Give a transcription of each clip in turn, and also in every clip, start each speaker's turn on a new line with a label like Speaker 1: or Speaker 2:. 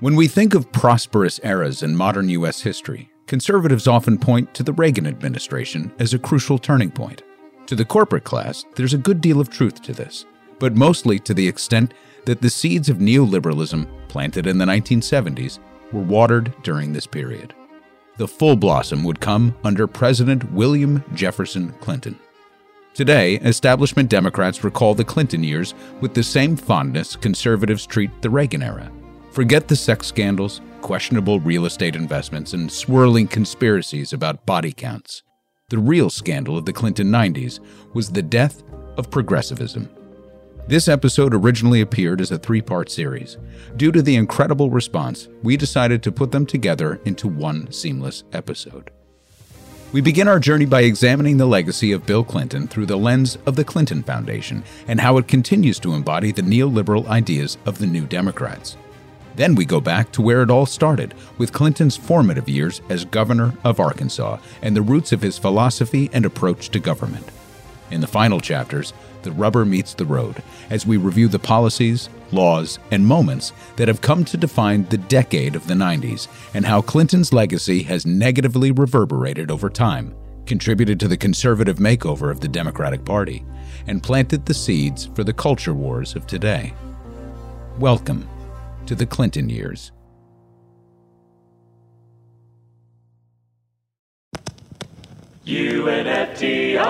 Speaker 1: When we think of prosperous eras in modern U.S. history, conservatives often point to the Reagan administration as a crucial turning point. To the corporate class, there's a good deal of truth to this, but mostly to the extent that the seeds of neoliberalism planted in the 1970s were watered during this period. The full blossom would come under President William Jefferson Clinton. Today, establishment Democrats recall the Clinton years with the same fondness conservatives treat the Reagan era. Forget the sex scandals, questionable real estate investments, and swirling conspiracies about body counts. The real scandal of the Clinton 90s was the death of progressivism. This episode originally appeared as a three part series. Due to the incredible response, we decided to put them together into one seamless episode. We begin our journey by examining the legacy of Bill Clinton through the lens of the Clinton Foundation and how it continues to embody the neoliberal ideas of the New Democrats. Then we go back to where it all started, with Clinton's formative years as governor of Arkansas and the roots of his philosophy and approach to government. In the final chapters, the rubber meets the road as we review the policies, laws, and moments that have come to define the decade of the 90s and how Clinton's legacy has negatively reverberated over time, contributed to the conservative makeover of the Democratic Party, and planted the seeds for the culture wars of today. Welcome to the Clinton years.
Speaker 2: UNFTR.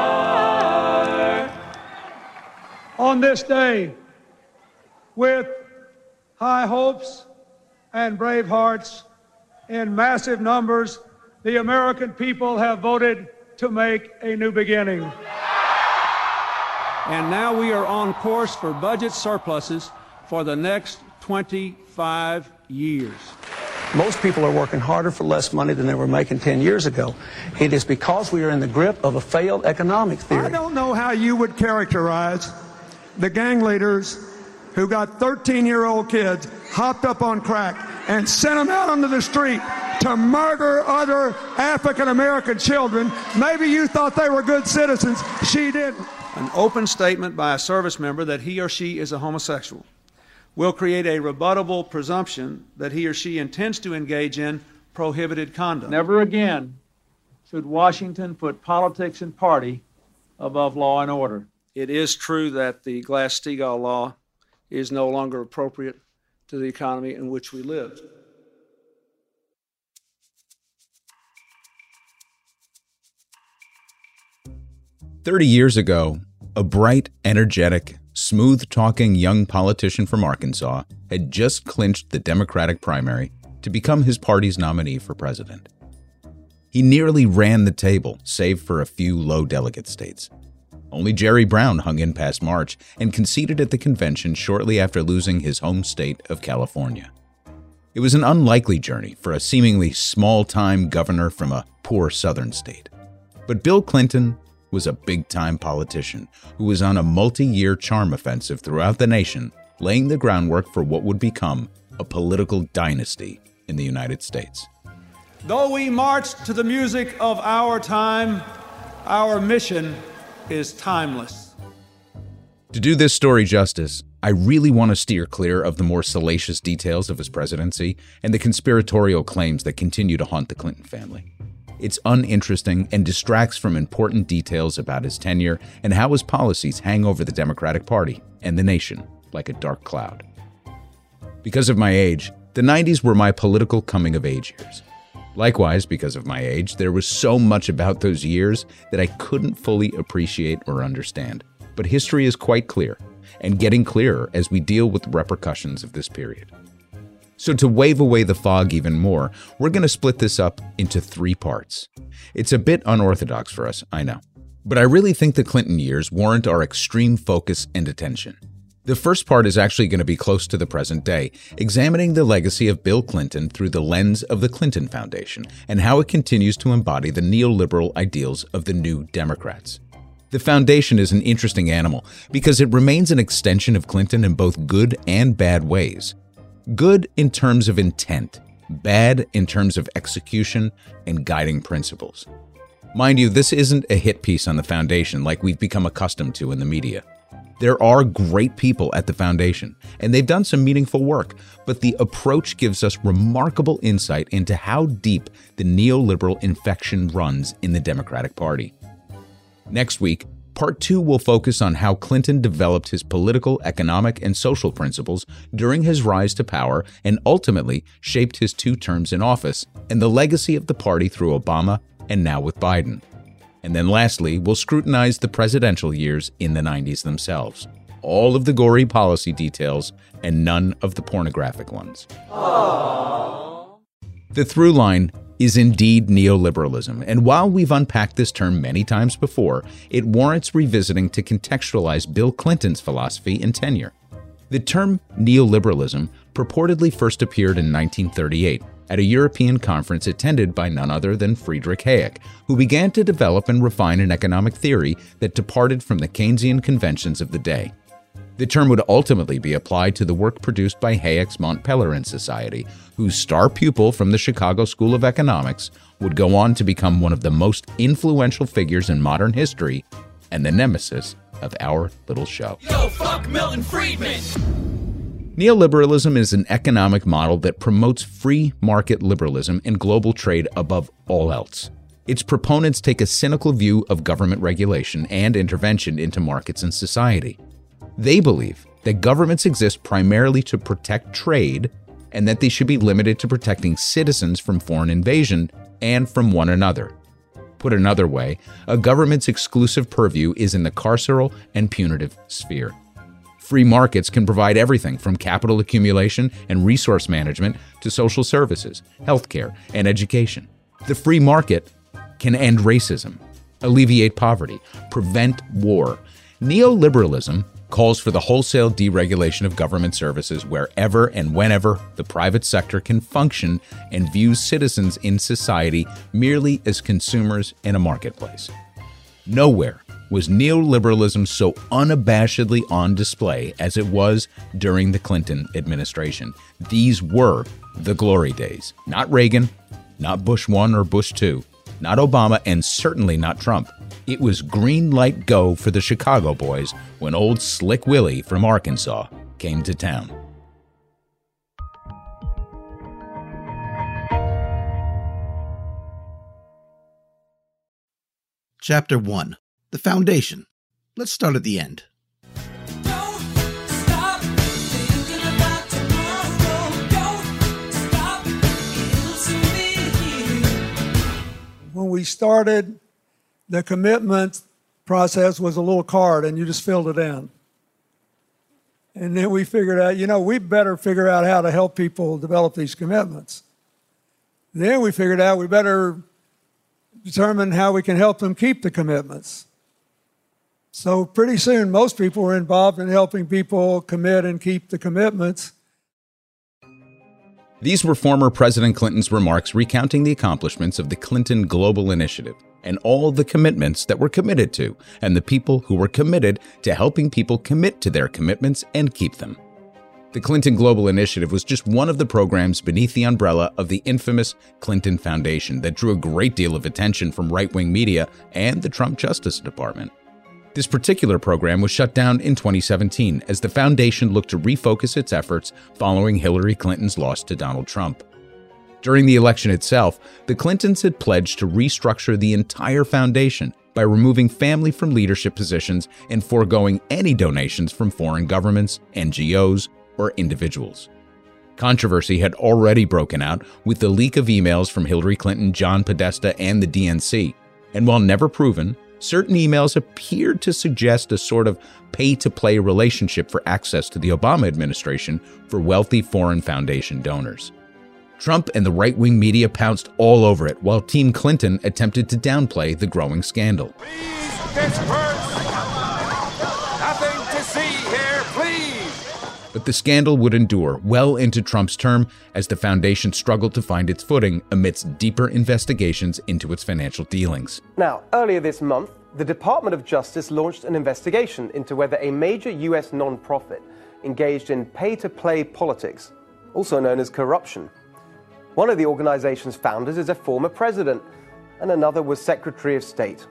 Speaker 3: on this day with high hopes and brave hearts in massive numbers the american people have voted to make a new beginning
Speaker 4: And now we are on course for budget surpluses for the next 25 years.
Speaker 5: Most people are working harder for less money than they were making 10 years ago. It is because we are in the grip of a failed economic theory.
Speaker 3: i don't know how you would characterize the gang leaders who got 13 year old kids hopped up on crack and sent them out onto the street to murder other African American children. Maybe you thought they were good citizens. She didn't.
Speaker 4: An open statement by a service member that he or she is a homosexual will create a rebuttable presumption that he or she intends to engage in prohibited conduct.
Speaker 6: Never again should Washington put politics and party above law and order.
Speaker 4: It is true that the Glass Steagall law is no longer appropriate to the economy in which we live.
Speaker 1: Thirty years ago, a bright, energetic, smooth talking young politician from Arkansas had just clinched the Democratic primary to become his party's nominee for president. He nearly ran the table, save for a few low delegate states. Only Jerry Brown hung in past March and conceded at the convention shortly after losing his home state of California. It was an unlikely journey for a seemingly small time governor from a poor southern state. But Bill Clinton was a big time politician who was on a multi year charm offensive throughout the nation, laying the groundwork for what would become a political dynasty in the United States.
Speaker 4: Though we march to the music of our time, our mission is timeless.
Speaker 1: To do this story justice, I really want to steer clear of the more salacious details of his presidency and the conspiratorial claims that continue to haunt the Clinton family. It's uninteresting and distracts from important details about his tenure and how his policies hang over the Democratic Party and the nation like a dark cloud. Because of my age, the 90s were my political coming of age years. Likewise, because of my age, there was so much about those years that I couldn't fully appreciate or understand. But history is quite clear, and getting clearer as we deal with the repercussions of this period. So, to wave away the fog even more, we're going to split this up into three parts. It's a bit unorthodox for us, I know. But I really think the Clinton years warrant our extreme focus and attention. The first part is actually going to be close to the present day, examining the legacy of Bill Clinton through the lens of the Clinton Foundation and how it continues to embody the neoliberal ideals of the New Democrats. The foundation is an interesting animal because it remains an extension of Clinton in both good and bad ways. Good in terms of intent, bad in terms of execution and guiding principles. Mind you, this isn't a hit piece on the foundation like we've become accustomed to in the media. There are great people at the foundation, and they've done some meaningful work, but the approach gives us remarkable insight into how deep the neoliberal infection runs in the Democratic Party. Next week, Part 2 will focus on how Clinton developed his political, economic, and social principles during his rise to power and ultimately shaped his two terms in office, and the legacy of the party through Obama and now with Biden. And then lastly, we'll scrutinize the presidential years in the 90s themselves. All of the gory policy details and none of the pornographic ones. Aww. The through line is indeed neoliberalism, and while we've unpacked this term many times before, it warrants revisiting to contextualize Bill Clinton's philosophy and tenure. The term neoliberalism purportedly first appeared in 1938 at a European conference attended by none other than Friedrich Hayek, who began to develop and refine an economic theory that departed from the Keynesian conventions of the day. The term would ultimately be applied to the work produced by Hayek's Mont Pelerin Society, whose star pupil from the Chicago School of Economics would go on to become one of the most influential figures in modern history and the nemesis of our little show. Yo, fuck Milton Friedman! Neoliberalism is an economic model that promotes free market liberalism and global trade above all else. Its proponents take a cynical view of government regulation and intervention into markets and society. They believe that governments exist primarily to protect trade and that they should be limited to protecting citizens from foreign invasion and from one another. Put another way, a government's exclusive purview is in the carceral and punitive sphere. Free markets can provide everything from capital accumulation and resource management to social services, healthcare, and education. The free market can end racism, alleviate poverty, prevent war. Neoliberalism calls for the wholesale deregulation of government services wherever and whenever the private sector can function and views citizens in society merely as consumers in a marketplace. Nowhere was neoliberalism so unabashedly on display as it was during the Clinton administration. These were the glory days. Not Reagan, not Bush 1 or Bush 2, not Obama, and certainly not Trump. It was green light go for the Chicago boys when old Slick Willie from Arkansas came to town.
Speaker 7: Chapter 1 The Foundation. Let's start at the end.
Speaker 8: When we started the commitment process was a little card and you just filled it in. And then we figured out, you know, we better figure out how to help people develop these commitments. Then we figured out we better determine how we can help them keep the commitments. So pretty soon, most people were involved in helping people commit and keep the commitments.
Speaker 1: These were former President Clinton's remarks recounting the accomplishments of the Clinton Global Initiative and all the commitments that were committed to, and the people who were committed to helping people commit to their commitments and keep them. The Clinton Global Initiative was just one of the programs beneath the umbrella of the infamous Clinton Foundation that drew a great deal of attention from right wing media and the Trump Justice Department. This particular program was shut down in 2017 as the foundation looked to refocus its efforts following Hillary Clinton's loss to Donald Trump. During the election itself, the Clintons had pledged to restructure the entire foundation by removing family from leadership positions and foregoing any donations from foreign governments, NGOs, or individuals. Controversy had already broken out with the leak of emails from Hillary Clinton, John Podesta, and the DNC. And while never proven, certain emails appeared to suggest a sort of pay to play relationship for access to the Obama administration for wealthy foreign foundation donors. Trump and the right wing media pounced all over it, while Team Clinton attempted to downplay the growing scandal. Please disperse! Nothing to see here, please! But the scandal would endure well into Trump's term as the foundation struggled to find its footing amidst deeper investigations into its financial dealings.
Speaker 9: Now, earlier this month, the Department of Justice launched an investigation into whether a major U.S. nonprofit engaged in pay to play politics, also known as corruption. One of the organization's founders is a former president, and another was Secretary of State.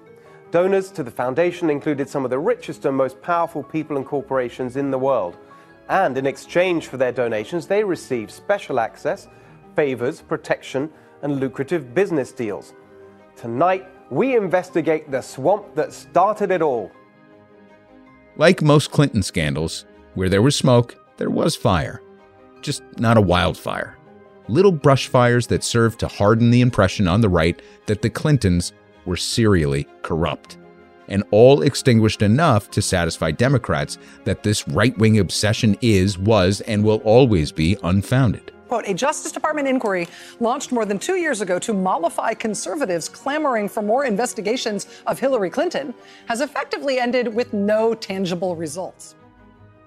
Speaker 9: Donors to the foundation included some of the richest and most powerful people and corporations in the world. And in exchange for their donations, they received special access, favors, protection, and lucrative business deals. Tonight, we investigate the swamp that started it all.
Speaker 1: Like most Clinton scandals, where there was smoke, there was fire. Just not a wildfire. Little brush fires that served to harden the impression on the right that the Clintons were serially corrupt. And all extinguished enough to satisfy Democrats that this right wing obsession is, was, and will always be unfounded.
Speaker 10: Quote, a Justice Department inquiry launched more than two years ago to mollify conservatives clamoring for more investigations of Hillary Clinton has effectively ended with no tangible results.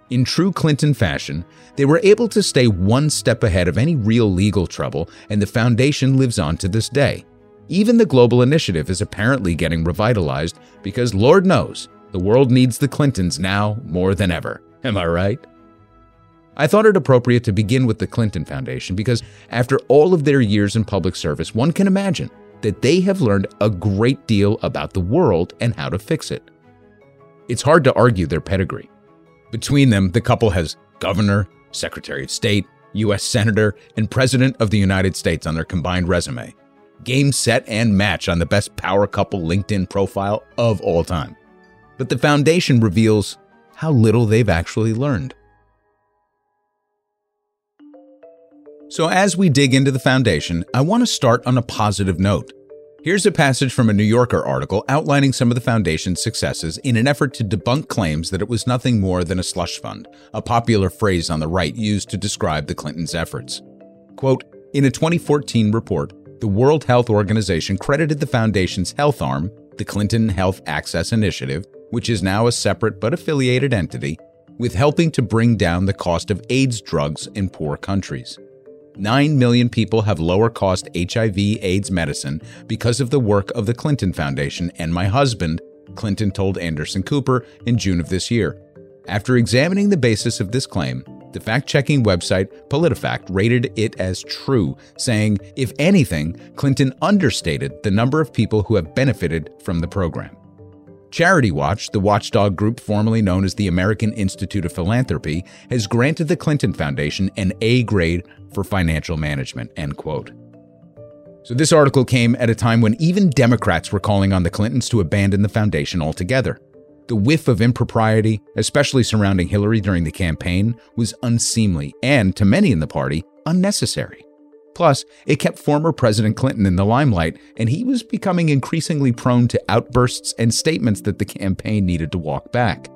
Speaker 1: In true Clinton fashion, they were able to stay one step ahead of any real legal trouble, and the foundation lives on to this day. Even the global initiative is apparently getting revitalized because Lord knows the world needs the Clintons now more than ever. Am I right? I thought it appropriate to begin with the Clinton Foundation because after all of their years in public service, one can imagine that they have learned a great deal about the world and how to fix it. It's hard to argue their pedigree. Between them, the couple has governor, secretary of state, U.S. senator, and president of the United States on their combined resume. Game, set, and match on the best power couple LinkedIn profile of all time. But the foundation reveals how little they've actually learned. So, as we dig into the foundation, I want to start on a positive note. Here's a passage from a New Yorker article outlining some of the foundation's successes in an effort to debunk claims that it was nothing more than a slush fund, a popular phrase on the right used to describe the Clintons' efforts. Quote In a 2014 report, the World Health Organization credited the foundation's health arm, the Clinton Health Access Initiative, which is now a separate but affiliated entity, with helping to bring down the cost of AIDS drugs in poor countries. 9 million people have lower cost HIV AIDS medicine because of the work of the Clinton Foundation and my husband, Clinton told Anderson Cooper in June of this year. After examining the basis of this claim, the fact checking website PolitiFact rated it as true, saying, if anything, Clinton understated the number of people who have benefited from the program. Charity Watch, the watchdog group formerly known as the American Institute of Philanthropy, has granted the Clinton Foundation an A grade for financial management, end quote. So this article came at a time when even Democrats were calling on the Clintons to abandon the foundation altogether. The whiff of impropriety, especially surrounding Hillary during the campaign, was unseemly and, to many in the party, unnecessary. Plus, it kept former President Clinton in the limelight, and he was becoming increasingly prone to outbursts and statements that the campaign needed to walk back.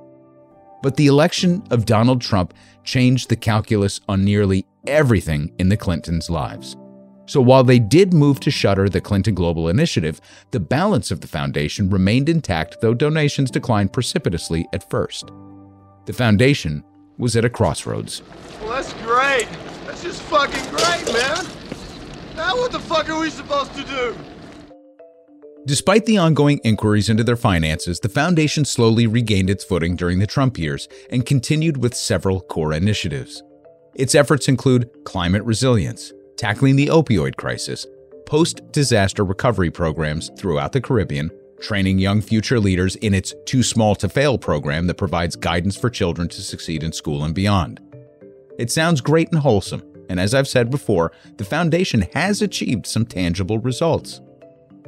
Speaker 1: But the election of Donald Trump changed the calculus on nearly everything in the Clintons' lives. So while they did move to shutter the Clinton Global Initiative, the balance of the foundation remained intact, though donations declined precipitously at first. The foundation was at a crossroads.
Speaker 11: Well, that's great. That's just fucking great, man. Now what the fuck are we supposed to do?
Speaker 1: Despite the ongoing inquiries into their finances, the foundation slowly regained its footing during the Trump years and continued with several core initiatives. Its efforts include climate resilience, tackling the opioid crisis, post disaster recovery programs throughout the Caribbean, training young future leaders in its Too Small to Fail program that provides guidance for children to succeed in school and beyond. It sounds great and wholesome, and as I've said before, the Foundation has achieved some tangible results.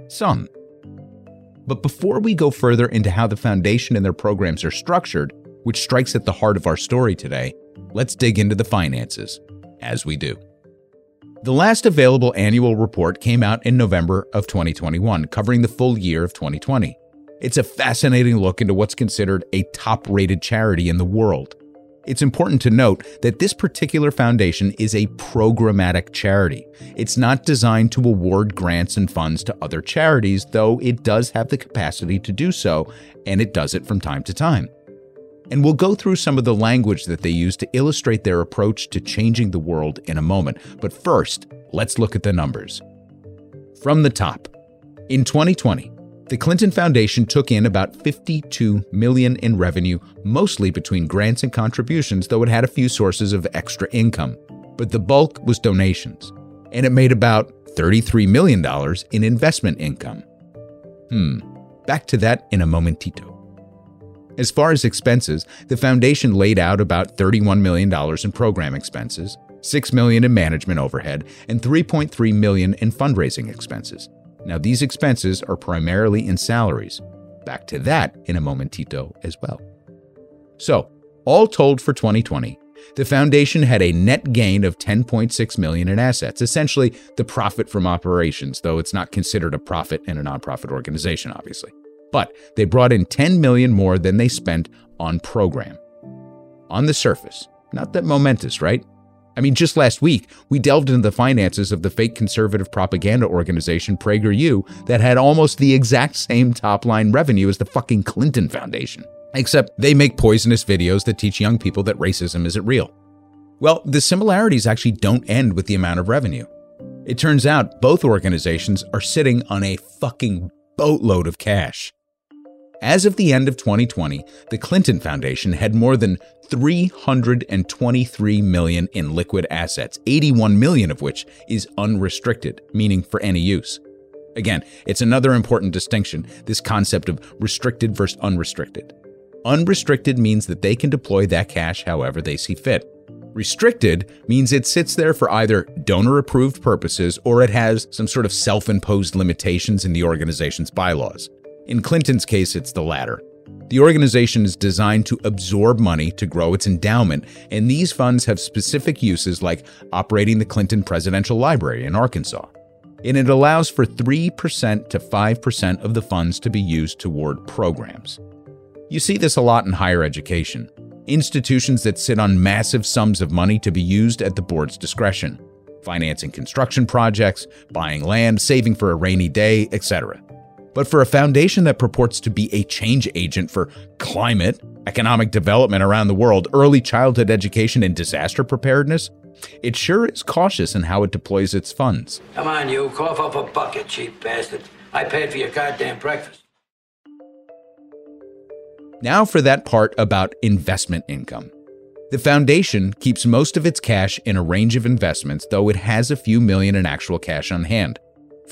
Speaker 1: Some. But before we go further into how the Foundation and their programs are structured, which strikes at the heart of our story today, let's dig into the finances, as we do. The last available annual report came out in November of 2021, covering the full year of 2020. It's a fascinating look into what's considered a top rated charity in the world. It's important to note that this particular foundation is a programmatic charity. It's not designed to award grants and funds to other charities, though it does have the capacity to do so, and it does it from time to time and we'll go through some of the language that they use to illustrate their approach to changing the world in a moment. But first, let's look at the numbers. From the top, in 2020, the Clinton Foundation took in about 52 million in revenue, mostly between grants and contributions, though it had a few sources of extra income. But the bulk was donations, and it made about $33 million in investment income. Hmm, Back to that in a momentito. As far as expenses, the foundation laid out about $31 million in program expenses, 6 million in management overhead, and 3.3 million in fundraising expenses. Now, these expenses are primarily in salaries. Back to that in a momentito as well. So, all told for 2020, the foundation had a net gain of 10.6 million in assets, essentially the profit from operations, though it's not considered a profit in a nonprofit organization obviously. But they brought in 10 million more than they spent on program. On the surface, not that momentous, right? I mean, just last week, we delved into the finances of the fake conservative propaganda organization PragerU that had almost the exact same top line revenue as the fucking Clinton Foundation. Except they make poisonous videos that teach young people that racism isn't real. Well, the similarities actually don't end with the amount of revenue. It turns out both organizations are sitting on a fucking boatload of cash. As of the end of 2020, the Clinton Foundation had more than 323 million in liquid assets, 81 million of which is unrestricted, meaning for any use. Again, it's another important distinction, this concept of restricted versus unrestricted. Unrestricted means that they can deploy that cash however they see fit. Restricted means it sits there for either donor approved purposes or it has some sort of self imposed limitations in the organization's bylaws. In Clinton's case, it's the latter. The organization is designed to absorb money to grow its endowment, and these funds have specific uses like operating the Clinton Presidential Library in Arkansas. And it allows for 3% to 5% of the funds to be used toward programs. You see this a lot in higher education. Institutions that sit on massive sums of money to be used at the board's discretion, financing construction projects, buying land, saving for a rainy day, etc. But for a foundation that purports to be a change agent for climate, economic development around the world, early childhood education, and disaster preparedness, it sure is cautious in how it deploys its funds.
Speaker 12: Come on, you. Cough up a bucket, cheap bastard. I paid for your goddamn breakfast.
Speaker 1: Now for that part about investment income. The foundation keeps most of its cash in a range of investments, though it has a few million in actual cash on hand.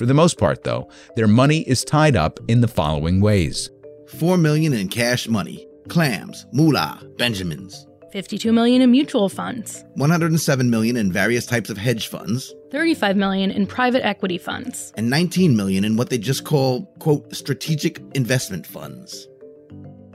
Speaker 1: For the most part, though, their money is tied up in the following ways
Speaker 7: 4 million in cash money, clams, moolah, benjamins.
Speaker 13: 52 million in mutual funds,
Speaker 7: 107 million in various types of hedge funds,
Speaker 13: 35 million in private equity funds,
Speaker 7: and 19 million in what they just call, quote, strategic investment funds.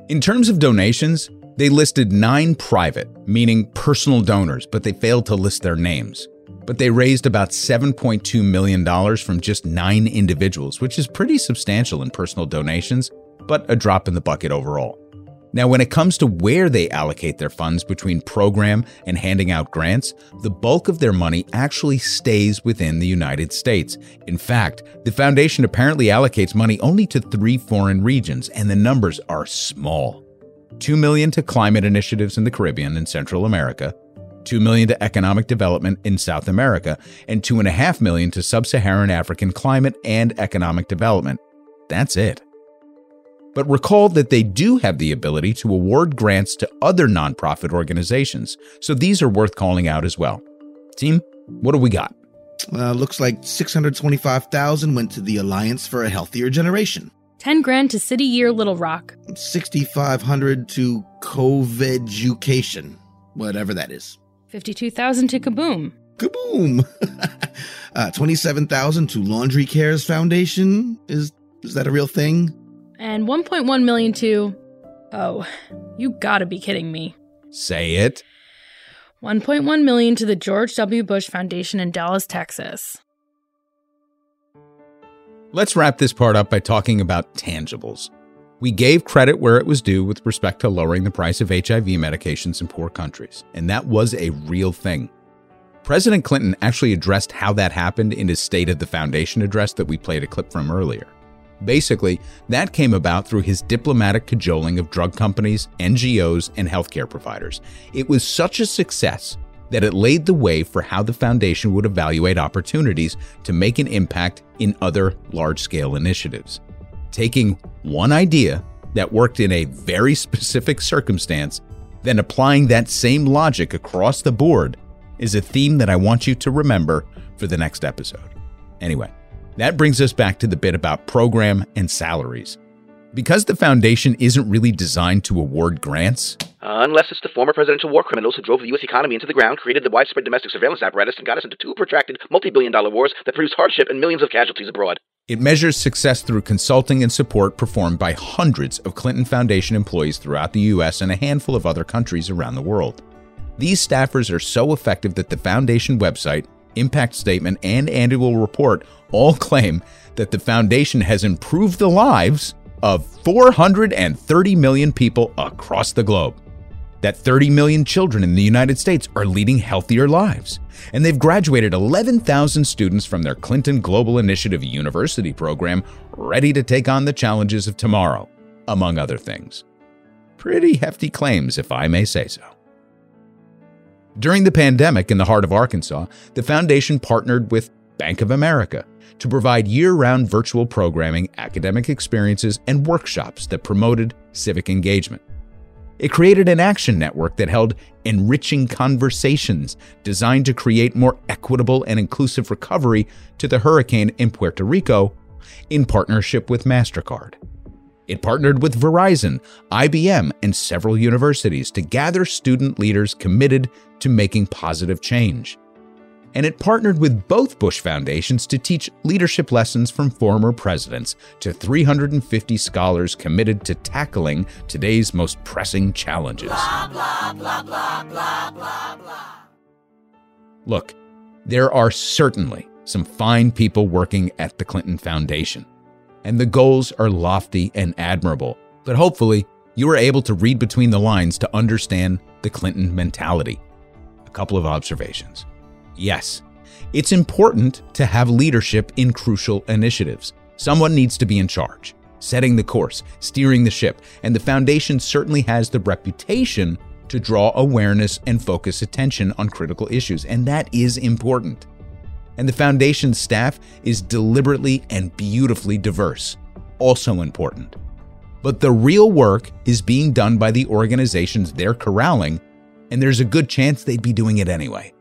Speaker 1: In terms of donations, they listed nine private, meaning personal donors, but they failed to list their names. But they raised about $7.2 million from just nine individuals, which is pretty substantial in personal donations, but a drop in the bucket overall. Now, when it comes to where they allocate their funds between program and handing out grants, the bulk of their money actually stays within the United States. In fact, the foundation apparently allocates money only to three foreign regions, and the numbers are small. 2 million to climate initiatives in the Caribbean and Central America, 2 million to economic development in South America, and 2.5 million to sub-Saharan African climate and economic development. That's it. But recall that they do have the ability to award grants to other nonprofit organizations, so these are worth calling out as well. Team, what do we got?
Speaker 7: Uh, looks like 625,000 went to the Alliance for a Healthier Generation.
Speaker 13: 10 grand to City Year Little Rock,
Speaker 7: 6,500 to Coveducation, whatever that is.
Speaker 13: 52,000 to Kaboom,
Speaker 7: Kaboom! uh, 27,000 to Laundry Cares Foundation. Is, is that a real thing?
Speaker 13: and 1.1 million to Oh, you gotta be kidding me.
Speaker 1: Say it.
Speaker 13: 1.1 million to the George W. Bush Foundation in Dallas, Texas.
Speaker 1: Let's wrap this part up by talking about tangibles. We gave credit where it was due with respect to lowering the price of HIV medications in poor countries, and that was a real thing. President Clinton actually addressed how that happened in his State of the Foundation address that we played a clip from earlier. Basically, that came about through his diplomatic cajoling of drug companies, NGOs, and healthcare providers. It was such a success that it laid the way for how the foundation would evaluate opportunities to make an impact in other large scale initiatives. Taking one idea that worked in a very specific circumstance, then applying that same logic across the board is a theme that I want you to remember for the next episode. Anyway, that brings us back to the bit about program and salaries. Because the foundation isn't really designed to award grants,
Speaker 14: uh, unless it's the former presidential war criminals who drove the U.S. economy into the ground, created the widespread domestic surveillance apparatus, and got us into two protracted, multi billion dollar wars that produced hardship and millions of casualties abroad.
Speaker 1: It measures success through consulting and support performed by hundreds of Clinton Foundation employees throughout the U.S. and a handful of other countries around the world. These staffers are so effective that the Foundation website, impact statement, and annual report all claim that the Foundation has improved the lives of 430 million people across the globe that 30 million children in the United States are leading healthier lives. And they've graduated 11,000 students from their Clinton Global Initiative University program ready to take on the challenges of tomorrow, among other things. Pretty hefty claims, if I may say so. During the pandemic in the heart of Arkansas, the foundation partnered with Bank of America to provide year round virtual programming, academic experiences, and workshops that promoted civic engagement. It created an action network that held enriching conversations designed to create more equitable and inclusive recovery to the hurricane in Puerto Rico in partnership with MasterCard. It partnered with Verizon, IBM, and several universities to gather student leaders committed to making positive change and it partnered with both Bush Foundations to teach leadership lessons from former presidents to 350 scholars committed to tackling today's most pressing challenges. Blah, blah, blah, Look, there are certainly some fine people working at the Clinton Foundation, and the goals are lofty and admirable, but hopefully, you were able to read between the lines to understand the Clinton mentality. A couple of observations. Yes, it's important to have leadership in crucial initiatives. Someone needs to be in charge, setting the course, steering the ship, and the foundation certainly has the reputation to draw awareness and focus attention on critical issues, and that is important. And the foundation's staff is deliberately and beautifully diverse, also important. But the real work is being done by the organizations they're corralling, and there's a good chance they'd be doing it anyway.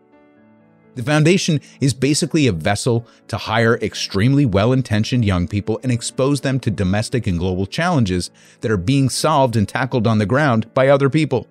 Speaker 1: The foundation is basically a vessel to hire extremely well intentioned young people and expose them to domestic and global challenges that are being solved and tackled on the ground by other people.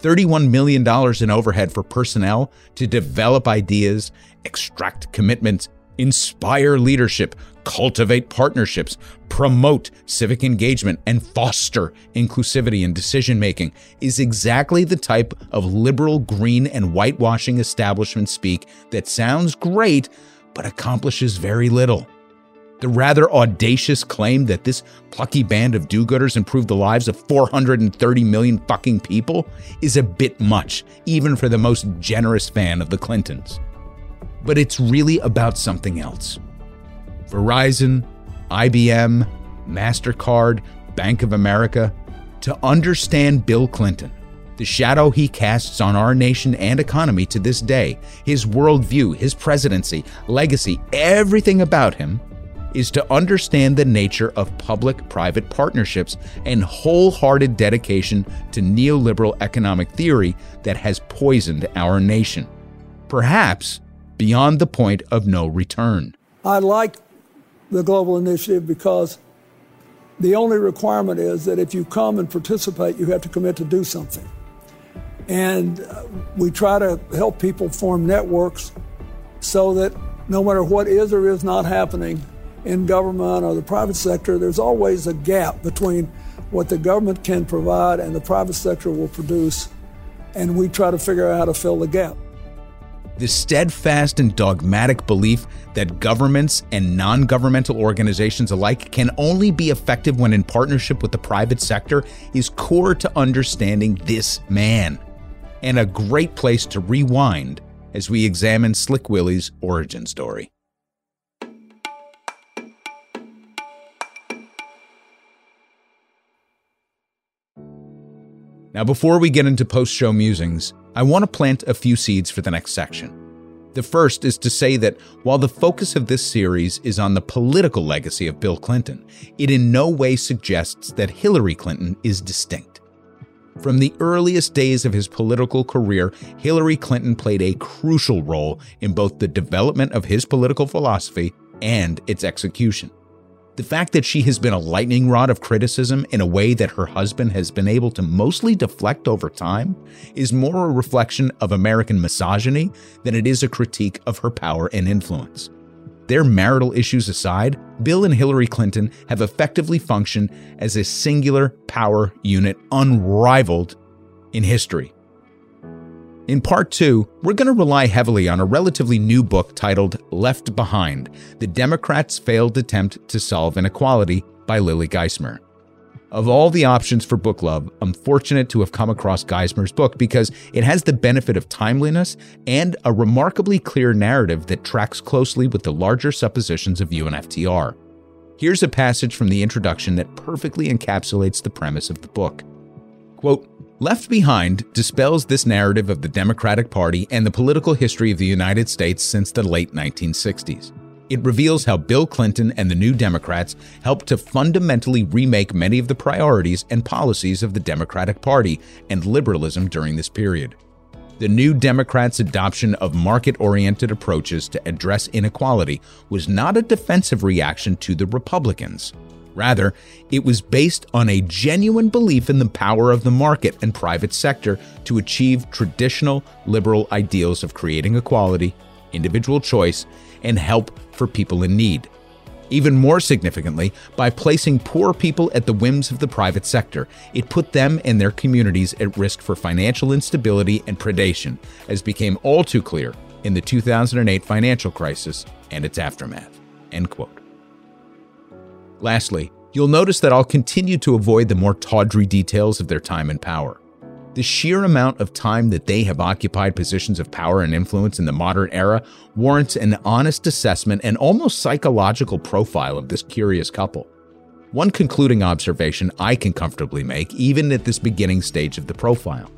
Speaker 1: $31 million in overhead for personnel to develop ideas, extract commitments, inspire leadership, cultivate partnerships, promote civic engagement, and foster inclusivity in decision making is exactly the type of liberal green and whitewashing establishment speak that sounds great but accomplishes very little. The rather audacious claim that this plucky band of do gooders improved the lives of 430 million fucking people is a bit much, even for the most generous fan of the Clintons but it's really about something else. Verizon, IBM, MasterCard, Bank of America, to understand Bill Clinton, the shadow he casts on our nation and economy to this day, his worldview, his presidency, legacy, everything about him, is to understand the nature of public private partnerships and wholehearted dedication to neoliberal economic theory that has poisoned our nation. Perhaps beyond the point of no return.
Speaker 3: I like the global initiative because the only requirement is that if you come and participate, you have to commit to do something. And uh, we try to help people form networks so that no matter what is or is not happening in government or the private sector, there's always a gap between what the government can provide and the private sector will produce. And we try to figure out how to fill the gap.
Speaker 1: The steadfast and dogmatic belief that governments and non governmental organizations alike can only be effective when in partnership with the private sector is core to understanding this man, and a great place to rewind as we examine Slick Willie's origin story. Now, before we get into post show musings, I want to plant a few seeds for the next section. The first is to say that while the focus of this series is on the political legacy of Bill Clinton, it in no way suggests that Hillary Clinton is distinct. From the earliest days of his political career, Hillary Clinton played a crucial role in both the development of his political philosophy and its execution. The fact that she has been a lightning rod of criticism in a way that her husband has been able to mostly deflect over time is more a reflection of American misogyny than it is a critique of her power and influence. Their marital issues aside, Bill and Hillary Clinton have effectively functioned as a singular power unit unrivaled in history. In part two, we're going to rely heavily on a relatively new book titled Left Behind The Democrats' Failed Attempt to Solve Inequality by Lily Geismer. Of all the options for book love, I'm fortunate to have come across Geismer's book because it has the benefit of timeliness and a remarkably clear narrative that tracks closely with the larger suppositions of UNFTR. Here's a passage from the introduction that perfectly encapsulates the premise of the book. Quote, Left Behind dispels this narrative of the Democratic Party and the political history of the United States since the late 1960s. It reveals how Bill Clinton and the New Democrats helped to fundamentally remake many of the priorities and policies of the Democratic Party and liberalism during this period. The New Democrats' adoption of market oriented approaches to address inequality was not a defensive reaction to the Republicans. Rather, it was based on a genuine belief in the power of the market and private sector to achieve traditional liberal ideals of creating equality, individual choice, and help for people in need. Even more significantly, by placing poor people at the whims of the private sector, it put them and their communities at risk for financial instability and predation, as became all too clear in the 2008 financial crisis and its aftermath. End quote. Lastly, you'll notice that I'll continue to avoid the more tawdry details of their time in power. The sheer amount of time that they have occupied positions of power and influence in the modern era warrants an honest assessment and almost psychological profile of this curious couple. One concluding observation I can comfortably make, even at this beginning stage of the profile,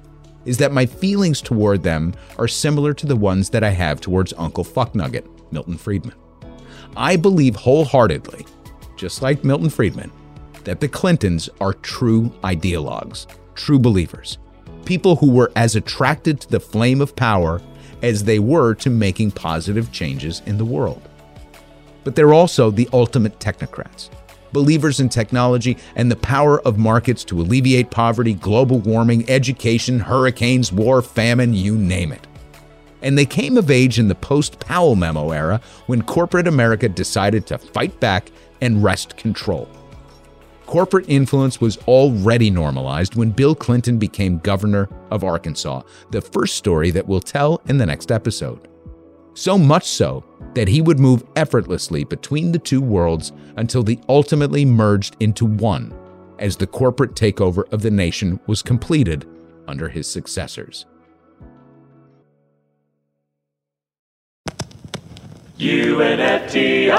Speaker 1: is that my feelings toward them are similar to the ones that I have towards Uncle Fucknugget, Milton Friedman. I believe wholeheartedly just like Milton Friedman, that the Clintons are true ideologues, true believers, people who were as attracted to the flame of power as they were to making positive changes in the world. But they're also the ultimate technocrats, believers in technology and the power of markets to alleviate poverty, global warming, education, hurricanes, war, famine, you name it. And they came of age in the post Powell memo era when corporate America decided to fight back and wrest control. Corporate influence was already normalized when Bill Clinton became governor of Arkansas, the first story that we'll tell in the next episode. So much so that he would move effortlessly between the two worlds until they ultimately merged into one as the corporate takeover of the nation was completed under his successors.
Speaker 15: UNFTR.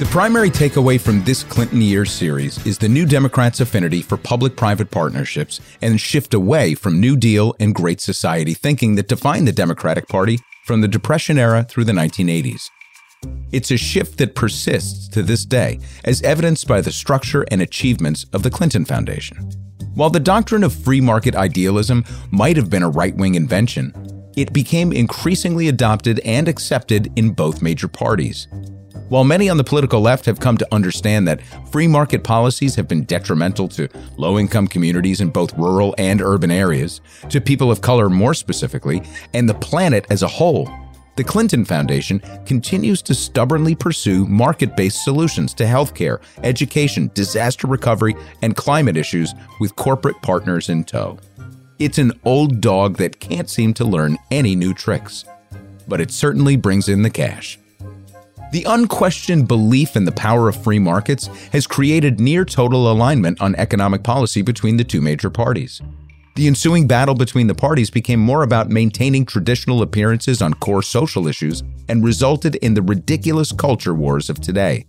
Speaker 1: The primary takeaway from this Clinton years series is the New Democrats' affinity for public private partnerships and shift away from New Deal and Great Society thinking that defined the Democratic Party from the Depression era through the 1980s. It's a shift that persists to this day, as evidenced by the structure and achievements of the Clinton Foundation. While the doctrine of free market idealism might have been a right wing invention, it became increasingly adopted and accepted in both major parties. While many on the political left have come to understand that free market policies have been detrimental to low income communities in both rural and urban areas, to people of color more specifically, and the planet as a whole, the Clinton Foundation continues to stubbornly pursue market based solutions to healthcare, education, disaster recovery, and climate issues with corporate partners in tow. It's an old dog that can't seem to learn any new tricks, but it certainly brings in the cash. The unquestioned belief in the power of free markets has created near total alignment on economic policy between the two major parties. The ensuing battle between the parties became more about maintaining traditional appearances on core social issues and resulted in the ridiculous culture wars of today.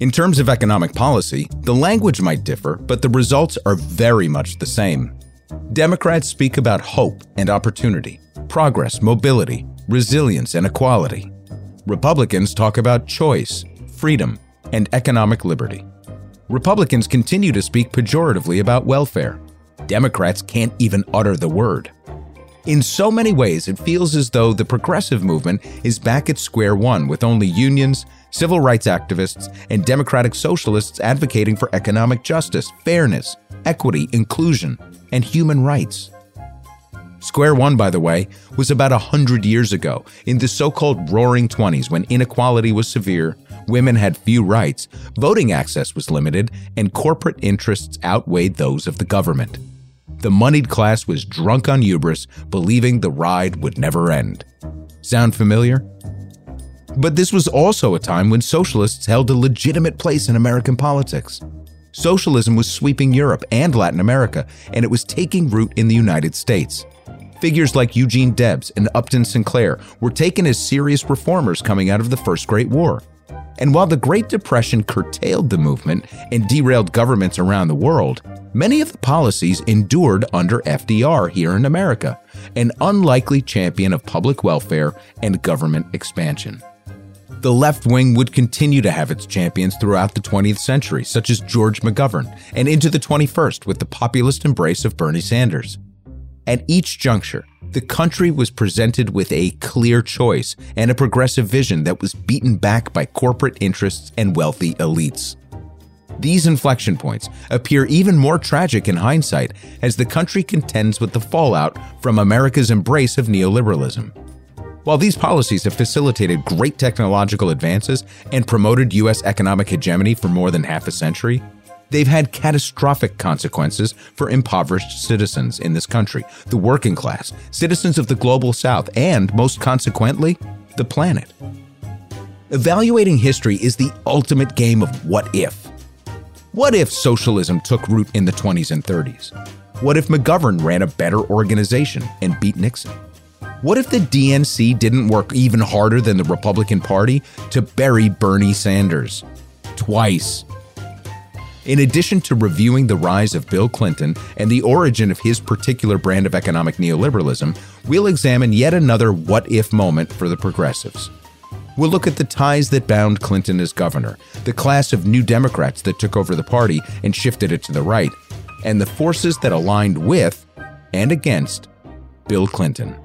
Speaker 1: In terms of economic policy, the language might differ, but the results are very much the same. Democrats speak about hope and opportunity, progress, mobility, resilience, and equality. Republicans talk about choice, freedom, and economic liberty. Republicans continue to speak pejoratively about welfare. Democrats can't even utter the word. In so many ways, it feels as though the progressive movement is back at square one with only unions, civil rights activists, and democratic socialists advocating for economic justice, fairness, equity, inclusion, and human rights. Square One, by the way, was about a hundred years ago, in the so called Roaring Twenties, when inequality was severe, women had few rights, voting access was limited, and corporate interests outweighed those of the government. The moneyed class was drunk on hubris, believing the ride would never end. Sound familiar? But this was also a time when socialists held a legitimate place in American politics. Socialism was sweeping Europe and Latin America, and it was taking root in the United States. Figures like Eugene Debs and Upton Sinclair were taken as serious reformers coming out of the First Great War. And while the Great Depression curtailed the movement and derailed governments around the world, many of the policies endured under FDR here in America, an unlikely champion of public welfare and government expansion. The left wing would continue to have its champions throughout the 20th century, such as George McGovern, and into the 21st with the populist embrace of Bernie Sanders. At each juncture, the country was presented with a clear choice and a progressive vision that was beaten back by corporate interests and wealthy elites. These inflection points appear even more tragic in hindsight as the country contends with the fallout from America's embrace of neoliberalism. While these policies have facilitated great technological advances and promoted U.S. economic hegemony for more than half a century, They've had catastrophic consequences for impoverished citizens in this country, the working class, citizens of the global south, and, most consequently, the planet. Evaluating history is the ultimate game of what if. What if socialism took root in the 20s and 30s? What if McGovern ran a better organization and beat Nixon? What if the DNC didn't work even harder than the Republican Party to bury Bernie Sanders? Twice in addition to reviewing the rise of Bill Clinton and the origin of his particular brand of economic neoliberalism, we'll examine yet another what if moment for the progressives. We'll look at the ties that bound Clinton as governor, the class of new Democrats that took over the party and shifted it to the right, and the forces that aligned with and against Bill Clinton.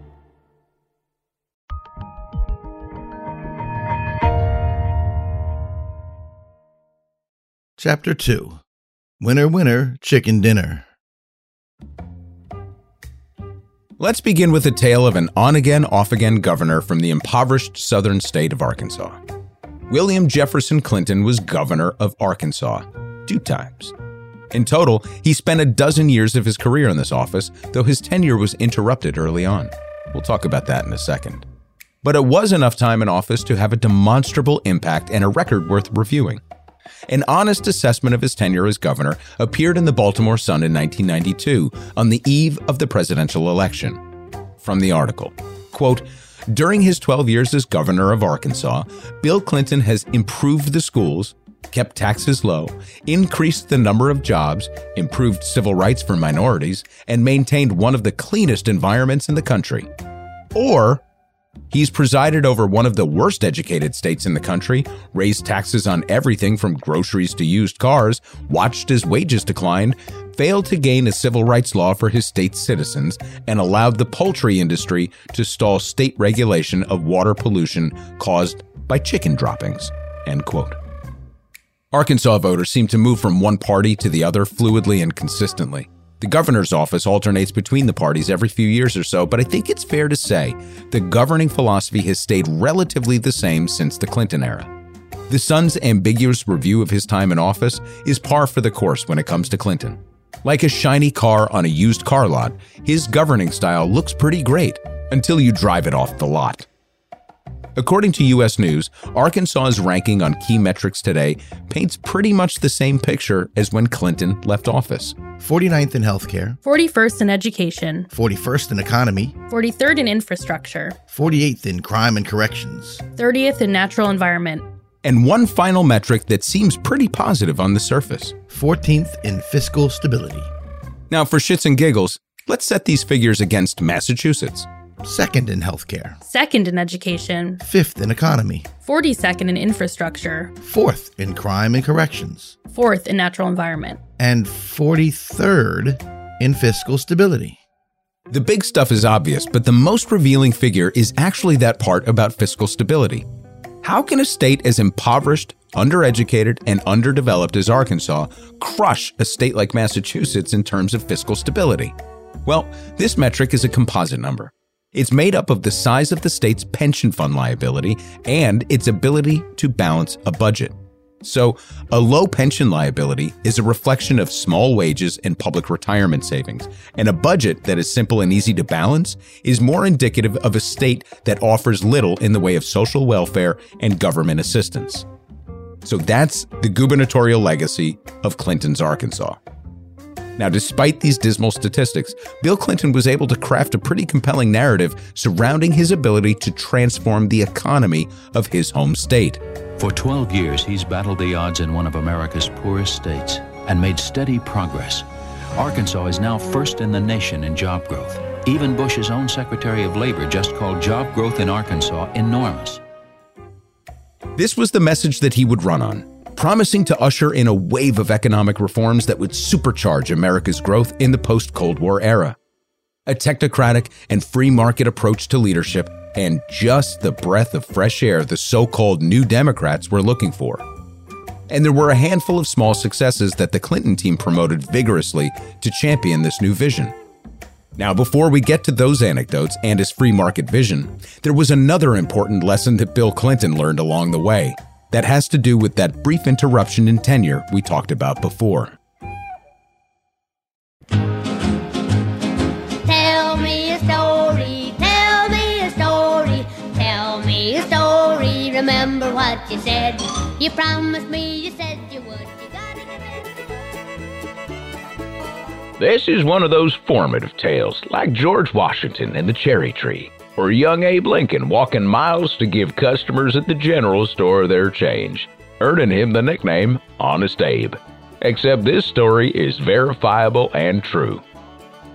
Speaker 7: Chapter 2 Winner, Winner, Chicken Dinner.
Speaker 1: Let's begin with a tale of an on again, off again governor from the impoverished southern state of Arkansas. William Jefferson Clinton was governor of Arkansas two times. In total, he spent a dozen years of his career in this office, though his tenure was interrupted early on. We'll talk about that in a second. But it was enough time in office to have a demonstrable impact and a record worth reviewing. An honest assessment of his tenure as governor appeared in the Baltimore Sun in 1992 on the eve of the presidential election. From the article, quote, during his 12 years as governor of Arkansas, Bill Clinton has improved the schools, kept taxes low, increased the number of jobs, improved civil rights for minorities, and maintained one of the cleanest environments in the country. Or He's presided over one of the worst educated states in the country, raised taxes on everything from groceries to used cars, watched his wages decline, failed to gain a civil rights law for his state's citizens, and allowed the poultry industry to stall state regulation of water pollution caused by chicken droppings. End quote. Arkansas voters seem to move from one party to the other fluidly and consistently. The governor's office alternates between the parties every few years or so, but I think it's fair to say the governing philosophy has stayed relatively the same since the Clinton era. The Sun's ambiguous review of his time in office is par for the course when it comes to Clinton. Like a shiny car on a used car lot, his governing style looks pretty great until you drive it off the lot. According to U.S. News, Arkansas's ranking on key metrics today paints pretty much the same picture as when Clinton left office.
Speaker 7: 49th in healthcare,
Speaker 13: 41st in education,
Speaker 7: 41st in economy,
Speaker 13: 43rd in infrastructure,
Speaker 7: 48th in crime and corrections,
Speaker 13: 30th in natural environment.
Speaker 1: And one final metric that seems pretty positive on the surface
Speaker 7: 14th in fiscal stability.
Speaker 1: Now, for shits and giggles, let's set these figures against Massachusetts
Speaker 7: second in healthcare,
Speaker 13: second in education,
Speaker 7: fifth in economy,
Speaker 13: 42nd in infrastructure,
Speaker 7: fourth in crime and corrections,
Speaker 13: fourth in natural environment,
Speaker 7: and 43rd in fiscal stability.
Speaker 1: The big stuff is obvious, but the most revealing figure is actually that part about fiscal stability. How can a state as impoverished, undereducated, and underdeveloped as Arkansas crush a state like Massachusetts in terms of fiscal stability? Well, this metric is a composite number. It's made up of the size of the state's pension fund liability and its ability to balance a budget. So, a low pension liability is a reflection of small wages and public retirement savings, and a budget that is simple and easy to balance is more indicative of a state that offers little in the way of social welfare and government assistance. So, that's the gubernatorial legacy of Clinton's Arkansas. Now, despite these dismal statistics, Bill Clinton was able to craft a pretty compelling narrative surrounding his ability to transform the economy of his home state.
Speaker 16: For 12 years, he's battled the odds in one of America's poorest states and made steady progress. Arkansas is now first in the nation in job growth. Even Bush's own Secretary of Labor just called job growth in Arkansas enormous.
Speaker 1: This was the message that he would run on promising to usher in a wave of economic reforms that would supercharge America's growth in the post Cold War era. A technocratic and free market approach to leadership, and just the breath of fresh air the so called New Democrats were looking for. And there were a handful of small successes that the Clinton team promoted vigorously to champion this new vision. Now, before we get to those anecdotes and his free market vision, there was another important lesson that Bill Clinton learned along the way that has to do with that brief interruption in tenure we talked about before.
Speaker 17: Tell me a story, tell me a story, tell me a story. Remember what you said. You promised me, you said you would. You got it.
Speaker 18: This is one of those formative tales, like George Washington and the cherry tree or young Abe Lincoln walking miles to give customers at the general store their change, earning him the nickname Honest Abe. Except this story is verifiable and true.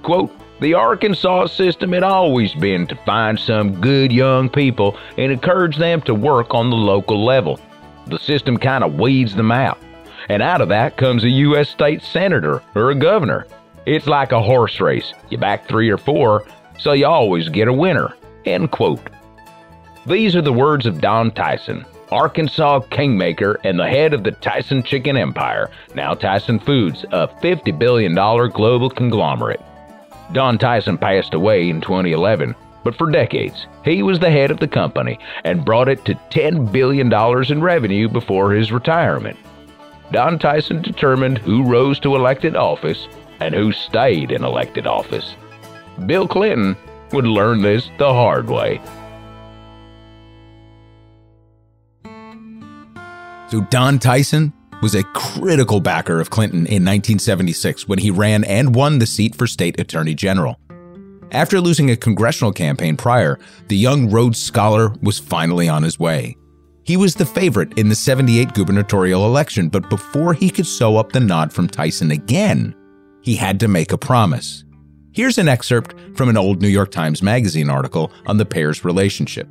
Speaker 18: Quote, the Arkansas system had always been to find some good young people and encourage them to work on the local level. The system kind of weeds them out. And out of that comes a U.S. state senator or a governor. It's like a horse race. You back three or four, so you always get a winner. End quote. These are the words of Don Tyson, Arkansas kingmaker and the head of the Tyson Chicken Empire, now Tyson Foods, a $50 billion global conglomerate. Don Tyson passed away in 2011, but for decades, he was the head of the company and brought it to $10 billion in revenue before his retirement. Don Tyson determined who rose to elected office and who stayed in elected office. Bill Clinton would learn this the hard way.
Speaker 1: So, Don Tyson was a critical backer of Clinton in 1976 when he ran and won the seat for state attorney general. After losing a congressional campaign prior, the young Rhodes Scholar was finally on his way. He was the favorite in the 78 gubernatorial election, but before he could sew up the nod from Tyson again, he had to make a promise. Here's an excerpt from an old New York Times Magazine article on the pair's relationship.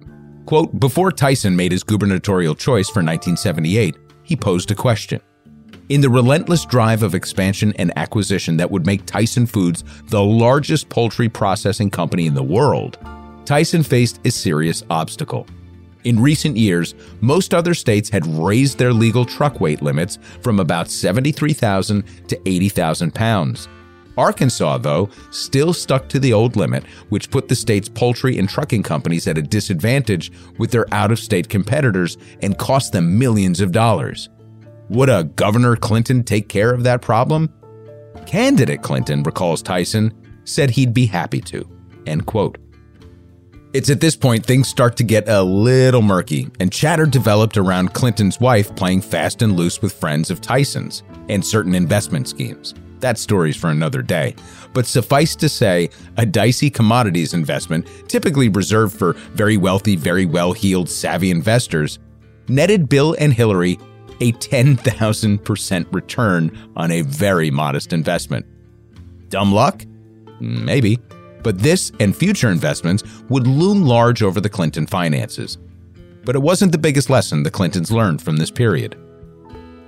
Speaker 1: Quote Before Tyson made his gubernatorial choice for 1978, he posed a question. In the relentless drive of expansion and acquisition that would make Tyson Foods the largest poultry processing company in the world, Tyson faced a serious obstacle. In recent years, most other states had raised their legal truck weight limits from about 73,000 to 80,000 pounds. Arkansas, though, still stuck to the old limit, which put the state's poultry and trucking companies at a disadvantage with their out of state competitors and cost them millions of dollars. Would a Governor Clinton take care of that problem? Candidate Clinton, recalls Tyson, said he'd be happy to. End quote. It's at this point things start to get a little murky, and chatter developed around Clinton's wife playing fast and loose with friends of Tyson's and certain investment schemes. That story's for another day. But suffice to say, a dicey commodities investment, typically reserved for very wealthy, very well heeled, savvy investors, netted Bill and Hillary a 10,000% return on a very modest investment. Dumb luck? Maybe. But this and future investments would loom large over the Clinton finances. But it wasn't the biggest lesson the Clintons learned from this period.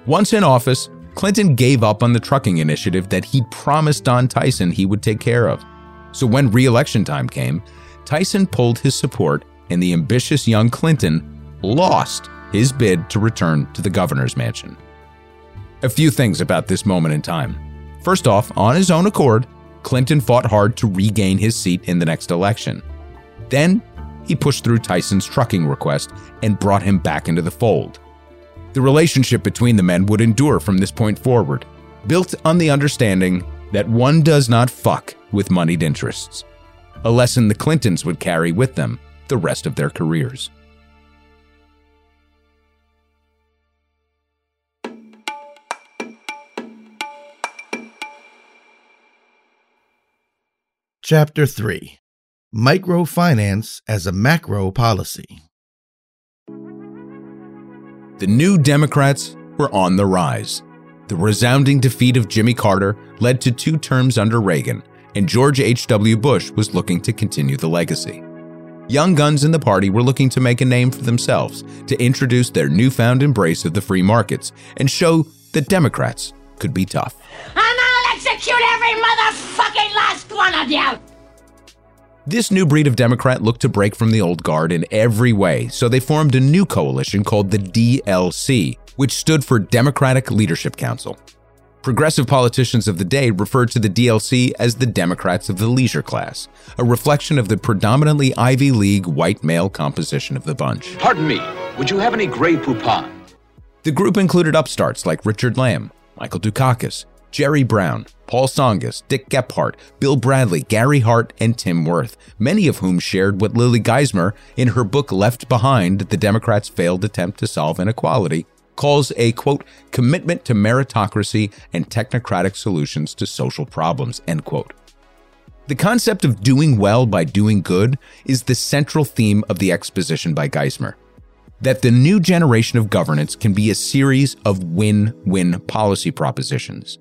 Speaker 1: Once in office, Clinton gave up on the trucking initiative that he'd promised Don Tyson he would take care of. So when re election time came, Tyson pulled his support, and the ambitious young Clinton lost his bid to return to the governor's mansion. A few things about this moment in time. First off, on his own accord, Clinton fought hard to regain his seat in the next election. Then, he pushed through Tyson's trucking request and brought him back into the fold. The relationship between the men would endure from this point forward, built on the understanding that one does not fuck with moneyed interests, a lesson the Clintons would carry with them the rest of their careers.
Speaker 7: Chapter 3 Microfinance as a Macro Policy.
Speaker 1: The New Democrats were on the rise. The resounding defeat of Jimmy Carter led to two terms under Reagan, and George H.W. Bush was looking to continue the legacy. Young guns in the party were looking to make a name for themselves, to introduce their newfound embrace of the free markets, and show that Democrats could be tough.
Speaker 17: And I'll execute every motherfucking last one of you!
Speaker 1: This new breed of Democrat looked to break from the old guard in every way, so they formed a new coalition called the DLC, which stood for Democratic Leadership Council. Progressive politicians of the day referred to the DLC as the Democrats of the leisure class, a reflection of the predominantly Ivy League white male composition of the bunch.
Speaker 19: Pardon me, would you have any Grey Poupon?
Speaker 1: The group included upstarts like Richard Lamb, Michael Dukakis, Jerry Brown, Paul Tsongas, Dick Gephardt, Bill Bradley, Gary Hart, and Tim Wirth, many of whom shared what Lily Geismer, in her book Left Behind The Democrats' Failed Attempt to Solve Inequality, calls a quote commitment to meritocracy and technocratic solutions to social problems end quote. The concept of doing well by doing good is the central theme of the exposition by geismer that the new generation of governance can be a series of win-win policy propositions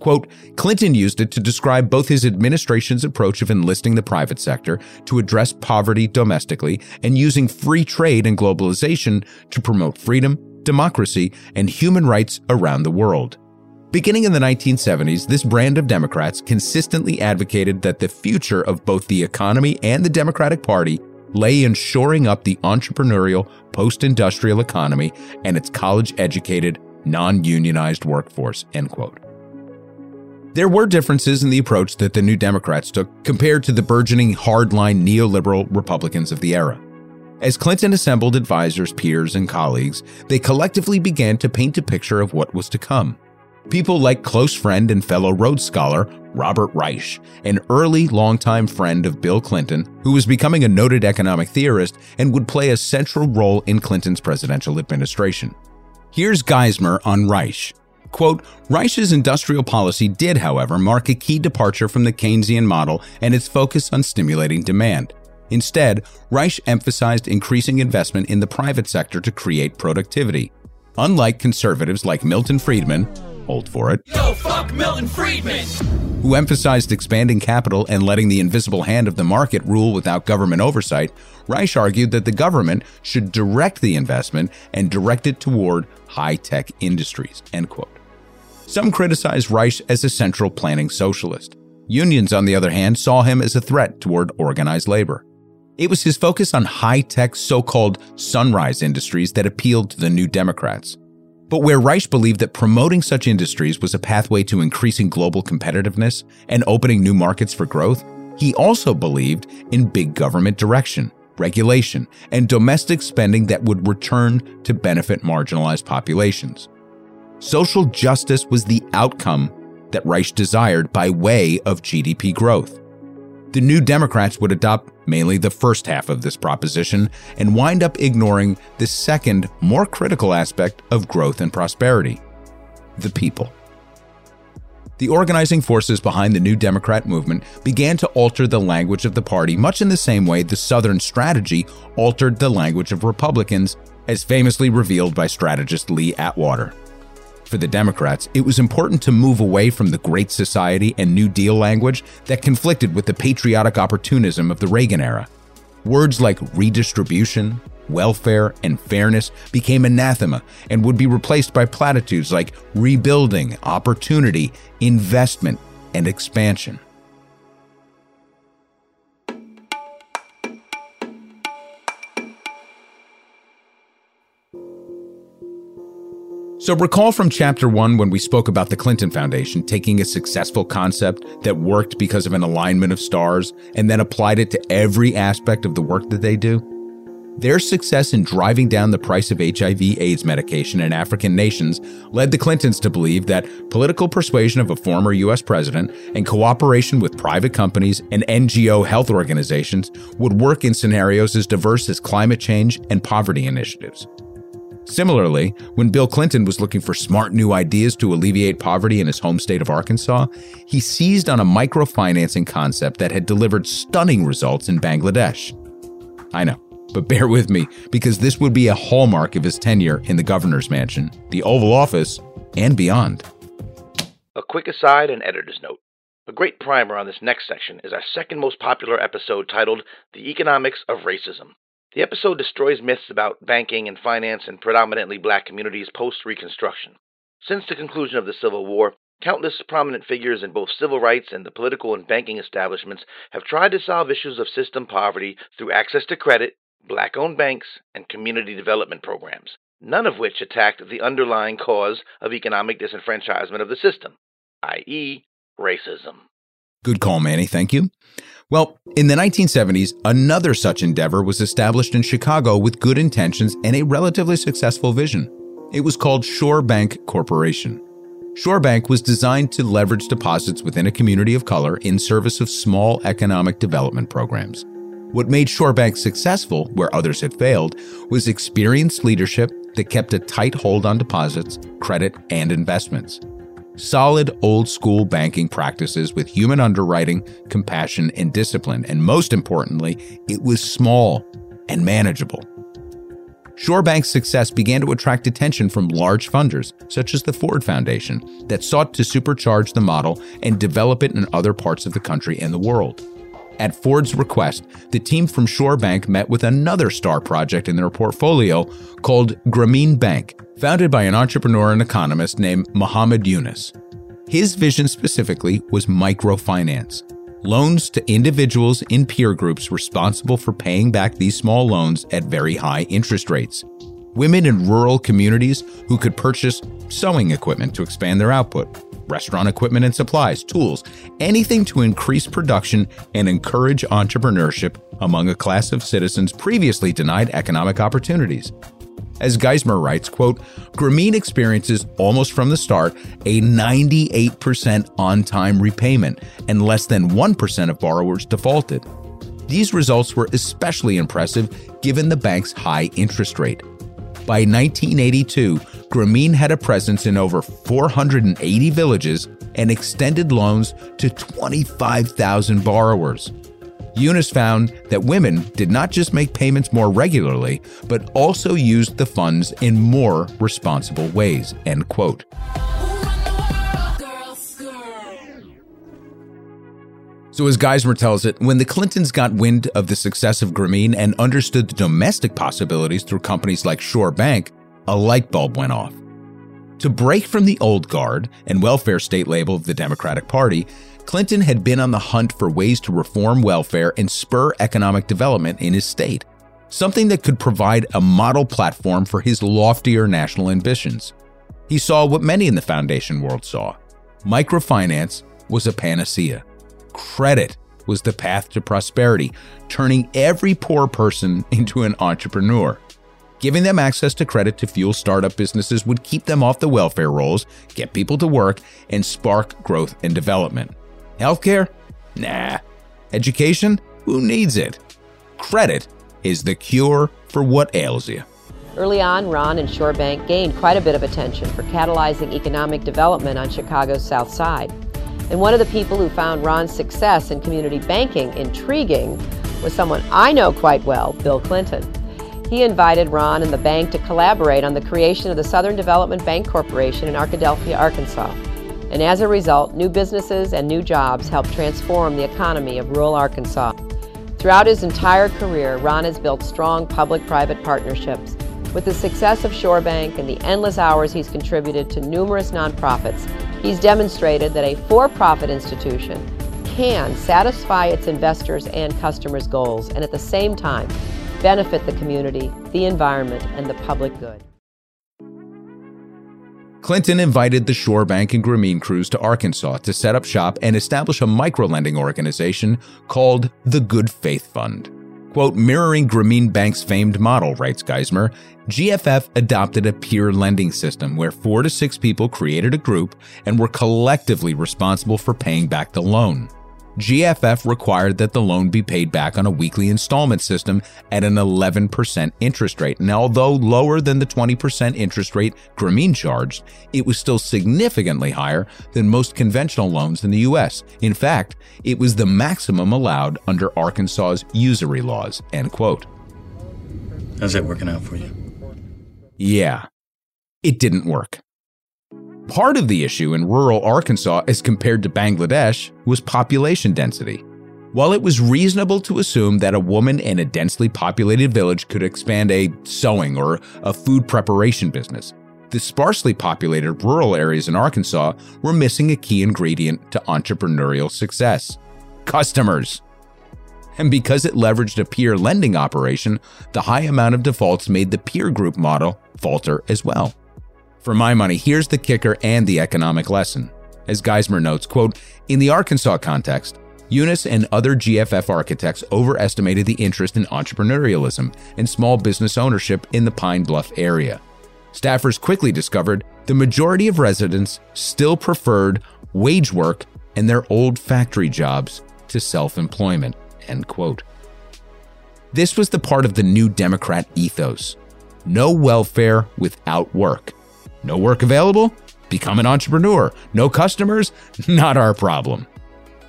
Speaker 1: Quote, Clinton used it to describe both his administration's approach of enlisting the private sector to address poverty domestically and using free trade and globalization to promote freedom, democracy, and human rights around the world. Beginning in the 1970s, this brand of Democrats consistently advocated that the future of both the economy and the Democratic Party lay in shoring up the entrepreneurial post industrial economy and its college educated, non unionized workforce. End quote. There were differences in the approach that the New Democrats took compared to the burgeoning hardline neoliberal Republicans of the era. As Clinton assembled advisors, peers, and colleagues, they collectively began to paint a picture of what was to come. People like close friend and fellow Rhodes Scholar Robert Reich, an early longtime friend of Bill Clinton, who was becoming a noted economic theorist and would play a central role in Clinton's presidential administration. Here's Geismer on Reich Quote, Reich's industrial policy did, however, mark a key departure from the Keynesian model and its focus on stimulating demand. Instead, Reich emphasized increasing investment in the private sector to create productivity. Unlike conservatives like Milton Friedman, hold for it,
Speaker 15: Yo, fuck Milton Friedman!
Speaker 1: who emphasized expanding capital and letting the invisible hand of the market rule without government oversight, Reich argued that the government should direct the investment and direct it toward high-tech industries, end quote. Some criticized Reich as a central planning socialist. Unions, on the other hand, saw him as a threat toward organized labor. It was his focus on high tech, so called sunrise industries that appealed to the New Democrats. But where Reich believed that promoting such industries was a pathway to increasing global competitiveness and opening new markets for growth, he also believed in big government direction, regulation, and domestic spending that would return to benefit marginalized populations. Social justice was the outcome that Reich desired by way of GDP growth. The New Democrats would adopt mainly the first half of this proposition and wind up ignoring the second, more critical aspect of growth and prosperity the people. The organizing forces behind the New Democrat movement began to alter the language of the party much in the same way the Southern strategy altered the language of Republicans, as famously revealed by strategist Lee Atwater. For the Democrats, it was important to move away from the Great Society and New Deal language that conflicted with the patriotic opportunism of the Reagan era. Words like redistribution, welfare, and fairness became anathema and would be replaced by platitudes like rebuilding, opportunity, investment, and expansion. So, recall from chapter one when we spoke about the Clinton Foundation taking a successful concept that worked because of an alignment of stars and then applied it to every aspect of the work that they do? Their success in driving down the price of HIV AIDS medication in African nations led the Clintons to believe that political persuasion of a former U.S. president and cooperation with private companies and NGO health organizations would work in scenarios as diverse as climate change and poverty initiatives. Similarly, when Bill Clinton was looking for smart new ideas to alleviate poverty in his home state of Arkansas, he seized on a microfinancing concept that had delivered stunning results in Bangladesh. I know. But bear with me, because this would be a hallmark of his tenure in the governor's mansion, the Oval Office, and beyond.
Speaker 14: A quick aside and editor's note. A great primer on this next section is our second most popular episode titled The Economics of Racism. The episode destroys myths about banking and finance in predominantly black communities post Reconstruction. Since the conclusion of the Civil War, countless prominent figures in both civil rights and the political and banking establishments have tried to solve issues of system poverty through access to credit, black owned banks, and community development programs, none of which attacked the underlying cause of economic disenfranchisement of the system, i.e., racism.
Speaker 1: Good call, Manny. Thank you. Well, in the 1970s, another such endeavor was established in Chicago with good intentions and a relatively successful vision. It was called Shore Bank Corporation. Shore Bank was designed to leverage deposits within a community of color in service of small economic development programs. What made Shorebank successful, where others had failed, was experienced leadership that kept a tight hold on deposits, credit, and investments. Solid old school banking practices with human underwriting, compassion, and discipline. And most importantly, it was small and manageable. Shorebank's success began to attract attention from large funders, such as the Ford Foundation, that sought to supercharge the model and develop it in other parts of the country and the world. At Ford's request, the team from Shore Bank met with another star project in their portfolio called Grameen Bank, founded by an entrepreneur and economist named Muhammad Yunus. His vision specifically was microfinance loans to individuals in peer groups responsible for paying back these small loans at very high interest rates. Women in rural communities who could purchase sewing equipment to expand their output, restaurant equipment and supplies, tools, anything to increase production and encourage entrepreneurship among a class of citizens previously denied economic opportunities. As Geismer writes, quote, Grameen experiences almost from the start a 98% on-time repayment and less than 1% of borrowers defaulted. These results were especially impressive given the bank's high interest rate. By 1982, Grameen had a presence in over 480 villages and extended loans to 25,000 borrowers. Yunus found that women did not just make payments more regularly, but also used the funds in more responsible ways. End quote. So, as Geismer tells it, when the Clintons got wind of the success of Grameen and understood the domestic possibilities through companies like Shore Bank, a light bulb went off. To break from the old guard and welfare state label of the Democratic Party, Clinton had been on the hunt for ways to reform welfare and spur economic development in his state, something that could provide a model platform for his loftier national ambitions. He saw what many in the foundation world saw microfinance was a panacea. Credit was the path to prosperity, turning every poor person into an entrepreneur. Giving them access to credit to fuel startup businesses would keep them off the welfare rolls, get people to work, and spark growth and development. Healthcare? Nah. Education? Who needs it? Credit is the cure for what ails you.
Speaker 20: Early on, Ron and Shorebank gained quite a bit of attention for catalyzing economic development on Chicago's South Side. And one of the people who found Ron's success in community banking intriguing was someone I know quite well, Bill Clinton. He invited Ron and the bank to collaborate on the creation of the Southern Development Bank Corporation in Arkadelphia, Arkansas. And as a result, new businesses and new jobs helped transform the economy of rural Arkansas. Throughout his entire career, Ron has built strong public-private partnerships. With the success of Shorebank and the endless hours he's contributed to numerous nonprofits, he's demonstrated that a for-profit institution can satisfy its investors' and customers' goals and at the same time benefit the community, the environment, and the public good.
Speaker 1: Clinton invited the Shore Bank and Grameen crews to Arkansas to set up shop and establish a microlending organization called the Good Faith Fund. Quote, mirroring Grameen Bank's famed model, writes Geismer, GFF adopted a peer lending system where four to six people created a group and were collectively responsible for paying back the loan. GFF required that the loan be paid back on a weekly installment system at an 11% interest rate. And although lower than the 20% interest rate Grameen charged, it was still significantly higher than most conventional loans in the U.S. In fact, it was the maximum allowed under Arkansas's usury laws. End quote.
Speaker 21: How's that working out for you?
Speaker 1: Yeah, it didn't work. Part of the issue in rural Arkansas as compared to Bangladesh was population density. While it was reasonable to assume that a woman in a densely populated village could expand a sewing or a food preparation business, the sparsely populated rural areas in Arkansas were missing a key ingredient to entrepreneurial success customers. And because it leveraged a peer lending operation, the high amount of defaults made the peer group model falter as well. For my money, here's the kicker and the economic lesson. As Geismer notes, quote, in the Arkansas context, Yunus and other GFF architects overestimated the interest in entrepreneurialism and small business ownership in the Pine Bluff area. Staffers quickly discovered the majority of residents still preferred wage work and their old factory jobs to self employment. End quote. This was the part of the new Democrat ethos no welfare without work. No work available? Become an entrepreneur. No customers? Not our problem.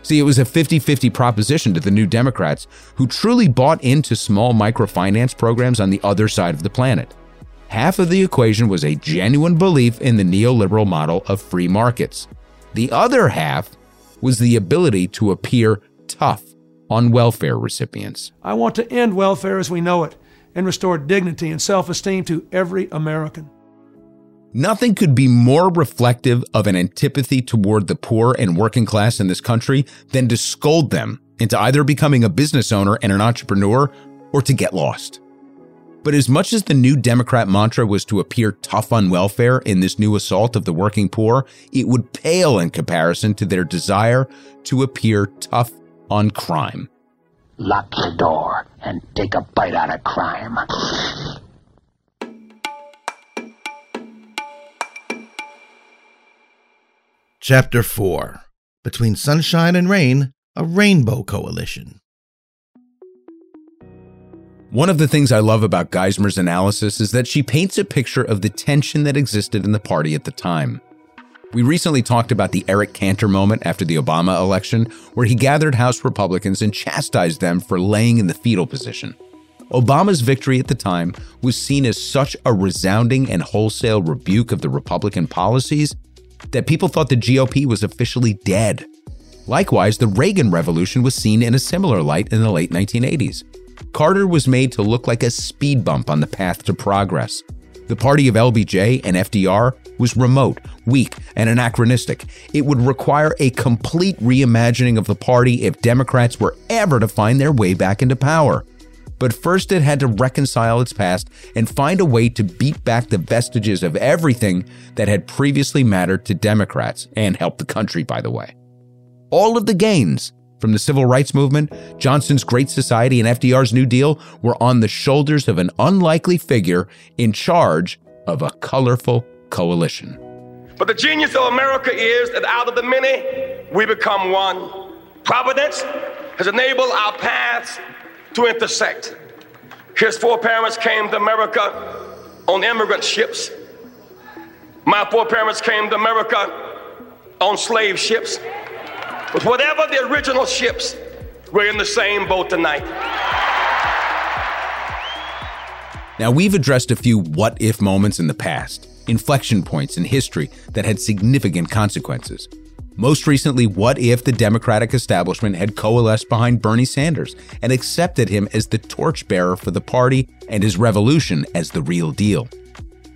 Speaker 1: See, it was a 50 50 proposition to the New Democrats who truly bought into small microfinance programs on the other side of the planet. Half of the equation was a genuine belief in the neoliberal model of free markets. The other half was the ability to appear tough on welfare recipients.
Speaker 4: I want to end welfare as we know it and restore dignity and self esteem to every American.
Speaker 1: Nothing could be more reflective of an antipathy toward the poor and working class in this country than to scold them into either becoming a business owner and an entrepreneur or to get lost. But as much as the new Democrat mantra was to appear tough on welfare in this new assault of the working poor, it would pale in comparison to their desire to appear tough on crime.
Speaker 12: Lock your door and take a bite out of crime.
Speaker 7: Chapter 4 Between Sunshine and Rain, a Rainbow Coalition.
Speaker 1: One of the things I love about Geismer's analysis is that she paints a picture of the tension that existed in the party at the time. We recently talked about the Eric Cantor moment after the Obama election, where he gathered House Republicans and chastised them for laying in the fetal position. Obama's victory at the time was seen as such a resounding and wholesale rebuke of the Republican policies that people thought the GOP was officially dead. Likewise, the Reagan Revolution was seen in a similar light in the late 1980s. Carter was made to look like a speed bump on the path to progress. The party of LBJ and FDR was remote, weak, and anachronistic. It would require a complete reimagining of the party if Democrats were ever to find their way back into power. But first, it had to reconcile its past and find a way to beat back the vestiges of everything that had previously mattered to Democrats and helped the country, by the way. All of the gains from the civil rights movement, Johnson's Great Society, and FDR's New Deal were on the shoulders of an unlikely figure in charge of a colorful coalition.
Speaker 22: But the genius of America is that out of the many, we become one. Providence has enabled our paths to intersect. His foreparents came to America on immigrant ships. My foreparents came to America on slave ships. But whatever the original ships, we're in the same boat tonight.
Speaker 1: Now, we've addressed a few what if moments in the past, inflection points in history that had significant consequences. Most recently, what if the Democratic establishment had coalesced behind Bernie Sanders and accepted him as the torchbearer for the party and his revolution as the real deal?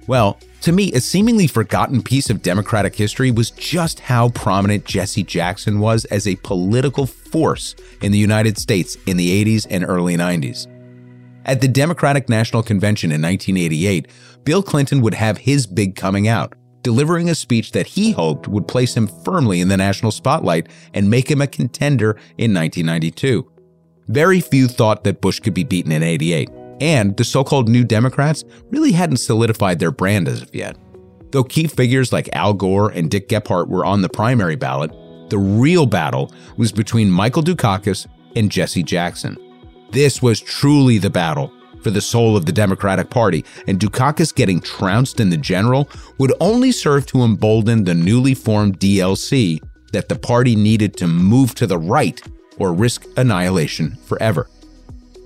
Speaker 1: Well, to me, a seemingly forgotten piece of Democratic history was just how prominent Jesse Jackson was as a political force in the United States in the 80s and early 90s. At the Democratic National Convention in 1988, Bill Clinton would have his big coming out, delivering a speech that he hoped would place him firmly in the national spotlight and make him a contender in 1992. Very few thought that Bush could be beaten in 88, and the so called New Democrats really hadn't solidified their brand as of yet. Though key figures like Al Gore and Dick Gephardt were on the primary ballot, the real battle was between Michael Dukakis and Jesse Jackson. This was truly the battle for the soul of the Democratic Party, and Dukakis getting trounced in the general would only serve to embolden the newly formed DLC that the party needed to move to the right or risk annihilation forever.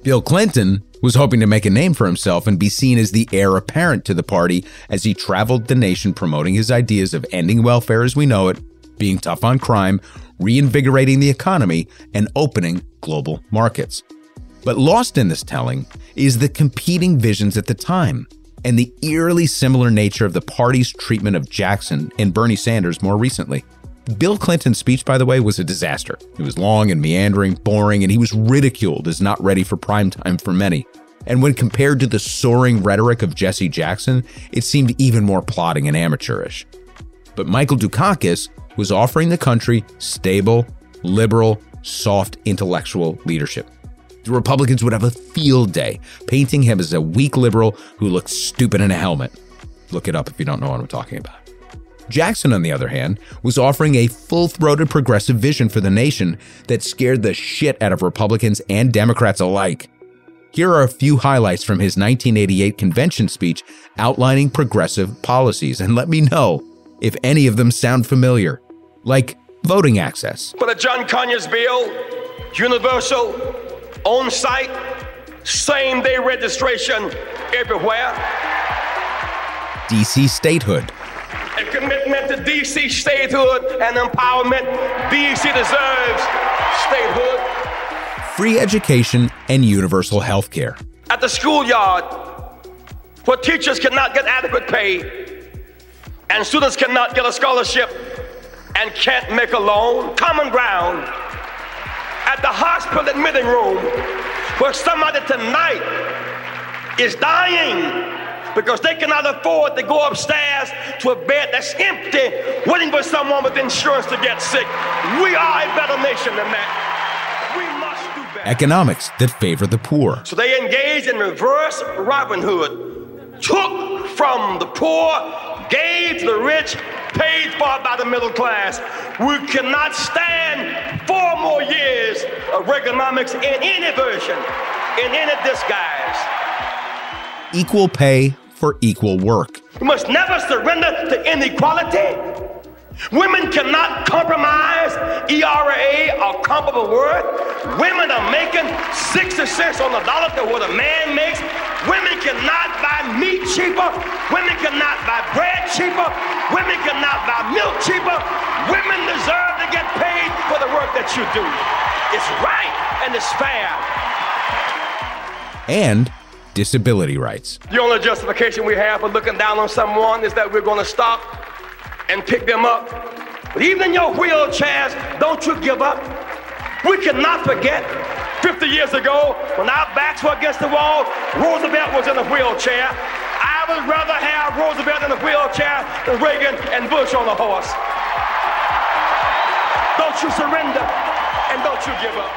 Speaker 1: Bill Clinton was hoping to make a name for himself and be seen as the heir apparent to the party as he traveled the nation promoting his ideas of ending welfare as we know it, being tough on crime, reinvigorating the economy, and opening global markets. But lost in this telling is the competing visions at the time and the eerily similar nature of the party's treatment of Jackson and Bernie Sanders more recently. Bill Clinton's speech, by the way, was a disaster. It was long and meandering, boring, and he was ridiculed as not ready for prime time for many. And when compared to the soaring rhetoric of Jesse Jackson, it seemed even more plodding and amateurish. But Michael Dukakis was offering the country stable, liberal, soft intellectual leadership. The Republicans would have a field day, painting him as a weak liberal who looks stupid in a helmet. Look it up if you don't know what I'm talking about. Jackson, on the other hand, was offering a full throated progressive vision for the nation that scared the shit out of Republicans and Democrats alike. Here are a few highlights from his 1988 convention speech outlining progressive policies, and let me know if any of them sound familiar, like voting access.
Speaker 22: For the John Conyers bill, universal, on site, same day registration everywhere.
Speaker 1: DC statehood,
Speaker 22: a commitment to DC statehood and empowerment. DC deserves statehood.
Speaker 1: Free education and universal health care.
Speaker 22: At the schoolyard, where teachers cannot get adequate pay and students cannot get a scholarship and can't make a loan, common ground. At the hospital admitting room, where somebody tonight is dying because they cannot afford to go upstairs to a bed that's empty, waiting for someone with insurance to get sick. We are a better nation than that. We must do better.
Speaker 1: Economics that favor the poor.
Speaker 22: So they engaged in reverse Robin Hood, took from the poor, gave to the rich, paid for by the middle class. We cannot stand four more years of Reaganomics in any version, in any disguise
Speaker 1: equal pay for equal work.
Speaker 22: We must never surrender to inequality. Women cannot compromise ERA or comparable worth. Women are making 60 cents on the dollar to what a man makes. Women cannot buy meat cheaper. Women cannot buy bread cheaper. Women cannot buy milk cheaper. Women deserve to get paid for the work that you do. It's right and it's fair.
Speaker 1: And disability rights.
Speaker 22: The only justification we have for looking down on someone is that we're going to stop and pick them up. But even in your wheelchairs, don't you give up. We cannot forget 50 years ago when our backs were against the wall, Roosevelt was in a wheelchair. I would rather have Roosevelt in a wheelchair than Reagan and Bush on a horse. Don't you surrender and don't you give up.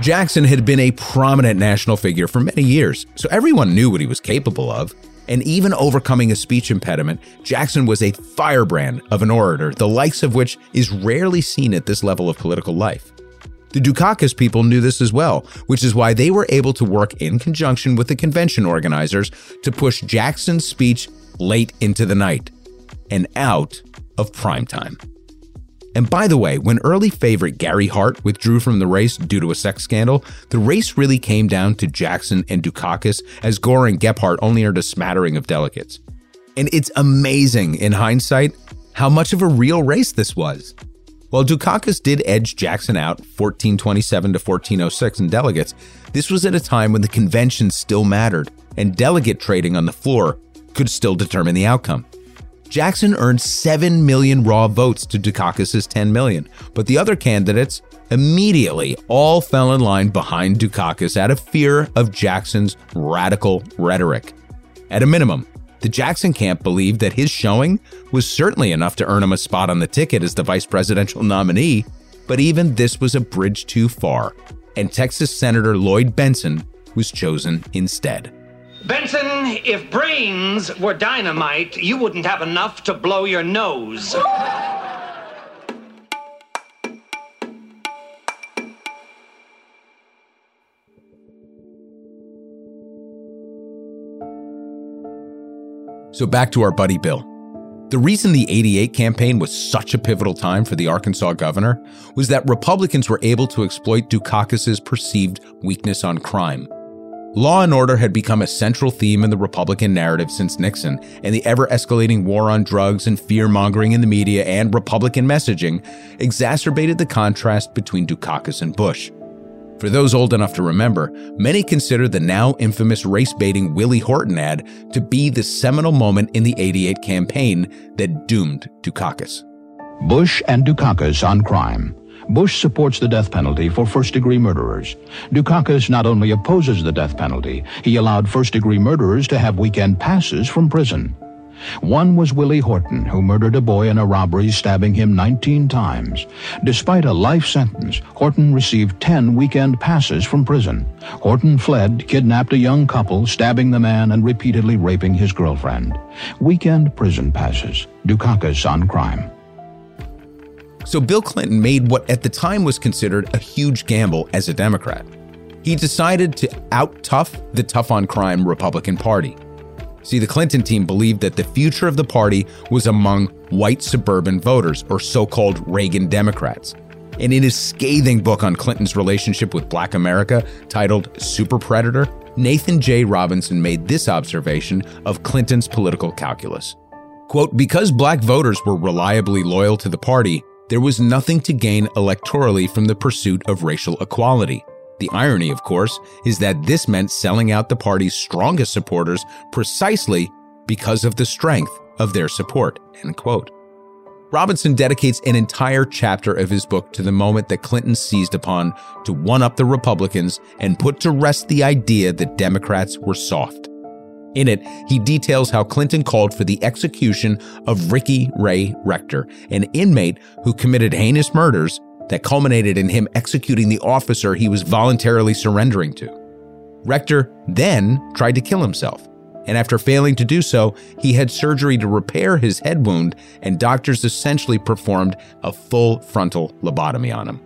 Speaker 1: Jackson had been a prominent national figure for many years, so everyone knew what he was capable of. And even overcoming a speech impediment, Jackson was a firebrand of an orator, the likes of which is rarely seen at this level of political life. The Dukakis people knew this as well, which is why they were able to work in conjunction with the convention organizers to push Jackson's speech late into the night and out of prime time. And by the way, when early favorite Gary Hart withdrew from the race due to a sex scandal, the race really came down to Jackson and Dukakis, as Gore and Gephardt only earned a smattering of delegates. And it's amazing, in hindsight, how much of a real race this was. While Dukakis did edge Jackson out 1427 to 1406 in delegates, this was at a time when the convention still mattered, and delegate trading on the floor could still determine the outcome. Jackson earned 7 million raw votes to Dukakis' 10 million, but the other candidates immediately all fell in line behind Dukakis out of fear of Jackson's radical rhetoric. At a minimum, The Jackson camp believed that his showing was certainly enough to earn him a spot on the ticket as the vice presidential nominee, but even this was a bridge too far, and Texas Senator Lloyd Bentsen was chosen instead.
Speaker 23: Bentsen, if brains were dynamite, you wouldn't have enough to blow your nose.
Speaker 1: So back to our buddy Bill. The reason the 88 campaign was such a pivotal time for the Arkansas governor was that Republicans were able to exploit Dukakis's perceived weakness on crime. Law and order had become a central theme in the Republican narrative since Nixon, and the ever escalating war on drugs and fear mongering in the media and Republican messaging exacerbated the contrast between Dukakis and Bush. For those old enough to remember, many consider the now infamous race baiting Willie Horton ad to be the seminal moment in the 88 campaign that doomed Dukakis.
Speaker 24: Bush and Dukakis on crime. Bush supports the death penalty for first-degree murderers. Dukakis not only opposes the death penalty, he allowed first-degree murderers to have weekend passes from prison. One was Willie Horton, who murdered a boy in a robbery, stabbing him 19 times. Despite a life sentence, Horton received 10 weekend passes from prison. Horton fled, kidnapped a young couple, stabbing the man and repeatedly raping his girlfriend. Weekend prison passes. Dukakis on crime.
Speaker 1: So Bill Clinton made what at the time was considered a huge gamble as a Democrat. He decided to out tough the tough on crime Republican Party. See, the Clinton team believed that the future of the party was among white suburban voters, or so called Reagan Democrats. And in his scathing book on Clinton's relationship with black America, titled Super Predator, Nathan J. Robinson made this observation of Clinton's political calculus. Quote, because black voters were reliably loyal to the party, there was nothing to gain electorally from the pursuit of racial equality. The irony, of course, is that this meant selling out the party's strongest supporters precisely because of the strength of their support. End quote. Robinson dedicates an entire chapter of his book to the moment that Clinton seized upon to one up the Republicans and put to rest the idea that Democrats were soft. In it, he details how Clinton called for the execution of Ricky Ray Rector, an inmate who committed heinous murders that culminated in him executing the officer he was voluntarily surrendering to. Rector then tried to kill himself, and after failing to do so, he had surgery to repair his head wound, and doctors essentially performed a full frontal lobotomy on him.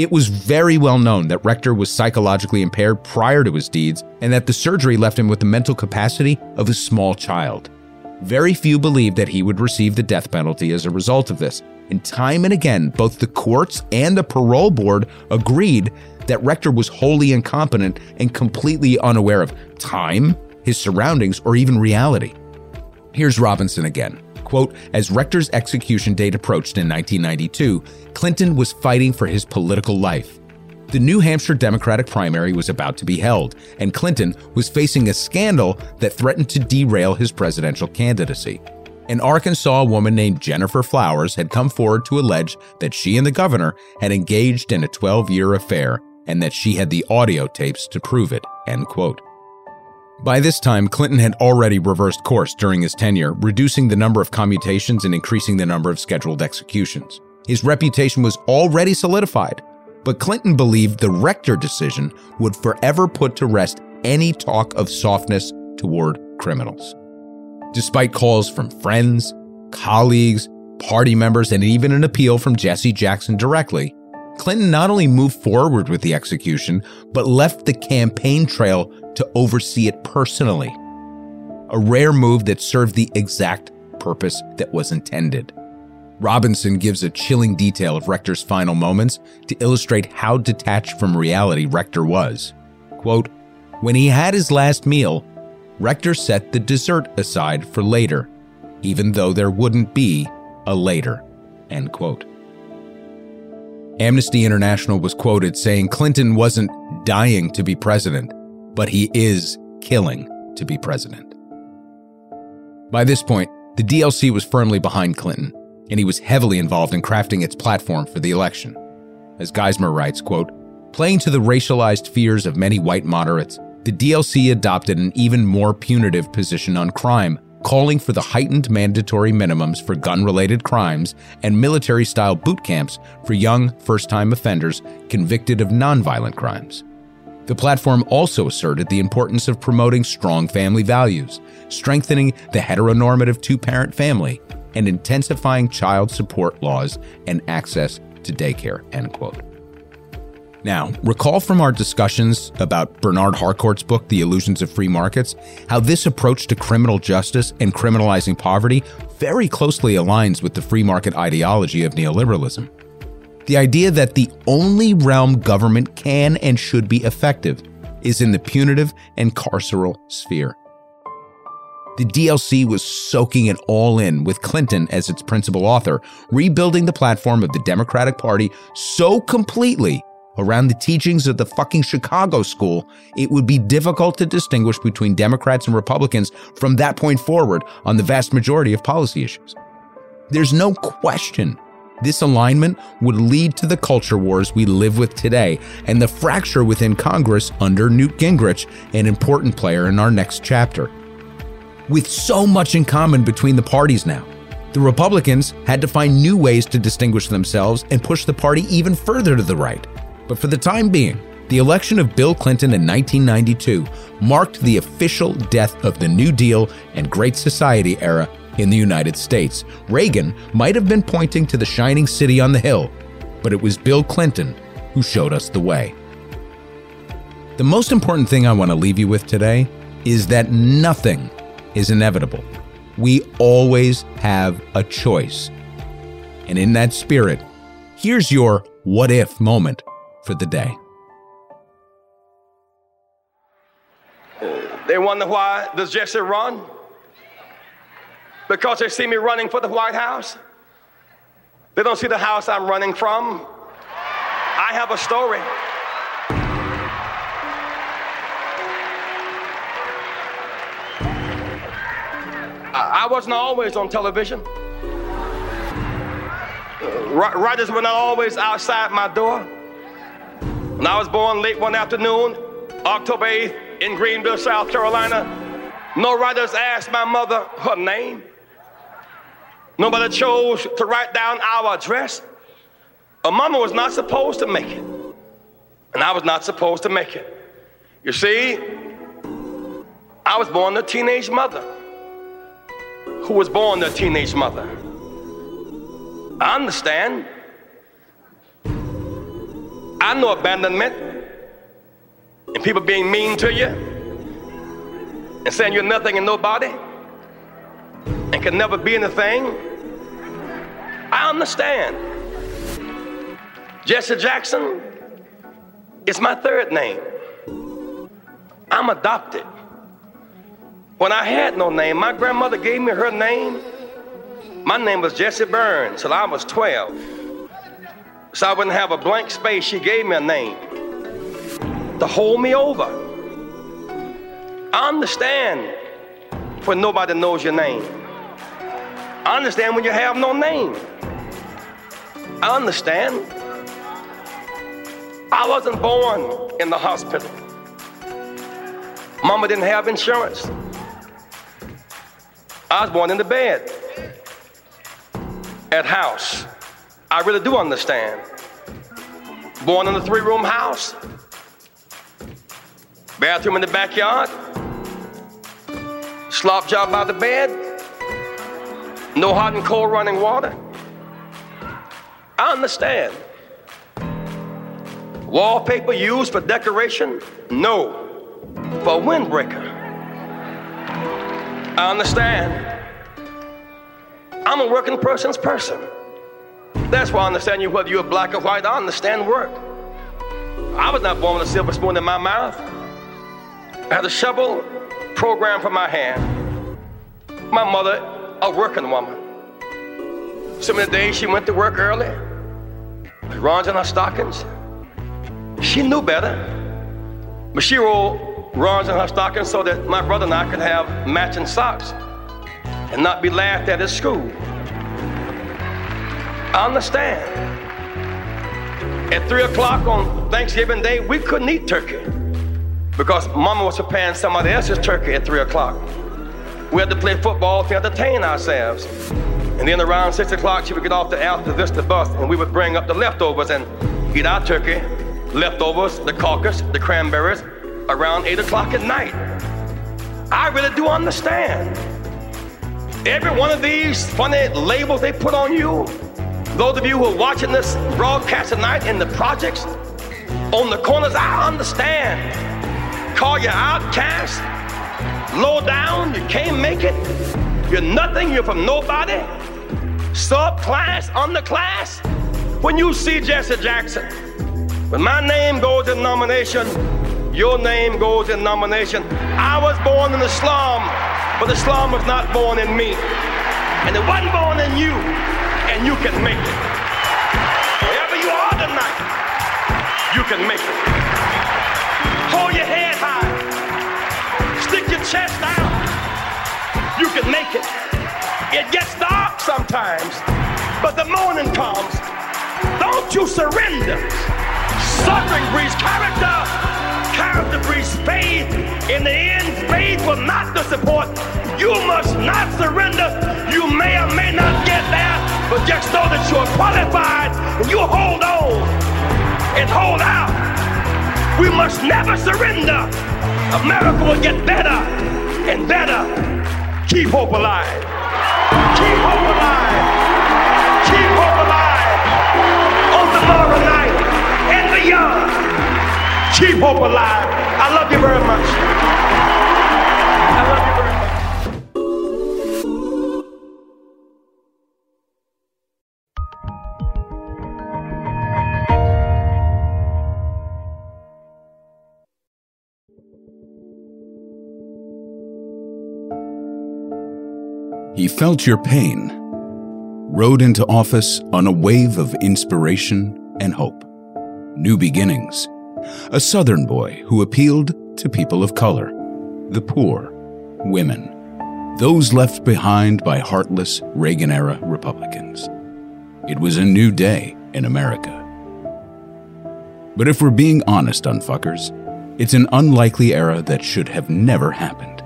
Speaker 1: It was very well known that Rector was psychologically impaired prior to his deeds, and that the surgery left him with the mental capacity of a small child. Very few believed that he would receive the death penalty as a result of this, and time and again, both the courts and the parole board agreed that Rector was wholly incompetent and completely unaware of time, his surroundings, or even reality. Here's Robinson again. Quote, as Rector's execution date approached in 1992, Clinton was fighting for his political life. The New Hampshire Democratic primary was about to be held, and Clinton was facing a scandal that threatened to derail his presidential candidacy an Arkansas woman named Gennifer Flowers had come forward to allege that she and the governor had engaged in a 12 year affair and that she had the audio tapes to prove it. End quote. By this time, Clinton had already reversed course during his tenure, reducing the number of commutations and increasing the number of scheduled executions. His reputation was already solidified, but Clinton believed the Rector decision would forever put to rest any talk of softness toward criminals. Despite calls from friends, colleagues, party members, and even an appeal from Jesse Jackson directly, Clinton not only moved forward with the execution, but left the campaign trail to oversee it personally. A rare move that served the exact purpose that was intended. Robinson gives a chilling detail of Rector's final moments to illustrate how detached from reality Rector was. Quote, when he had his last meal, Rector set the dessert aside for later, even though there wouldn't be a later. End quote. Amnesty International was quoted saying Clinton wasn't dying to be president, but he is killing to be president. By this point, the DLC was firmly behind Clinton, and he was heavily involved in crafting its platform for the election. As Geismer writes, quote, playing to the racialized fears of many white moderates, the DLC adopted an even more punitive position on crime, calling for the heightened mandatory minimums for gun related crimes and military style boot camps for young first time offenders convicted of nonviolent crimes. The platform also asserted the importance of promoting strong family values, strengthening the heteronormative two parent family, and intensifying child support laws and access to daycare. End quote. Now, recall from our discussions about Bernard Harcourt's book, The Illusions of Free Markets, how this approach to criminal justice and criminalizing poverty very closely aligns with the free market ideology of neoliberalism. The idea that the only realm government can and should be effective is in the punitive and carceral sphere. The DLC was soaking it all in with Clinton as its principal author, rebuilding the platform of the Democratic Party so completely around the teachings of the fucking Chicago school, it would be difficult to distinguish between Democrats and Republicans from that point forward on the vast majority of policy issues. There's no question this alignment would lead to the culture wars we live with today and the fracture within Congress under Newt Gingrich, an important player in our next chapter. With so much in common between the parties now, the Republicans had to find new ways to distinguish themselves and push the party even further to the right. But for the time being, the election of Bill Clinton in 1992 marked the official death of the New Deal and Great Society era in the United States. Reagan might have been pointing to the shining city on the hill, but it was Bill Clinton who showed us the way. The most important thing I want to leave you with today is that nothing is inevitable. We always have a choice. And in that spirit, here's your what if moment for the day.
Speaker 22: They wonder why does Jesse run? Because they see me running for the White House. They don't see the house I'm running from. I have a story. I wasn't always on television. Uh, writers were not always outside my door. I was born late one afternoon, October 8th, in Greenville, South Carolina, no writers asked my mother her name. Nobody chose to write down our address. A mama was not supposed to make it, and I was not supposed to make it. You see, I was born a teenage mother who was born a teenage mother. I understand. I know abandonment and people being mean to you and saying you're nothing and nobody and can never be anything. I understand. Jesse Jackson is my third name. I'm adopted. When I had no name, my grandmother gave me her name. My name was Jesse Burns till I was 12 so I wouldn't have a blank space, she gave me a name to hold me over. I understand when nobody knows your name. I understand when you have no name. I understand. I wasn't born in the hospital. Mama didn't have insurance. I was born in the bed at house. I really do understand. Born in a three room house, bathroom in the backyard, slop job by the bed, no hot and cold running water. I understand. Wallpaper used for decoration? No, for a windbreaker. I understand. I'm a working person's person. That's why I understand you, whether you're black or white, I understand work. I was not born with a silver spoon in my mouth. I had a shovel programmed for my hand. My mother, a working woman. Some of the days she went to work early, runs in her stockings. She knew better, but she wore runs in her stockings so that my brother and I could have matching socks and not be laughed at at school. I understand. At 3 o'clock on Thanksgiving Day, we couldn't eat turkey because mama was preparing somebody else's turkey at 3 o'clock. We had to play football to entertain ourselves. And then around 6 o'clock, she would get off the Alta Vista bus and we would bring up the leftovers and eat our turkey, leftovers, the caucus, the cranberries, around 8 o'clock at night. I really do understand. Every one of these funny labels they put on you, those of you who are watching this broadcast tonight in the projects, on the corners, I understand. Call you outcast, low down, you can't make it, you're nothing, you're from nobody, subclass, underclass. When you see Jesse Jackson, when my name goes in nomination, your name goes in nomination. I was born in the slum, but the slum was not born in me. And it wasn't born in you, and you can make it. Wherever you are tonight, you can make it. Hold your head high. Stick your chest out. You can make it. It gets dark sometimes, but the morning comes. Don't you surrender. Suffering breeds character. Character breeds faith. In the end, faith will not disappoint. You must not surrender. You may or may not get there, but just know that you're qualified and you hold on and hold out. We must never surrender. America will get better and better. Keep hope alive. Keep hope alive. Keep hope alive. On tomorrow night and beyond. Keep hope alive. I love you very much.
Speaker 1: He felt your pain, rode into office on a wave of inspiration and hope. New beginnings. A Southern boy who appealed to people of color, the poor, women, those left behind by heartless Reagan era Republicans. It was a new day in America. But if we're being honest, unfuckers, it's an unlikely era that should have never happened.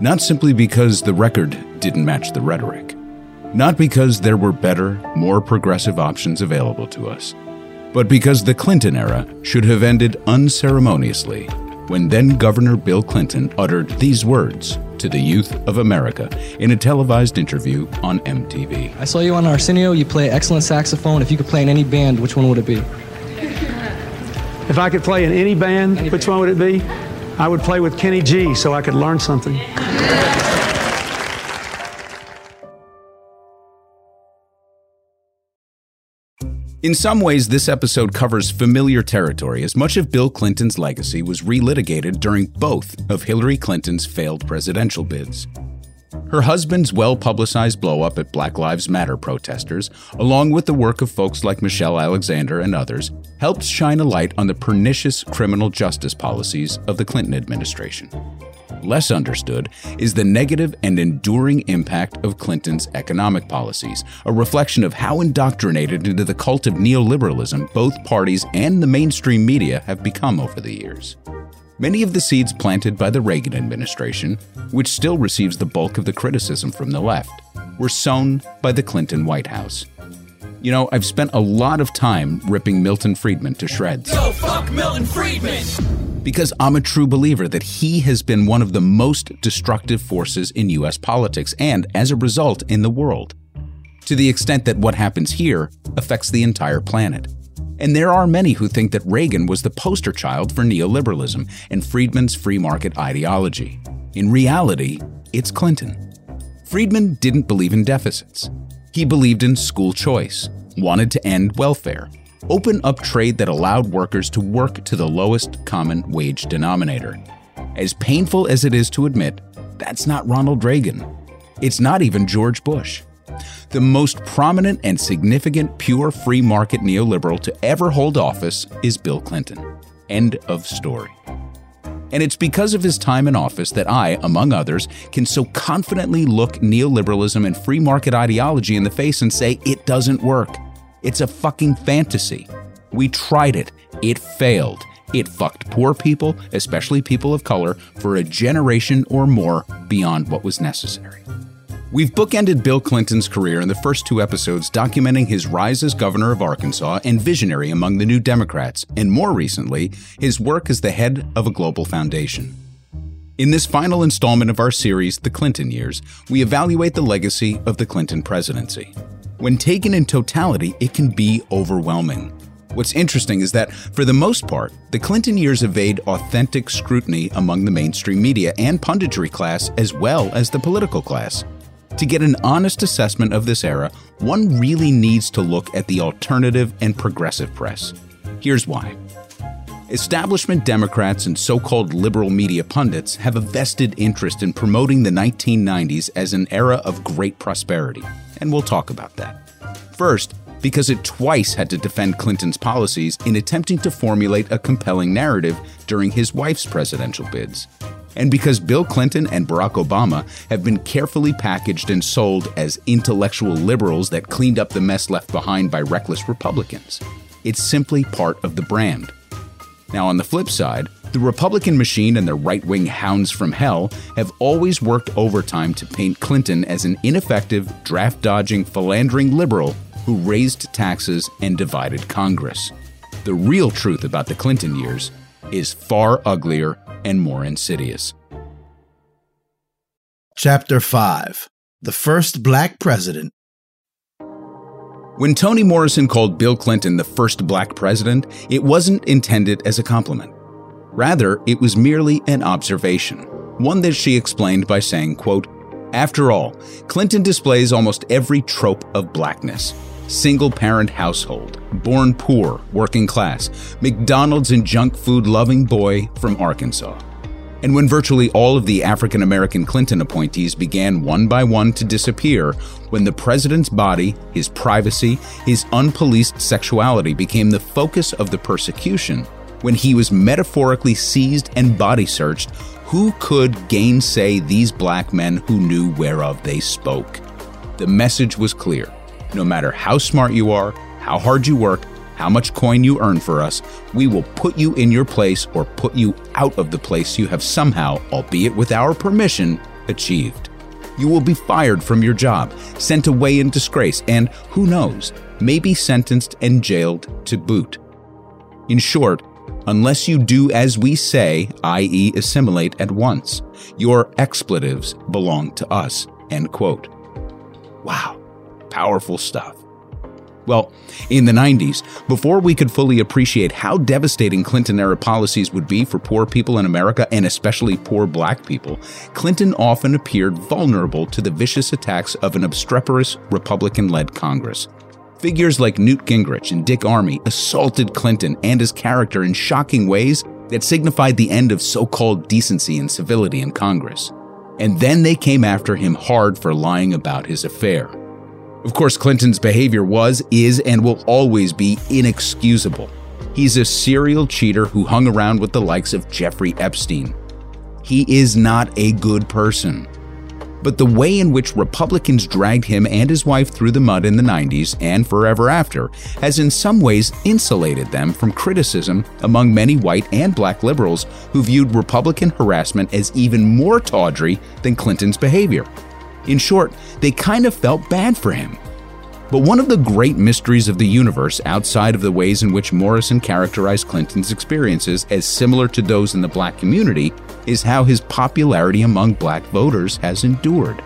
Speaker 1: Not simply because the record didn't match the rhetoric, not because there were better, more progressive options available to us, but because the Clinton era should have ended unceremoniously when then Governor Bill Clinton uttered these words to the youth of America in a televised interview on MTV.
Speaker 25: I saw you on Arsenio. You play excellent saxophone. If you could play in any band, which one would it be?
Speaker 26: If I could play in any band, which one would it be? I would play with Kenny G so I could learn something.
Speaker 1: In some ways, this episode covers familiar territory as much of Bill Clinton's legacy was relitigated during both of Hillary Clinton's failed presidential bids. Her husband's well publicized blowup at Black Lives Matter protesters, along with the work of folks like Michelle Alexander and others, helped shine a light on the pernicious criminal justice policies of the Clinton administration. Less understood is the negative and enduring impact of Clinton's economic policies, a reflection of how indoctrinated into the cult of neoliberalism both parties and the mainstream media have become over the years. Many of the seeds planted by the Reagan administration, which still receives the bulk of the criticism from the left, were sown by the Clinton White House. You know, I've spent a lot of time ripping Milton Friedman to shreds
Speaker 15: Yo, fuck Milton Friedman.
Speaker 1: because I'm a true believer that he has been one of the most destructive forces in US politics and, as a result, in the world. To the extent that what happens here affects the entire planet. And there are many who think that Reagan was the poster child for neoliberalism and Friedman's free market ideology. In reality, it's Clinton. Friedman didn't believe in deficits. He believed in school choice, wanted to end welfare, open up trade that allowed workers to work to the lowest common wage denominator. As painful as it is to admit, that's not Ronald Reagan. It's not even George Bush. The most prominent and significant pure free market neoliberal to ever hold office is Bill Clinton. End of story. And it's because of his time in office that I, among others, can so confidently look neoliberalism and free market ideology in the face and say it doesn't work. It's a fucking fantasy. We tried it, it failed. It fucked poor people, especially people of color, for a generation or more beyond what was necessary. We've bookended Bill Clinton's career in the first two episodes, documenting his rise as governor of Arkansas and visionary among the New Democrats, and more recently, his work as the head of a global foundation. In this final installment of our series, The Clinton Years, we evaluate the legacy of the Clinton presidency. When taken in totality, it can be overwhelming. What's interesting is that, for the most part, the Clinton years evade authentic scrutiny among the mainstream media and punditry class as well as the political class. To get an honest assessment of this era, one really needs to look at the alternative and progressive press. Here's why. Establishment Democrats and so called liberal media pundits have a vested interest in promoting the 1990s as an era of great prosperity, and we'll talk about that. First, because it twice had to defend Clinton's policies in attempting to formulate a compelling narrative during his wife's presidential bids and because Bill Clinton and Barack Obama have been carefully packaged and sold as intellectual liberals that cleaned up the mess left behind by reckless Republicans. It's simply part of the brand. Now, on the flip side, the Republican machine and their right wing hounds from hell have always worked overtime to paint Clinton as an ineffective, draft dodging, philandering liberal who raised taxes and divided Congress. The real truth about the Clinton years is far uglier and more insidious.
Speaker 7: Chapter 5 The First Black President.
Speaker 1: When Toni Morrison called Bill Clinton the first black president, it wasn't intended as a compliment. Rather, it was merely an observation, one that she explained by saying, quote, After all, Clinton displays almost every trope of blackness single parent household, born poor, working class, McDonald's and junk food loving boy from Arkansas. And when virtually all of the African American Clinton appointees began one by one to disappear, when the president's body, his privacy, his unpoliced sexuality became the focus of the persecution, when he was metaphorically seized and body searched, who could gainsay these black men who knew whereof they spoke? The message was clear no matter how smart you are, how hard you work, how much coin you earn for us, we will put you in your place or put you out of the place you have somehow, albeit with our permission, achieved. You will be fired from your job, sent away in disgrace, and who knows, maybe sentenced and jailed to boot. In short, unless you do as we say, i.e., assimilate at once, your expletives belong to us. End quote. Wow powerful stuff. Well, in the 90s, before we could fully appreciate how devastating Clinton era policies would be for poor people in America and especially poor black people, Clinton often appeared vulnerable to the vicious attacks of an obstreperous Republican led Congress. Figures like Newt Gingrich and Dick Armey assaulted Clinton and his character in shocking ways that signified the end of so called decency and civility in Congress. And then they came after him hard for lying about his affair. Of course, Clinton's behavior was, is, and will always be inexcusable. He's a serial cheater who hung around with the likes of Jeffrey Epstein. He is not a good person. But the way in which Republicans dragged him and his wife through the mud in the 90s and forever after has in some ways insulated them from criticism among many white and black liberals who viewed Republican harassment as even more tawdry than Clinton's behavior. In short, they kind of felt bad for him. But one of the great mysteries of the universe, outside of the ways in which Morrison characterized Clinton's experiences as similar to those in the black community, is how his popularity among black voters has endured.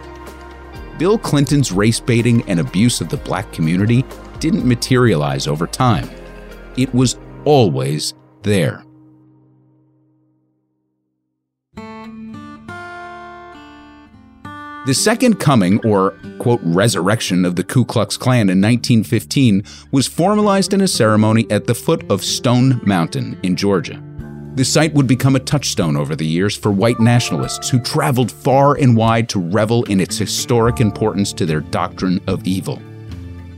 Speaker 1: Bill Clinton's race baiting and abuse of the black community didn't materialize over time. It was always there. The second coming, or quote, resurrection of the Ku Klux Klan in 1915 was formalized in a ceremony at the foot of Stone Mountain in Georgia. The site would become a touchstone over the years for white nationalists who traveled far and wide to revel in its historic importance to their doctrine of evil.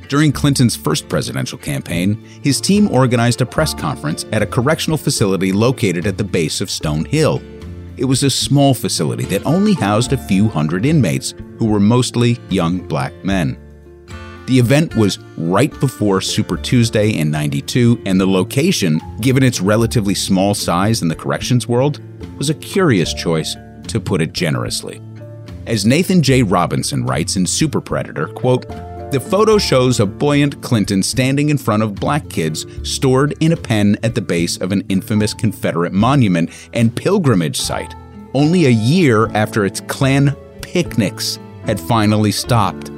Speaker 1: During Clinton's first presidential campaign, his team organized a press conference at a correctional facility located at the base of Stone Hill it was a small facility that only housed a few hundred inmates, who were mostly young black men. The event was right before Super Tuesday in 92, and the location, given its relatively small size in the corrections world, was a curious choice, to put it generously. As Nathan J. Robinson writes in Super Predator, quote, the photo shows a buoyant Clinton standing in front of black kids stored in a pen at the base of an infamous Confederate monument and pilgrimage site, only a year after its Klan picnics had finally stopped.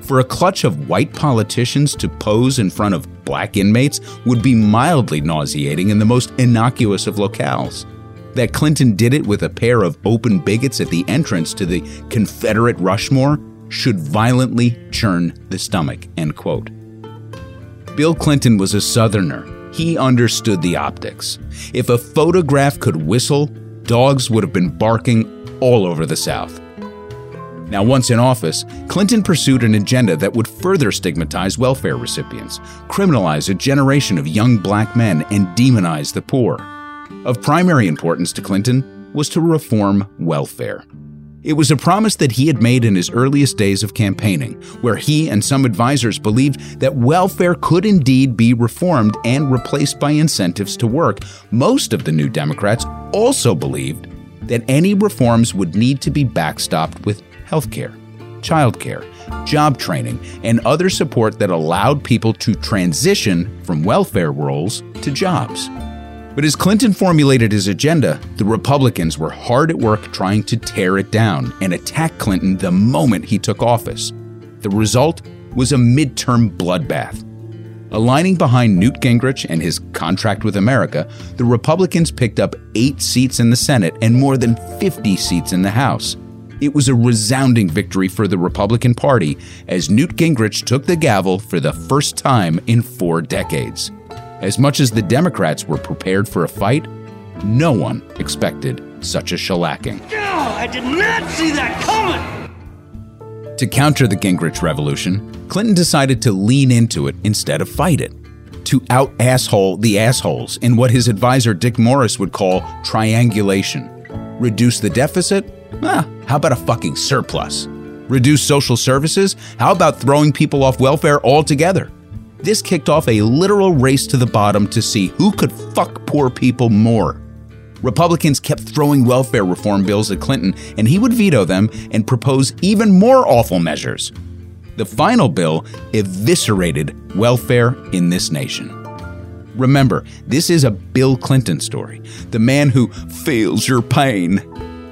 Speaker 1: For a clutch of white politicians to pose in front of black inmates would be mildly nauseating in the most innocuous of locales. That Clinton did it with a pair of open bigots at the entrance to the Confederate Rushmore should violently churn the stomach. End quote. Bill Clinton was a Southerner. He understood the optics. If a photograph could whistle, dogs would have been barking all over the South. Now, once in office, Clinton pursued an agenda that would further stigmatize welfare recipients, criminalize a generation of young black men, and demonize the poor. Of primary importance to Clinton was to reform welfare. It was a promise that he had made in his earliest days of campaigning, where he and some advisors believed that welfare could indeed be reformed and replaced by incentives to work. Most of the New Democrats also believed that any reforms would need to be backstopped with health healthcare, childcare, job training, and other support that allowed people to transition from welfare roles to jobs. But as Clinton formulated his agenda, the Republicans were hard at work trying to tear it down and attack Clinton the moment he took office. The result was a midterm bloodbath. Aligning behind Newt Gingrich and his contract with America, the Republicans picked up eight seats in the Senate and more than 50 seats in the House. It was a resounding victory for the Republican Party as Newt Gingrich took the gavel for the first time in four decades. As much as the Democrats were prepared for a fight, no one expected such a shellacking.
Speaker 15: Oh, I did not see that coming!
Speaker 1: To counter the Gingrich revolution, Clinton decided to lean into it instead of fight it. To out asshole the assholes in what his advisor Dick Morris would call triangulation. Reduce the deficit Ah, how about a fucking surplus? Reduce social services? How about throwing people off welfare altogether? This kicked off a literal race to the bottom to see who could fuck poor people more. Republicans kept throwing welfare reform bills at Clinton, and he would veto them and propose even more awful measures. The final bill eviscerated welfare in this nation. Remember, this is a Bill Clinton story, the man who feels your pain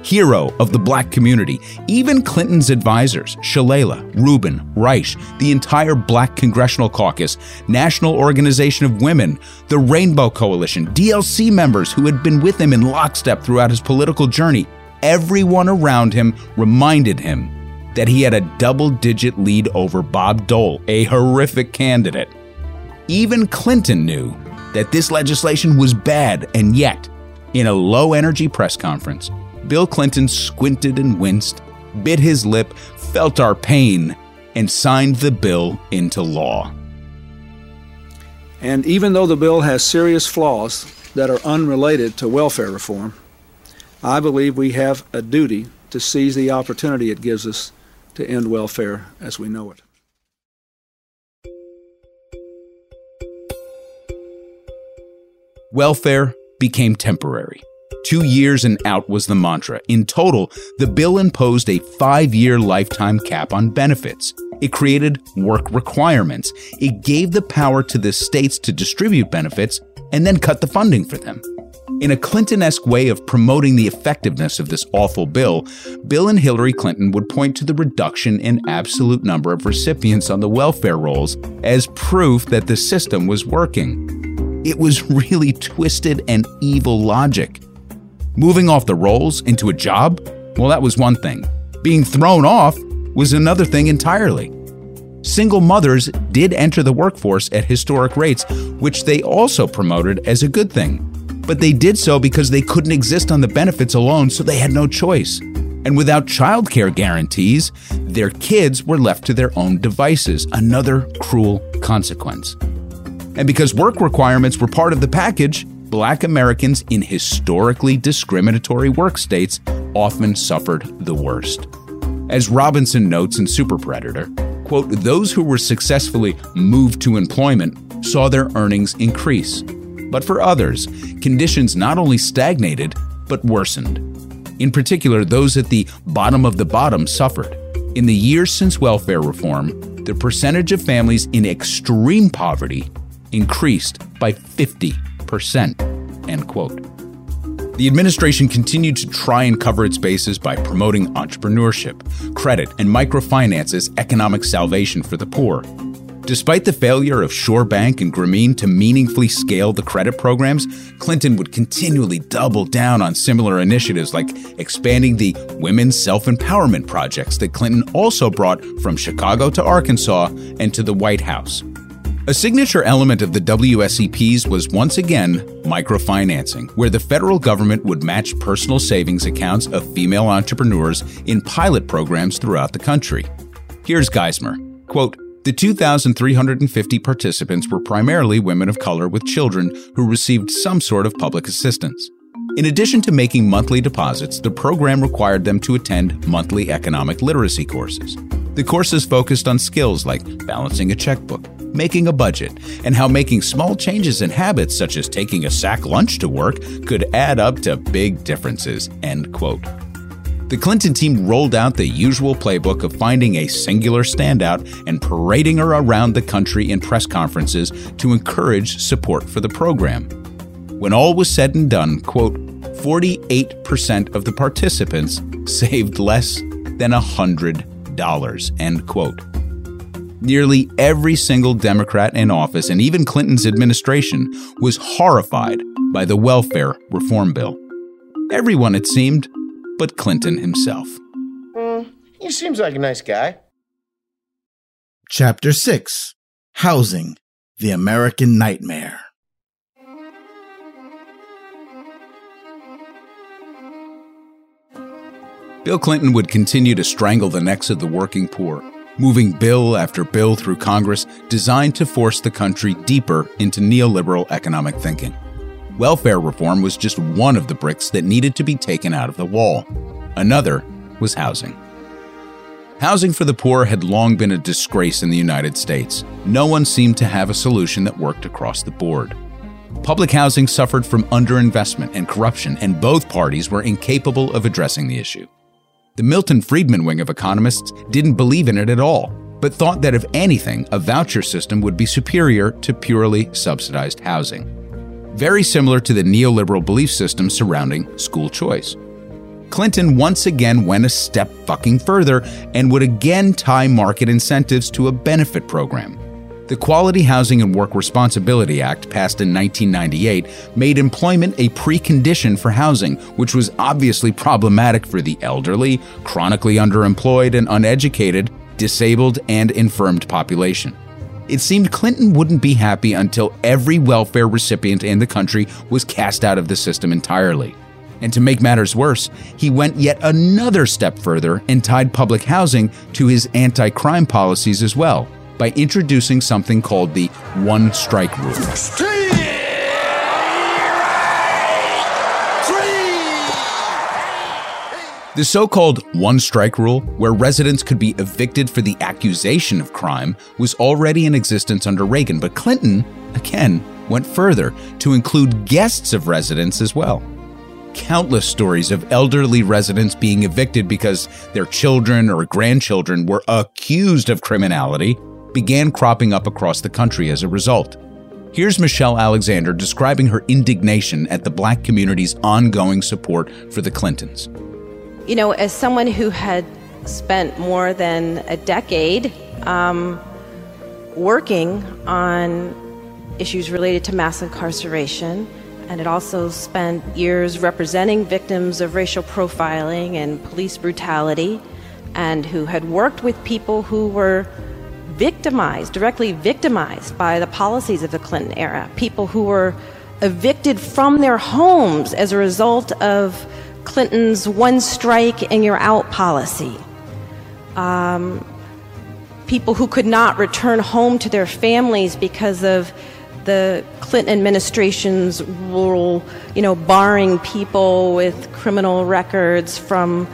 Speaker 1: hero of the black community. Even Clinton's advisors, Shalala, Rubin, Reich, the entire Black Congressional Caucus, National Organization of Women, the Rainbow Coalition, DLC members who had been with him in lockstep throughout his political journey, everyone around him reminded him that he had a double digit lead over Bob Dole, a horrific candidate. Even Clinton knew that this legislation was bad, and yet, in a low energy press conference, Bill Clinton squinted and winced, bit his lip, felt our pain, and signed the bill into law.
Speaker 3: And even though the bill has serious flaws that are unrelated to welfare reform, I believe we have a duty to seize the opportunity it gives us to end welfare as we know it.
Speaker 1: Welfare became temporary. Two years and out was the mantra. In total, the bill imposed a five year lifetime cap on benefits. It created work requirements. It gave the power to the states to distribute benefits and then cut the funding for them. In a Clinton esque way of promoting the effectiveness of this awful bill, Bill and Hillary Clinton would point to the reduction in absolute number of recipients on the welfare rolls as proof that the system was working. It was really twisted and evil logic. Moving off the rolls into a job? Well, that was one thing. Being thrown off was another thing entirely. Single mothers did enter the workforce at historic rates, which they also promoted as a good thing. But they did so because they couldn't exist on the benefits alone, so they had no choice. And without childcare guarantees, their kids were left to their own devices, another cruel consequence. And because work requirements were part of the package, black Americans in historically discriminatory work states often suffered the worst. As Robinson notes in Super Predator, quote, those who were successfully moved to employment saw their earnings increase. But for others, conditions not only stagnated, but worsened. In particular, those at the bottom of the bottom suffered. In the years since welfare reform, the percentage of families in extreme poverty increased by 50%. End quote. The administration continued to try and cover its bases by promoting entrepreneurship, credit, and microfinance as economic salvation for the poor. Despite the failure of ShoreBank and Grameen to meaningfully scale the credit programs, Clinton would continually double down on similar initiatives like expanding the women's self empowerment projects that Clinton also brought from Chicago to Arkansas and to the White House. A signature element of the WSEPs was once again microfinancing, where the federal government would match personal savings accounts of female entrepreneurs in pilot programs throughout the country. Here's Geismer. Quote, the 2,350 participants were primarily women of color with children who received some sort of public assistance. In addition to making monthly deposits, the program required them to attend monthly economic literacy courses. The courses focused on skills like balancing a checkbook, making a budget, and how making small changes in habits such as taking a sack lunch to work could add up to big differences. End quote. The Clinton team rolled out the usual playbook of finding a singular standout and parading her around the country in press conferences to encourage support for the program. When all was said and done, quote, 48% of the participants saved less than $100 end quote. Nearly every single Democrat in office and even Clinton's administration was horrified by the welfare reform bill. Everyone, it seemed, but Clinton himself.
Speaker 27: Mm, he seems like a nice guy.
Speaker 7: Chapter 6 Housing The American Nightmare.
Speaker 1: Bill Clinton would continue to strangle the necks of the working poor, moving bill after bill through Congress designed to force the country deeper into neoliberal economic thinking. Welfare reform was just one of the bricks that needed to be taken out of the wall. Another was housing. Housing for the poor had long been a disgrace in the United States. No one seemed to have a solution that worked across the board. Public housing suffered from underinvestment and corruption, and both parties were incapable of addressing the issue. The Milton Friedman wing of economists didn't believe in it at all, but thought that if anything, a voucher system would be superior to purely subsidized housing. Very similar to the neoliberal belief system surrounding school choice. Clinton once again went a step fucking further and would again tie market incentives to a benefit program. The Quality Housing and Work Responsibility Act, passed in 1998, made employment a precondition for housing, which was obviously problematic for the elderly, chronically underemployed and uneducated, disabled, and infirmed population. It seemed Clinton wouldn't be happy until every welfare recipient in the country was cast out of the system entirely. And to make matters worse, he went yet another step further and tied public housing to his anti crime policies as well by introducing something called the one strike rule. The so called one strike rule, where residents could be evicted for the accusation of crime, was already in existence under Reagan, but Clinton, again, went further to include guests of residents as well. Countless stories of elderly residents being evicted because their children or grandchildren were accused of criminality began cropping up across the country as a result. Here's Michelle Alexander describing her indignation at the black community's ongoing support for the Clintons.
Speaker 20: You know, as someone who had spent more than a decade um, working on issues related to mass incarceration, and had also spent years representing victims of racial profiling and police brutality, and who had worked with people who were victimized, directly victimized by the policies of the Clinton era. People who were evicted from their homes as a result of Clinton's one strike and you're out policy. Um, people who could not return home to their families because of the Clinton administration's rule, you know, barring people with criminal records from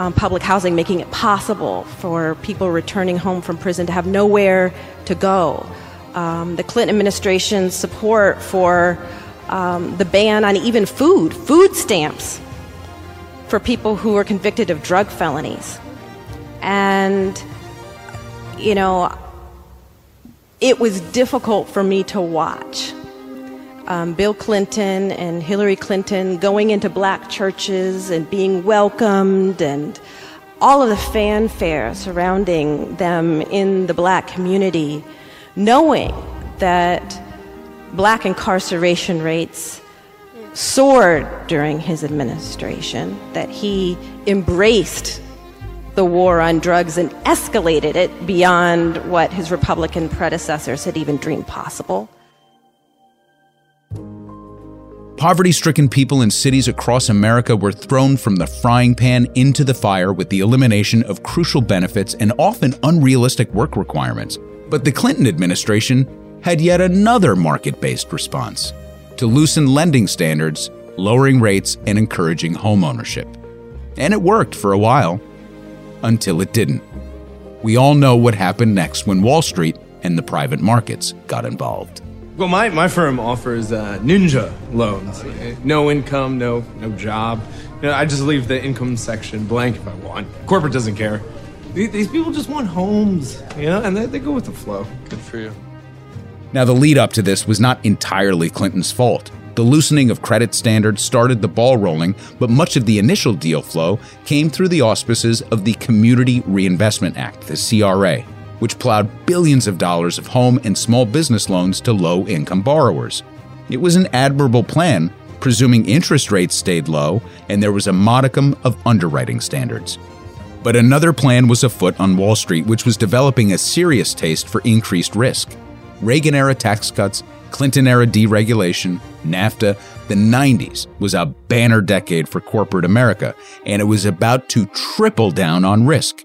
Speaker 28: um, public housing, making it possible for people returning home from prison to have nowhere to go. Um, the Clinton administration's support for um, the ban on even food, food stamps for people who are convicted of drug felonies. And, you know, it was difficult for me to watch. Um, Bill Clinton and Hillary Clinton going into black churches and being welcomed, and all of the fanfare surrounding them in the black community, knowing that black incarceration rates soared during his administration, that he embraced the war on drugs and escalated it beyond what his Republican predecessors had even dreamed possible.
Speaker 1: Poverty stricken people in cities across America were thrown from the frying pan into the fire with the elimination of crucial benefits and often unrealistic work requirements. But the Clinton administration had yet another market based response to loosen lending standards, lowering rates, and encouraging homeownership. And it worked for a while, until it didn't. We all know what happened next when Wall Street and the private markets got involved.
Speaker 29: Well, my, my firm offers uh, ninja loans. No income, no no job. You know, I just leave the income section blank if I want. Corporate doesn't care. These, these people just want homes, you know, and they, they go with the flow. Good for you.
Speaker 1: Now, the lead up to this was not entirely Clinton's fault. The loosening of credit standards started the ball rolling, but much of the initial deal flow came through the auspices of the Community Reinvestment Act, the CRA, which plowed billions of dollars of home and small business loans to low income borrowers. It was an admirable plan, presuming interest rates stayed low and there was a modicum of underwriting standards. But another plan was afoot on Wall Street, which was developing a serious taste for increased risk. Reagan era tax cuts, Clinton era deregulation, NAFTA, the 90s was a banner decade for corporate America, and it was about to triple down on risk.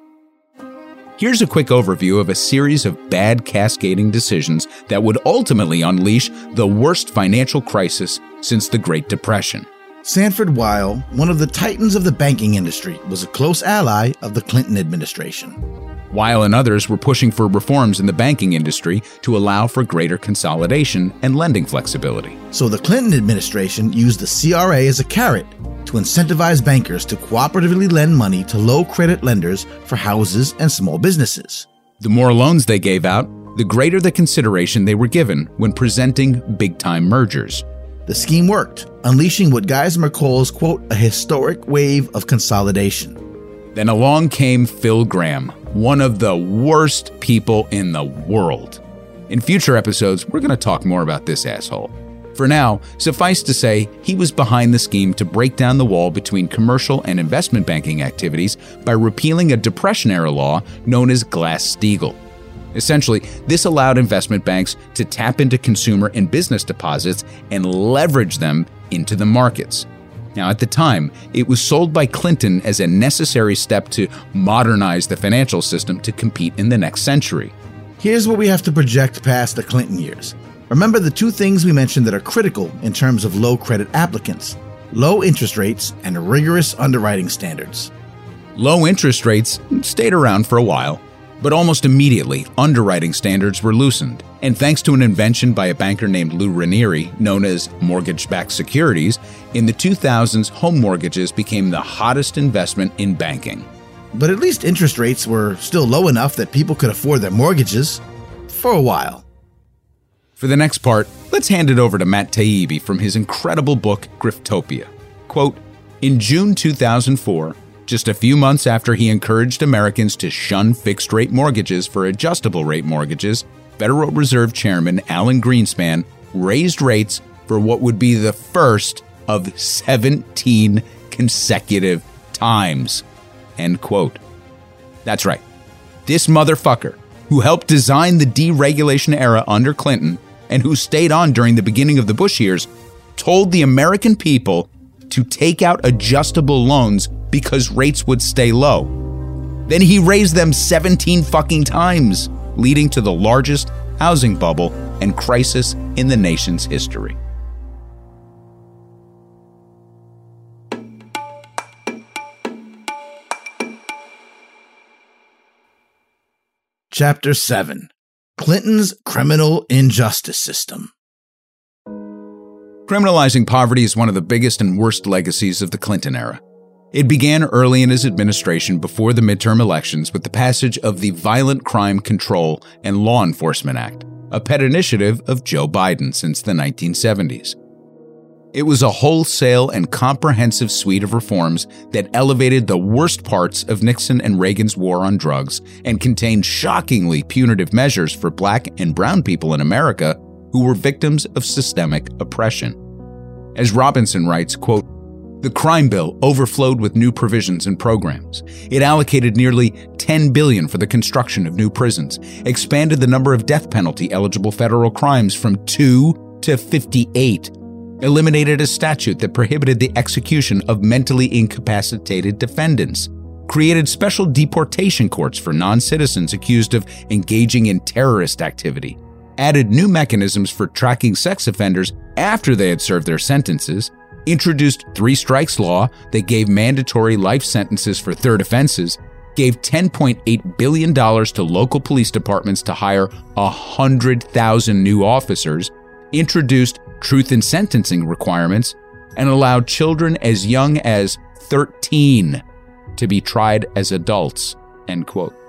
Speaker 1: Here's a quick overview of a series of bad cascading decisions that would ultimately unleash the worst financial crisis since the Great Depression.
Speaker 7: Sanford Weill, one of the titans of the banking industry, was a close ally of the Clinton administration.
Speaker 1: Weill and others were pushing for reforms in the banking industry to allow for greater consolidation and lending flexibility.
Speaker 7: So the Clinton administration used the CRA as a carrot to incentivize bankers to cooperatively lend money to low credit lenders for houses and small businesses.
Speaker 1: The more loans they gave out, the greater the consideration they were given when presenting big time mergers.
Speaker 7: The scheme worked, unleashing what Geismer calls, quote, a historic wave of consolidation.
Speaker 1: Then along came Phil Gramm, one of the worst people in the world. In future episodes, we're going to talk more about this asshole. For now, suffice to say, he was behind the scheme to break down the wall between commercial and investment banking activities by repealing a Depression era law known as Glass Steagall. Essentially, this allowed investment banks to tap into consumer and business deposits and leverage them into the markets. Now, at the time, it was sold by Clinton as a necessary step to modernize the financial system to compete in the next century.
Speaker 7: Here's what we have to project past the Clinton years. Remember the two things we mentioned that are critical in terms of low credit applicants low interest rates and rigorous underwriting standards.
Speaker 1: Low interest rates stayed around for a while, but almost immediately, underwriting standards were loosened. And thanks to an invention by a banker named Lou Ranieri, known as mortgage backed securities, in the 2000s, home mortgages became the hottest investment in banking.
Speaker 7: But at least interest rates were still low enough that people could afford their mortgages for a while.
Speaker 1: For the next part, let's hand it over to Matt Taibbi from his incredible book, Griftopia. Quote In June 2004, just a few months after he encouraged Americans to shun fixed rate mortgages for adjustable rate mortgages, Federal Reserve Chairman Alan Greenspan raised rates for what would be the first of 17 consecutive times. End quote. That's right. This motherfucker, who helped design the deregulation era under Clinton and who stayed on during the beginning of the Bush years, told the American people to take out adjustable loans because rates would stay low. Then he raised them 17 fucking times, leading to the largest housing bubble and crisis in the nation's history.
Speaker 7: Chapter 7 Clinton's Criminal Injustice System
Speaker 1: Criminalizing poverty is one of the biggest and worst legacies of the Clinton era. It began early in his administration before the midterm elections with the passage of the Violent Crime Control and Law Enforcement Act, a pet initiative of Joe Biden since the 1970s. It was a wholesale and comprehensive suite of reforms that elevated the worst parts of Nixon and Reagan's war on drugs and contained shockingly punitive measures for black and brown people in America who were victims of systemic oppression. As Robinson writes, quote, the crime bill overflowed with new provisions and programs. It allocated nearly 10 billion for the construction of new prisons, expanded the number of death penalty eligible federal crimes from 2 to 58, eliminated a statute that prohibited the execution of mentally incapacitated defendants, created special deportation courts for non-citizens accused of engaging in terrorist activity, added new mechanisms for tracking sex offenders after they had served their sentences, introduced three strikes law that gave mandatory life sentences for third offenses, gave $10.8 billion to local police departments to hire 100,000 new officers, introduced truth in sentencing requirements, and allowed children as young as 13 to be tried as adults. End quote.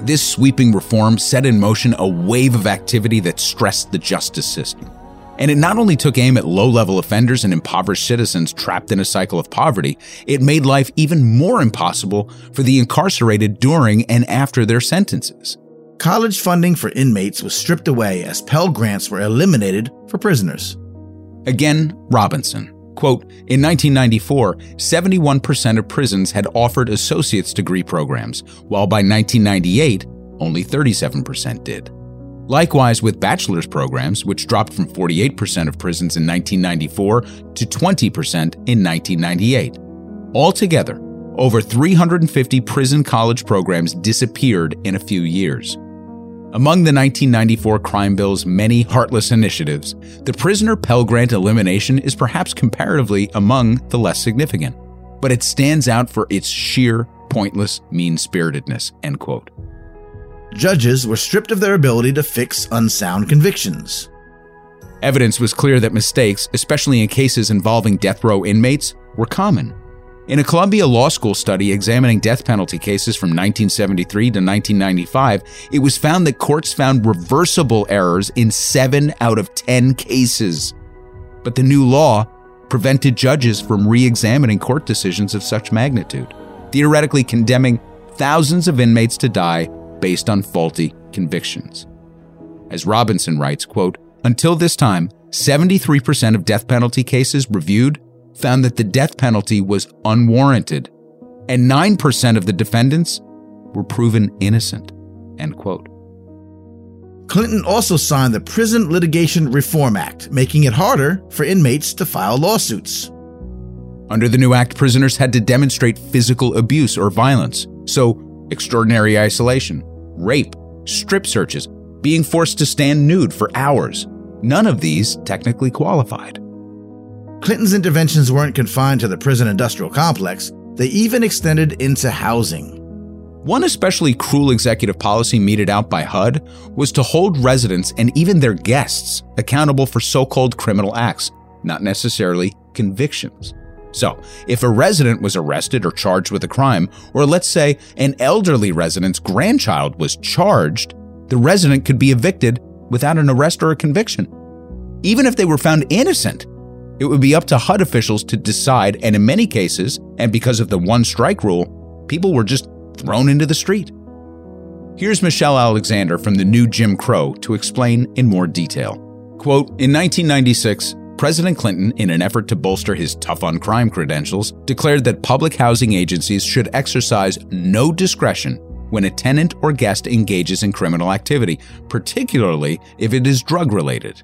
Speaker 1: This sweeping reform set in motion a wave of activity that stressed the justice system. And it not only took aim at low level offenders and impoverished citizens trapped in a cycle of poverty, it made life even more impossible for the incarcerated during and after their sentences.
Speaker 7: College funding for inmates was stripped away as Pell Grants were eliminated for prisoners.
Speaker 1: Again, Robinson. Quote, in 1994, 71% of prisons had offered associate's degree programs, while by 1998, only 37% did. Likewise, with bachelor's programs, which dropped from 48% of prisons in 1994 to 20% in 1998. Altogether, over 350 prison college programs disappeared in a few years. Among the 1994 crime bill's many heartless initiatives, the prisoner Pell Grant elimination is perhaps comparatively among the less significant, but it stands out for its sheer, pointless mean spiritedness. End quote
Speaker 7: judges were stripped of their ability to fix unsound convictions.
Speaker 1: Evidence was clear that mistakes, especially in cases involving death row inmates, were common. In a Columbia Law School study examining death penalty cases from 1973 to 1995, it was found that courts found reversible errors in 7 out of 10 cases. But the new law prevented judges from re examining court decisions of such magnitude, theoretically condemning thousands of inmates to die based on faulty convictions. As Robinson writes, quote, until this time, 73% of death penalty cases reviewed found that the death penalty was unwarranted, and 9% of the defendants were proven innocent. End quote.
Speaker 7: Clinton also signed the Prison Litigation Reform Act, making it harder for inmates to file lawsuits.
Speaker 1: Under the new act, prisoners had to demonstrate physical abuse or violence, so extraordinary isolation, rape, strip searches, being forced to stand nude for hours. None of these technically qualified.
Speaker 7: Clinton's interventions weren't confined to the prison industrial complex, they even extended into housing.
Speaker 1: One especially cruel executive policy meted out by HUD was to hold residents and even their guests accountable for so called criminal acts, not necessarily convictions. So, if a resident was arrested or charged with a crime, or let's say an elderly resident's grandchild was charged, the resident could be evicted without an arrest or a conviction. Even if they were found innocent, it would be up to HUD officials to decide, and in many cases, and because of the one strike rule, people were just thrown into the street. Here's Michelle Alexander from the new Jim Crow to explain in more detail. Quote In 1996, President Clinton, in an effort to bolster his tough on crime credentials, declared that public housing agencies should exercise no discretion when a tenant or guest engages in criminal activity, particularly if it is drug related.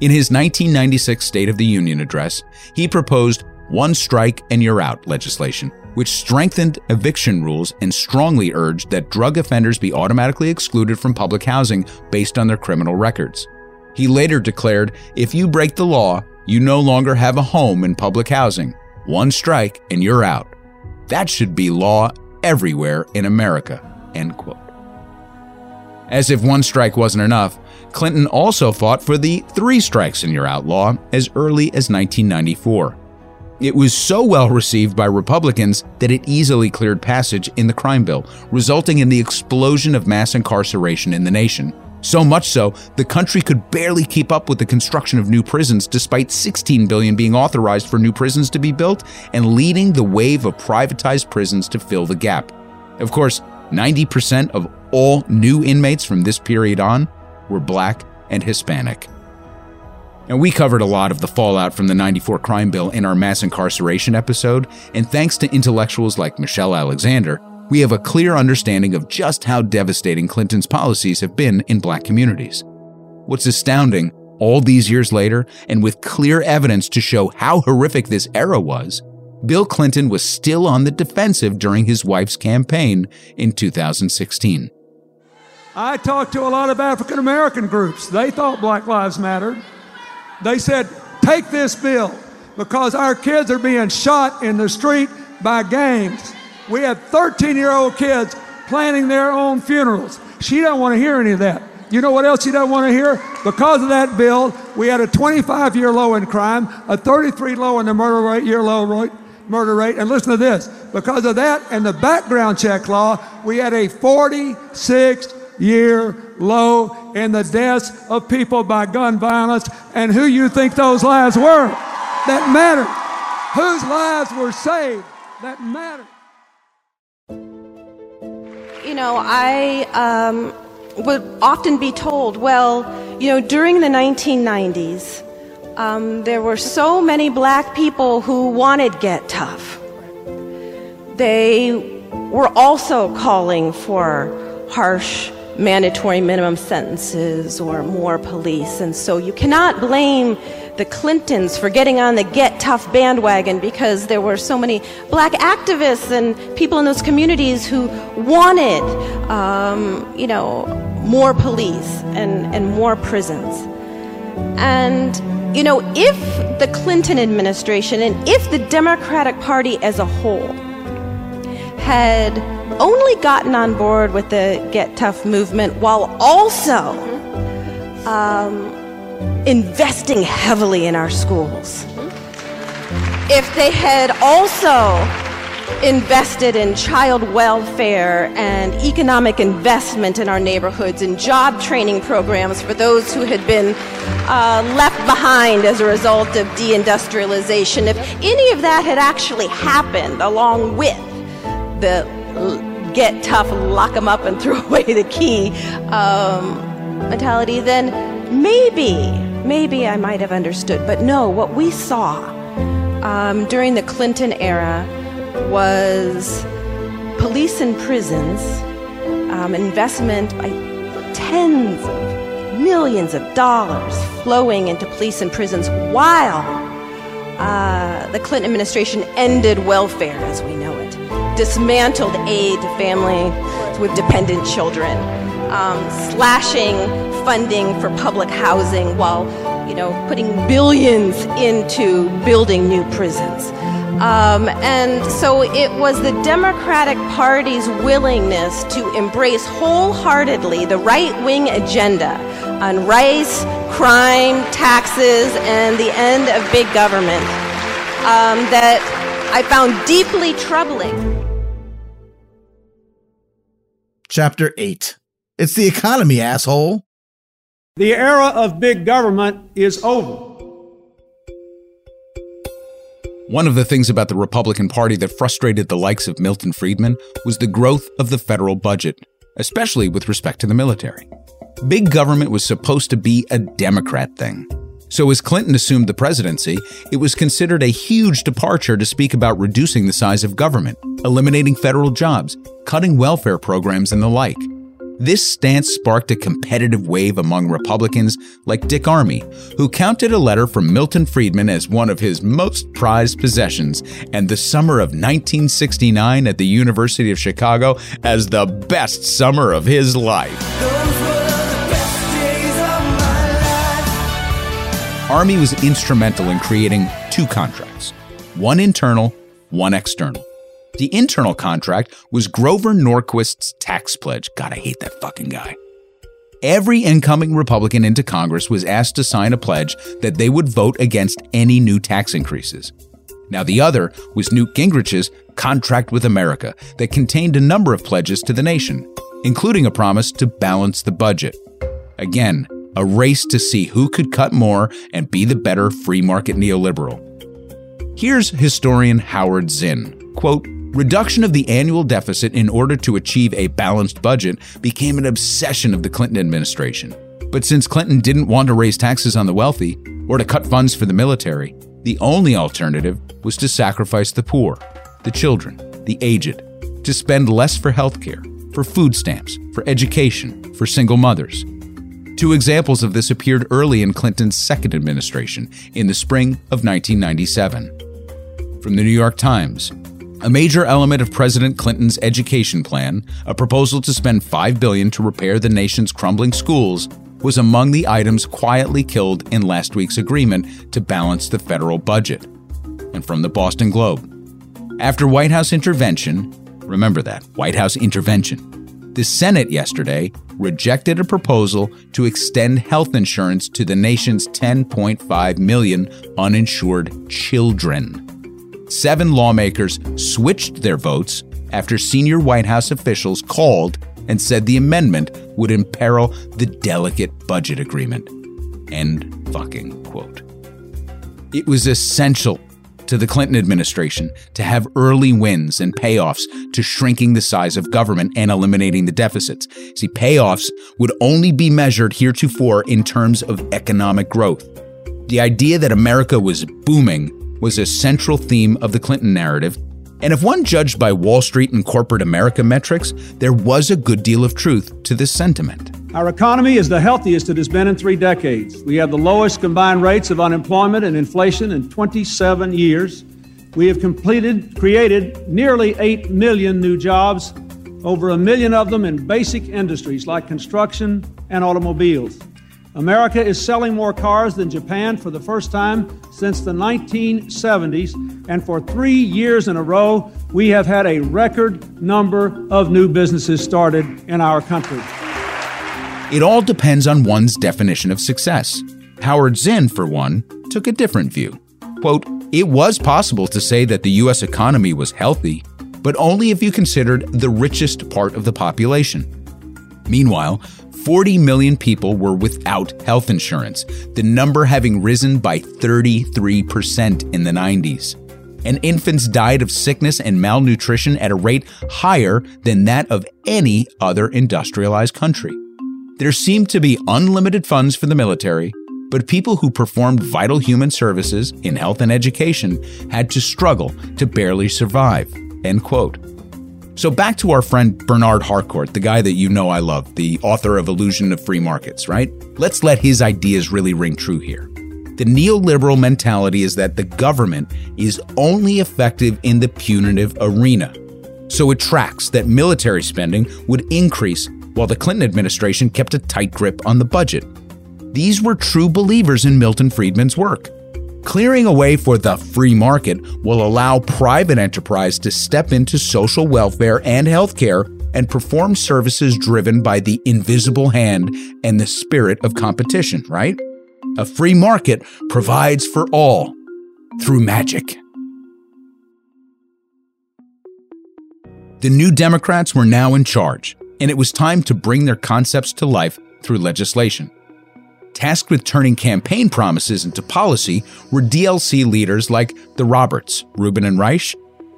Speaker 1: In his 1996 State of the Union address, he proposed one strike and you're out legislation, which strengthened eviction rules and strongly urged that drug offenders be automatically excluded from public housing based on their criminal records. He later declared if you break the law, you no longer have a home in public housing. One strike and you're out. That should be law everywhere in America. End quote. As if one strike wasn't enough, Clinton also fought for the three strikes and you're outlaw as early as 1994. It was so well received by Republicans that it easily cleared passage in the crime bill, resulting in the explosion of mass incarceration in the nation. So much so, the country could barely keep up with the construction of new prisons despite 16 billion being authorized for new prisons to be built and leading the wave of privatized prisons to fill the gap. Of course, 90% of all new inmates from this period on were black and Hispanic. And we covered a lot of the fallout from the 94 crime bill in our mass incarceration episode, and thanks to intellectuals like Michelle Alexander, we have a clear understanding of just how devastating Clinton's policies have been in black communities. What's astounding, all these years later, and with clear evidence to show how horrific this era was, Bill Clinton was still on the defensive during his wife's campaign in 2016.
Speaker 3: I talked to a lot of African American groups. They thought Black Lives Mattered. They said, take this bill because our kids are being shot in the street by gangs. We had 13 year old kids planning their own funerals. She don't want to hear any of that. You know what else she doesn't want to hear? Because of that bill, we had a 25 year low in crime, a 33 low in the murder rate, year low rate, murder rate. And listen to this because of that and the background check law, we had a 46 year low in the deaths of people by gun violence. And who you think those lives were that mattered? Whose lives were saved that mattered?
Speaker 28: You know, I um, would often be told, well, you know, during the 1990s, um, there were so many black people who wanted Get Tough. They were also calling for harsh mandatory minimum sentences or more police. And so you cannot blame the Clintons for getting on the Get Tough bandwagon because there were so many black activists and people in those communities who wanted, um, you know, more police and, and more prisons. And, you know, if the Clinton administration and if the Democratic Party as a whole had only gotten on board with the Get Tough movement while also um, investing heavily in our schools. If they had also invested in child welfare and economic investment in our neighborhoods and job training programs for those who had been uh, left behind as a result of deindustrialization, if any of that had actually happened along with the get tough, lock them up, and throw away the key um, mentality, then maybe, maybe I might have understood. But no, what we saw um, during the Clinton era was police and prisons, um, investment by tens of millions of dollars flowing into police and prisons while uh, the Clinton administration ended welfare as we know it, dismantled aid to families with dependent children, um, slashing funding for public housing while you know putting billions into building new prisons. Um, and so it was the Democratic Party's willingness to embrace wholeheartedly the right wing agenda on race, crime, taxes, and the end of big government um, that I found deeply troubling.
Speaker 7: Chapter 8 It's the economy, asshole.
Speaker 4: The era of big government is over.
Speaker 1: One of the things about the Republican Party that frustrated the likes of Milton Friedman was the growth of the federal budget, especially with respect to the military. Big government was supposed to be a Democrat thing. So, as Clinton assumed the presidency, it was considered a huge departure to speak about reducing the size of government, eliminating federal jobs, cutting welfare programs, and the like. This stance sparked a competitive wave among Republicans like Dick Armey, who counted a letter from Milton Friedman as one of his most prized possessions, and the summer of 1969 at the University of Chicago as the best summer of his life. Armey was instrumental in creating two contracts one internal, one external. The internal contract was Grover Norquist's tax pledge. God, I hate that fucking guy. Every incoming Republican into Congress was asked to sign a pledge that they would vote against any new tax increases. Now, the other was Newt Gingrich's Contract with America that contained a number of pledges to the nation, including a promise to balance the budget. Again, a race to see who could cut more and be the better free market neoliberal. Here's historian Howard Zinn. Quote, Reduction of the annual deficit in order to achieve a balanced budget became an obsession of the Clinton administration. But since Clinton didn't want to raise taxes on the wealthy or to cut funds for the military, the only alternative was to sacrifice the poor, the children, the aged, to spend less for health care, for food stamps, for education, for single mothers. Two examples of this appeared early in Clinton's second administration, in the spring of 1997. From the New York Times, a major element of President Clinton's education plan, a proposal to spend 5 billion to repair the nation's crumbling schools, was among the items quietly killed in last week's agreement to balance the federal budget. And from the Boston Globe. After White House intervention, remember that, White House intervention, the Senate yesterday rejected a proposal to extend health insurance to the nation's 10.5 million uninsured children seven lawmakers switched their votes after senior White House officials called and said the amendment would imperil the delicate budget agreement. End fucking quote. It was essential to the Clinton administration to have early wins and payoffs to shrinking the size of government and eliminating the deficits. See, payoffs would only be measured heretofore in terms of economic growth. The idea that America was booming was a central theme of the Clinton narrative, and if one judged by Wall Street and corporate America metrics, there was a good deal of truth to this sentiment.
Speaker 4: Our economy is the healthiest it has been in three decades. We have the lowest combined rates of unemployment and inflation in 27 years. We have completed, created nearly 8 million new jobs, over a million of them in basic industries like construction and automobiles. America is selling more cars than Japan for the first time since the 1970s, and for three years in a row, we have had a record number of new businesses started in our country.
Speaker 1: It all depends on one's definition of success. Howard Zinn, for one, took a different view. Quote, it was possible to say that the U.S. economy was healthy, but only if you considered the richest part of the population. Meanwhile, 40 million people were without health insurance, the number having risen by 33% in the 90s. And infants died of sickness and malnutrition at a rate higher than that of any other industrialized country. There seemed to be unlimited funds for the military, but people who performed vital human services in health and education had to struggle to barely survive. End quote. So back to our friend Bernard Harcourt, the guy that you know I love, the author of Illusion of Free Markets, right? Let's let his ideas really ring true here. The neoliberal mentality is that the government is only effective in the punitive arena. So it tracks that military spending would increase while the Clinton administration kept a tight grip on the budget. These were true believers in Milton Friedman's work. Clearing a way for the free market will allow private enterprise to step into social welfare and healthcare and perform services driven by the invisible hand and the spirit of competition, right? A free market provides for all through magic. The New Democrats were now in charge, and it was time to bring their concepts to life through legislation. Tasked with turning campaign promises into policy were DLC leaders like the Roberts, Rubin and Reich,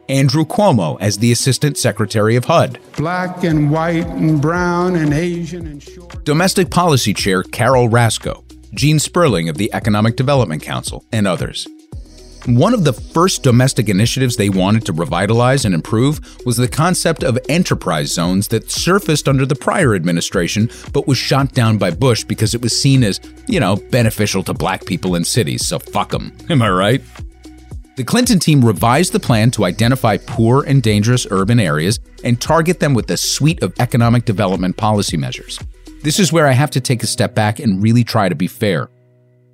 Speaker 1: Andrew Cuomo as the Assistant Secretary of HUD,
Speaker 30: black and white and brown and Asian and short.
Speaker 1: Domestic Policy Chair Carol Rasco, Gene Sperling of the Economic Development Council, and others. One of the first domestic initiatives they wanted to revitalize and improve was the concept of enterprise zones that surfaced under the prior administration but was shot down by Bush because it was seen as, you know, beneficial to black people in cities, so fuck them. Am I right? The Clinton team revised the plan to identify poor and dangerous urban areas and target them with a suite of economic development policy measures. This is where I have to take a step back and really try to be fair.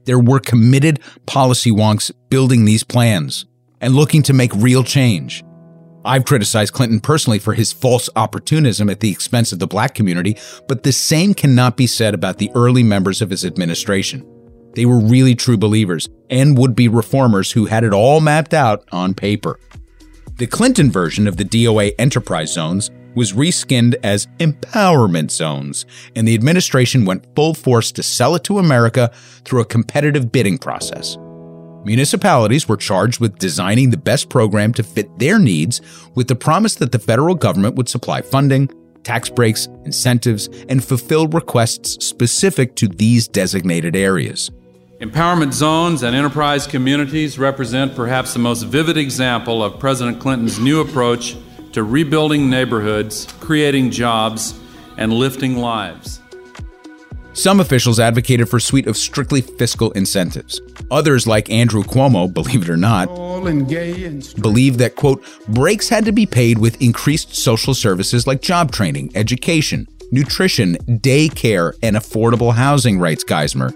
Speaker 1: There were committed policy wonks building these plans and looking to make real change. I've criticized Clinton personally for his false opportunism at the expense of the black community, but the same cannot be said about the early members of his administration. They were really true believers and would be reformers who had it all mapped out on paper. The Clinton version of the DOA enterprise zones was reskinned as empowerment zones, and the administration went full force to sell it to America through a competitive bidding process. Municipalities were charged with designing the best program to fit their needs with the promise that the federal government would supply funding, tax breaks, incentives, and fulfill requests specific to these designated areas.
Speaker 2: Empowerment zones and enterprise communities represent perhaps the most vivid example of President Clinton's new approach to rebuilding neighborhoods, creating jobs, and lifting lives.
Speaker 1: Some officials advocated for a suite of strictly fiscal incentives. Others, like Andrew Cuomo, believe it or not, believe that, quote, breaks had to be paid with increased social services like job training, education, nutrition, daycare, and affordable housing, writes Geismer.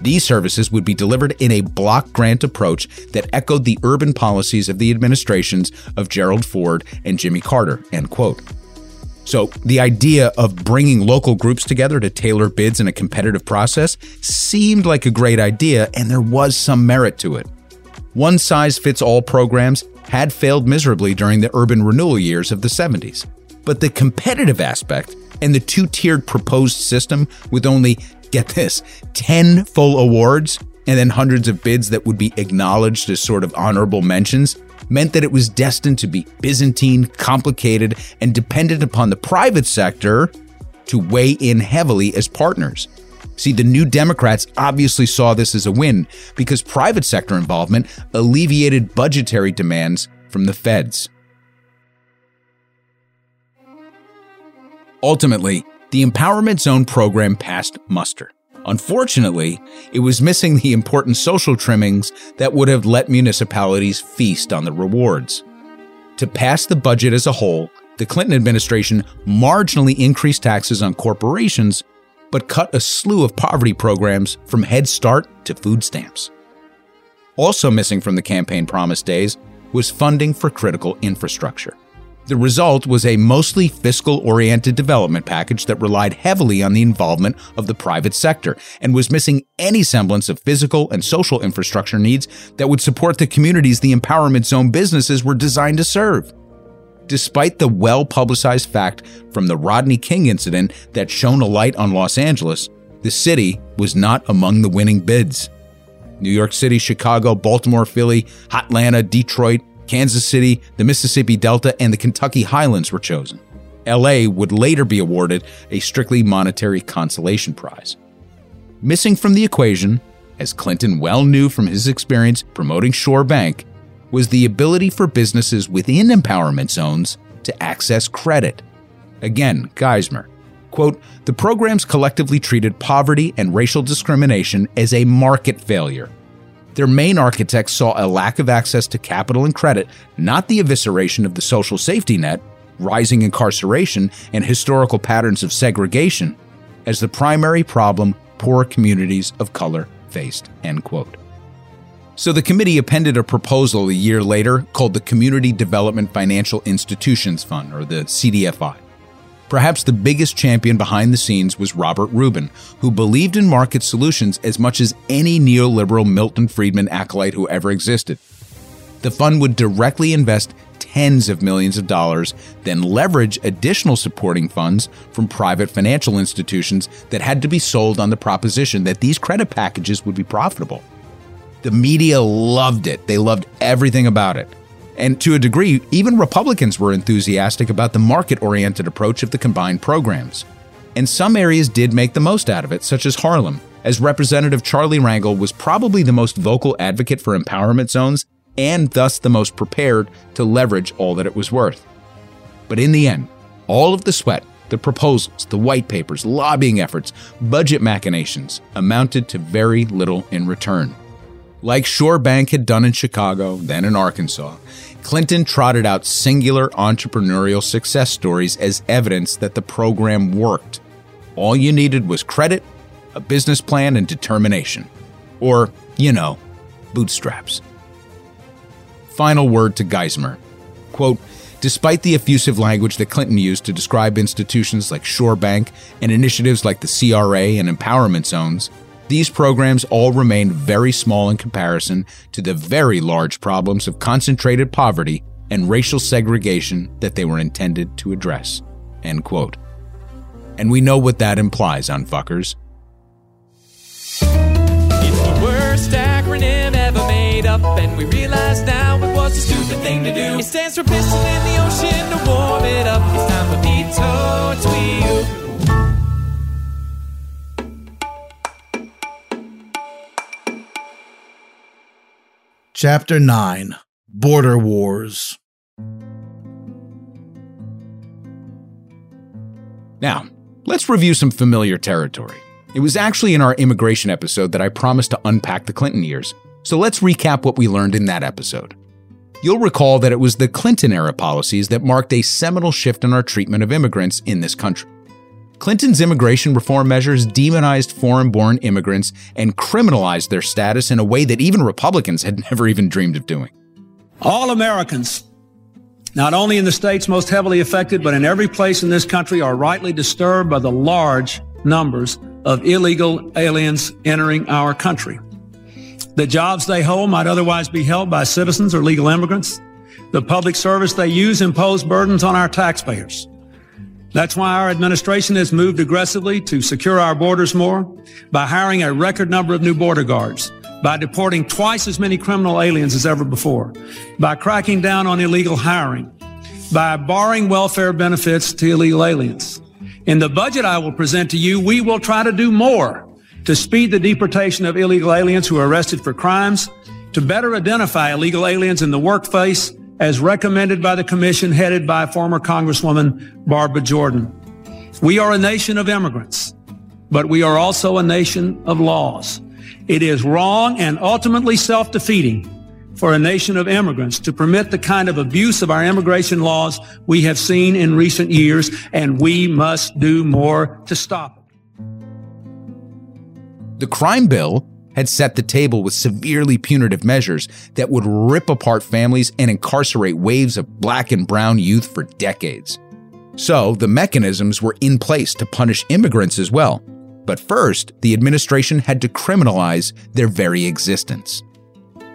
Speaker 1: These services would be delivered in a block grant approach that echoed the urban policies of the administrations of Gerald Ford and Jimmy Carter, end quote. So, the idea of bringing local groups together to tailor bids in a competitive process seemed like a great idea, and there was some merit to it. One size fits all programs had failed miserably during the urban renewal years of the 70s. But the competitive aspect and the two tiered proposed system with only get this 10 full awards and then hundreds of bids that would be acknowledged as sort of honorable mentions meant that it was destined to be Byzantine, complicated, and dependent upon the private sector to weigh in heavily as partners. See, the New Democrats obviously saw this as a win because private sector involvement alleviated budgetary demands from the feds. Ultimately, the Empowerment Zone program passed muster. Unfortunately, it was missing the important social trimmings that would have let municipalities feast on the rewards. To pass the budget as a whole, the Clinton administration marginally increased taxes on corporations, but cut a slew of poverty programs from Head Start to food stamps. Also missing from the campaign promise days was funding for critical infrastructure. The result was a mostly fiscal oriented development package that relied heavily on the involvement of the private sector and was missing any semblance of physical and social infrastructure needs that would support the communities the empowerment zone businesses were designed to serve. Despite the well publicized fact from the Rodney King incident that shone a light on Los Angeles, the city was not among the winning bids. New York City, Chicago, Baltimore, Philly, Atlanta, Detroit, Kansas City, the Mississippi Delta, and the Kentucky Highlands were chosen. LA would later be awarded a strictly monetary consolation prize. Missing from the equation, as Clinton well knew from his experience promoting ShoreBank, was the ability for businesses within empowerment zones to access credit. Again, Geismer. Quote, the programs collectively treated poverty and racial discrimination as a market failure their main architects saw a lack of access to capital and credit, not the evisceration of the social safety net, rising incarceration, and historical patterns of segregation, as the primary problem poor communities of color faced. End quote. So the committee appended a proposal a year later called the Community Development Financial Institutions Fund, or the CDFI. Perhaps the biggest champion behind the scenes was Robert Rubin, who believed in market solutions as much as any neoliberal Milton Friedman acolyte who ever existed. The fund would directly invest tens of millions of dollars, then leverage additional supporting funds from private financial institutions that had to be sold on the proposition that these credit packages would be profitable. The media loved it, they loved everything about it. And to a degree, even Republicans were enthusiastic about the market oriented approach of the combined programs. And some areas did make the most out of it, such as Harlem, as Representative Charlie Rangel was probably the most vocal advocate for empowerment zones and thus the most prepared to leverage all that it was worth. But in the end, all of the sweat, the proposals, the white papers, lobbying efforts, budget machinations amounted to very little in return. Like ShoreBank had done in Chicago, then in Arkansas, Clinton trotted out singular entrepreneurial success stories as evidence that the program worked. All you needed was credit, a business plan, and determination. Or, you know, bootstraps. Final word to Geismer. Quote, Despite the effusive language that Clinton used to describe institutions like ShoreBank and initiatives like the CRA and empowerment zones, these programs all remained very small in comparison to the very large problems of concentrated poverty and racial segregation that they were intended to address. End quote. And we know what that implies on fuckers.
Speaker 31: It's the worst acronym ever made up, and we realize now it was a stupid thing to do. It stands for piston in the ocean to warm it up. It's time for Tweet.
Speaker 7: Chapter 9 Border Wars.
Speaker 1: Now, let's review some familiar territory. It was actually in our immigration episode that I promised to unpack the Clinton years, so let's recap what we learned in that episode. You'll recall that it was the Clinton era policies that marked a seminal shift in our treatment of immigrants in this country. Clinton's immigration reform measures demonized foreign born immigrants and criminalized their status in a way that even Republicans had never even dreamed of doing.
Speaker 4: All Americans, not only in the states most heavily affected, but in every place in this country, are rightly disturbed by the large numbers of illegal aliens entering our country. The jobs they hold might otherwise be held by citizens or legal immigrants. The public service they use impose burdens on our taxpayers. That's why our administration has moved aggressively to secure our borders more by hiring a record number of new border guards, by deporting twice as many criminal aliens as ever before, by cracking down on illegal hiring, by barring welfare benefits to illegal aliens. In the budget I will present to you, we will try to do more to speed the deportation of illegal aliens who are arrested for crimes, to better identify illegal aliens in the workplace, as recommended by the commission headed by former Congresswoman Barbara Jordan. We are a nation of immigrants, but we are also a nation of laws. It is wrong and ultimately self-defeating for a nation of immigrants to permit the kind of abuse of our immigration laws we have seen in recent years, and we must do more to stop it.
Speaker 1: The crime bill had set the table with severely punitive measures that would rip apart families and incarcerate waves of black and brown youth for decades. So, the mechanisms were in place to punish immigrants as well. But first, the administration had to criminalize their very existence.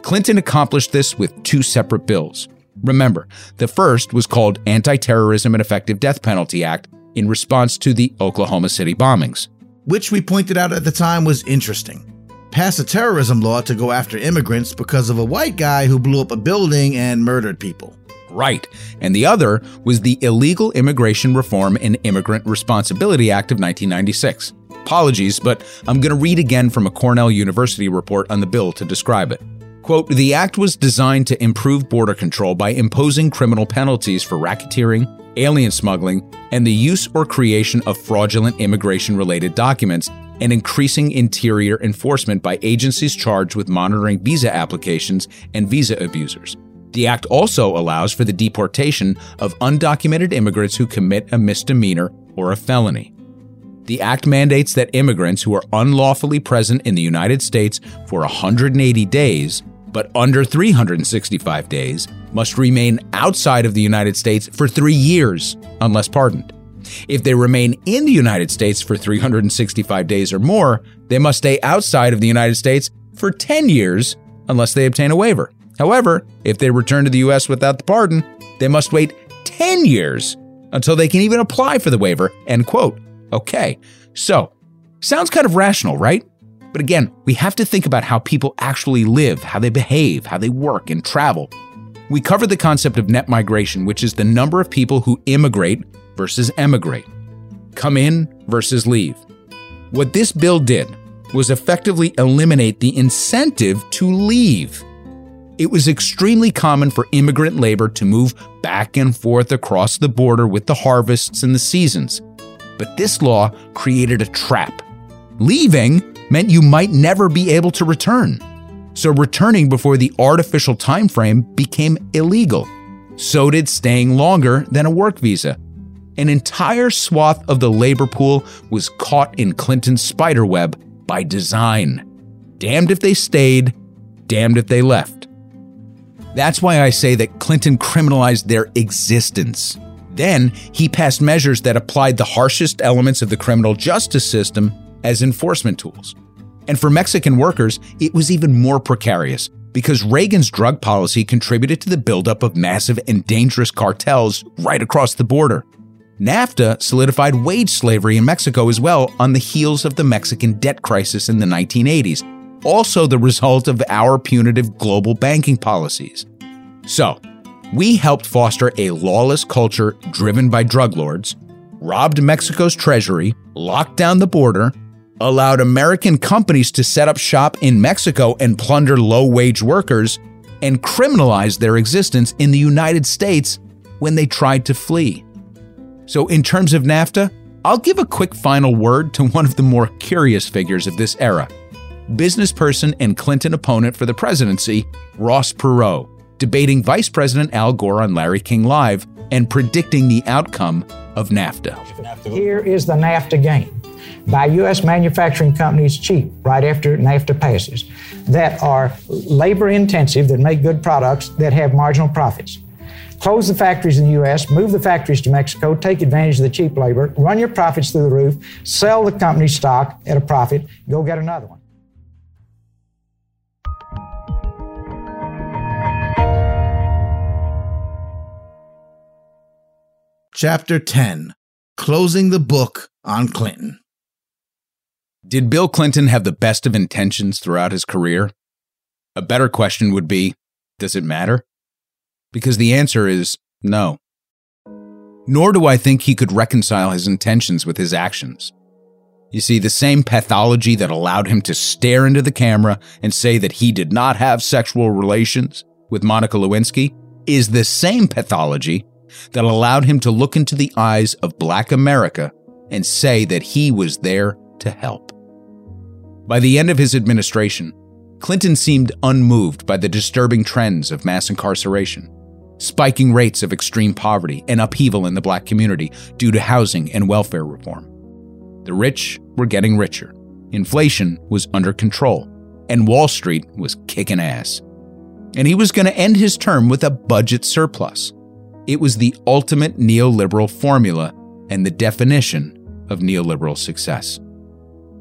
Speaker 1: Clinton accomplished this with two separate bills. Remember, the first was called Anti Terrorism and Effective Death Penalty Act in response to the Oklahoma City bombings.
Speaker 7: Which we pointed out at the time was interesting passed a terrorism law to go after immigrants because of a white guy who blew up a building and murdered people.
Speaker 1: Right. And the other was the Illegal Immigration Reform and Immigrant Responsibility Act of 1996. Apologies, but I'm going to read again from a Cornell University report on the bill to describe it. Quote The act was designed to improve border control by imposing criminal penalties for racketeering, alien smuggling, and the use or creation of fraudulent immigration related documents and increasing interior enforcement by agencies charged with monitoring visa applications and visa abusers. The act also allows for the deportation of undocumented immigrants who commit a misdemeanor or a felony. The act mandates that immigrants who are unlawfully present in the United States for 180 days, but under 365 days, must remain outside of the United States for three years unless pardoned. If they remain in the United States for 365 days or more, they must stay outside of the United States for 10 years unless they obtain a waiver. However, if they return to the US without the pardon, they must wait 10 years until they can even apply for the waiver. End quote. Okay, so sounds kind of rational, right? But again, we have to think about how people actually live, how they behave, how they work and travel. We covered the concept of net migration, which is the number of people who immigrate versus emigrate, come in versus leave. What this bill did was effectively eliminate the incentive to leave. It was extremely common for immigrant labor to move back and forth across the border with the harvests and the seasons. But this law created a trap. Leaving meant you might never be able to return. So returning before the artificial time frame became illegal. So did staying longer than a work visa, an entire swath of the labor pool was caught in Clinton's spiderweb by design. Damned if they stayed, damned if they left. That's why I say that Clinton criminalized their existence. Then he passed measures that applied the harshest elements of the criminal justice system as enforcement tools. And for Mexican workers, it was even more precarious because Reagan's drug policy contributed to the buildup of massive and dangerous cartels right across the border. NAFTA solidified wage slavery in Mexico as well on the heels of the Mexican debt crisis in the 1980s, also the result of our punitive global banking policies. So, we helped foster a lawless culture driven by drug lords, robbed Mexico's treasury, locked down the border, allowed American companies to set up shop in Mexico and plunder low wage workers, and criminalized their existence in the United States when they tried to flee. So, in terms of NAFTA, I'll give a quick final word to one of the more curious figures of this era businessperson and Clinton opponent for the presidency, Ross Perot, debating Vice President Al Gore on Larry King Live and predicting the outcome of NAFTA.
Speaker 32: Here is the NAFTA game by U.S. manufacturing companies cheap right after NAFTA passes that are labor intensive, that make good products, that have marginal profits. Close the factories in the U.S., move the factories to Mexico, take advantage of the cheap labor, run your profits through the roof, sell the company stock at a profit, go get another one.
Speaker 7: Chapter 10 Closing the Book on Clinton.
Speaker 1: Did Bill Clinton have the best of intentions throughout his career? A better question would be Does it matter? Because the answer is no. Nor do I think he could reconcile his intentions with his actions. You see, the same pathology that allowed him to stare into the camera and say that he did not have sexual relations with Monica Lewinsky is the same pathology that allowed him to look into the eyes of black America and say that he was there to help. By the end of his administration, Clinton seemed unmoved by the disturbing trends of mass incarceration, spiking rates of extreme poverty and upheaval in the black community due to housing and welfare reform. The rich were getting richer, inflation was under control, and Wall Street was kicking ass. And he was going to end his term with a budget surplus it was the ultimate neoliberal formula and the definition of neoliberal success.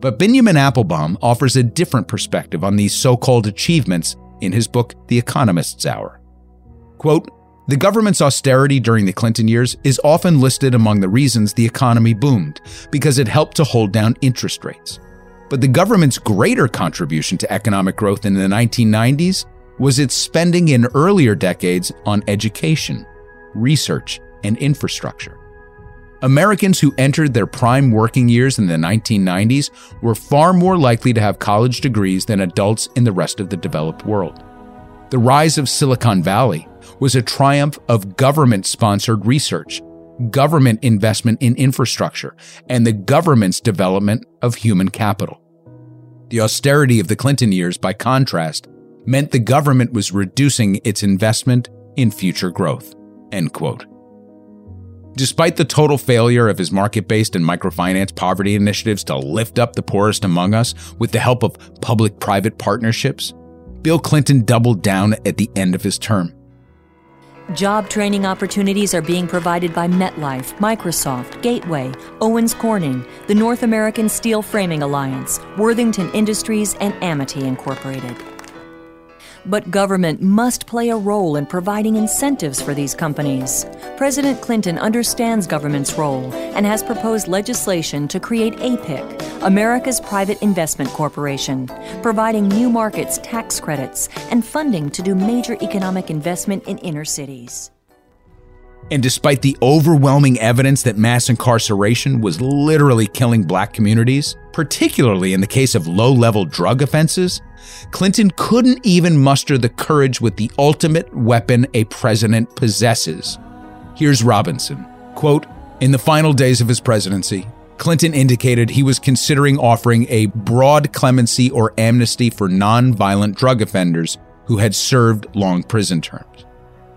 Speaker 1: But Benjamin Appelbaum offers a different perspective on these so called achievements in his book, The Economist's Hour. Quote, the government's austerity during the Clinton years is often listed among the reasons the economy boomed because it helped to hold down interest rates. But the government's greater contribution to economic growth in the 1990s was its spending in earlier decades on education, research, and infrastructure. Americans who entered their prime working years in the 1990s were far more likely to have college degrees than adults in the rest of the developed world. The rise of Silicon Valley was a triumph of government sponsored research, government investment in infrastructure, and the government's development of human capital. The austerity of the Clinton years, by contrast, meant the government was reducing its investment in future growth. End quote. Despite the total failure of his market based and microfinance poverty initiatives to lift up the poorest among us with the help of public private partnerships, Bill Clinton doubled down at the end of his term.
Speaker 33: Job training opportunities are being provided by MetLife, Microsoft, Gateway, Owens Corning, the North American Steel Framing Alliance, Worthington Industries, and Amity Incorporated. But government must play a role in providing incentives for these companies. President Clinton understands government's role and has proposed legislation to create APIC, America's Private Investment Corporation, providing new markets tax credits and funding to do major economic investment in inner cities.
Speaker 1: And despite the overwhelming evidence that mass incarceration was literally killing black communities, particularly in the case of low level drug offenses, Clinton couldn't even muster the courage with the ultimate weapon a president possesses. Here's Robinson. Quote, in the final days of his presidency, Clinton indicated he was considering offering a broad clemency or amnesty for nonviolent drug offenders who had served long prison terms.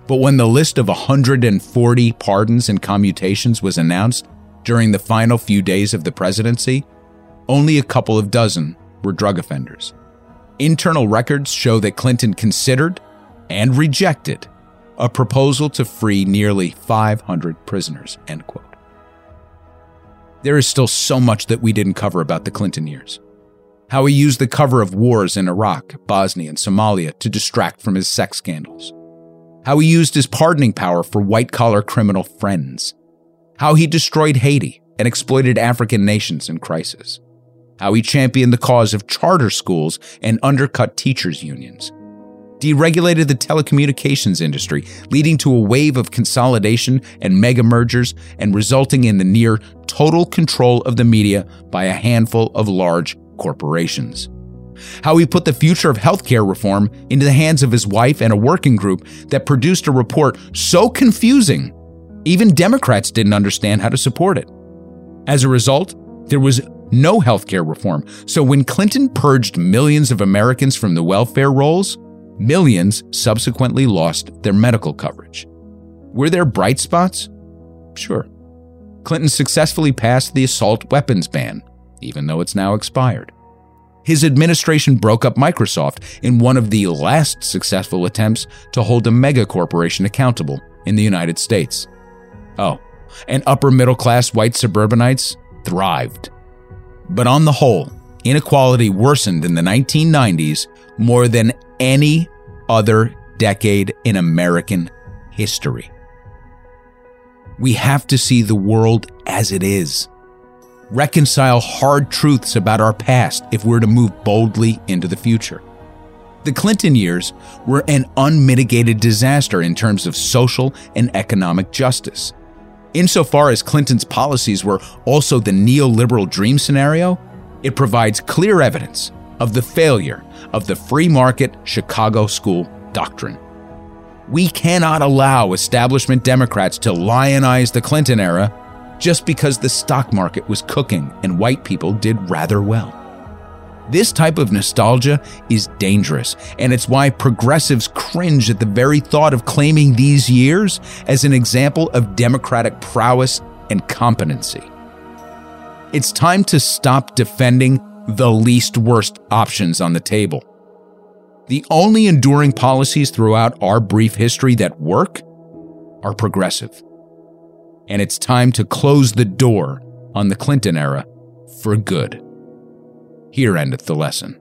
Speaker 1: But when the list of 140 pardons and commutations was announced during the final few days of the presidency, only a couple of dozen were drug offenders. Internal records show that Clinton considered and rejected a proposal to free nearly 500 prisoners. End quote. There is still so much that we didn't cover about the Clinton years. How he used the cover of wars in Iraq, Bosnia, and Somalia to distract from his sex scandals. How he used his pardoning power for white collar criminal friends. How he destroyed Haiti and exploited African nations in crisis. How he championed the cause of charter schools and undercut teachers' unions deregulated the telecommunications industry, leading to a wave of consolidation and mega mergers and resulting in the near total control of the media by a handful of large corporations. How he put the future of healthcare reform into the hands of his wife and a working group that produced a report so confusing, even Democrats didn't understand how to support it. As a result, there was no healthcare reform. So when Clinton purged millions of Americans from the welfare rolls, Millions subsequently lost their medical coverage. Were there bright spots? Sure. Clinton successfully passed the assault weapons ban, even though it's now expired. His administration broke up Microsoft in one of the last successful attempts to hold a mega corporation accountable in the United States. Oh, and upper middle class white suburbanites thrived. But on the whole, inequality worsened in the 1990s more than any other decade in American history. We have to see the world as it is. Reconcile hard truths about our past if we're to move boldly into the future. The Clinton years were an unmitigated disaster in terms of social and economic justice. Insofar as Clinton's policies were also the neoliberal dream scenario, it provides clear evidence of the failure of the free market Chicago school doctrine. We cannot allow establishment Democrats to lionize the Clinton era just because the stock market was cooking and white people did rather well. This type of nostalgia is dangerous, and it's why progressives cringe at the very thought of claiming these years as an example of Democratic prowess and competency. It's time to stop defending the least worst options on the table. The only enduring policies throughout our brief history that work are progressive. And it's time to close the door on the Clinton era for good. Here endeth the lesson.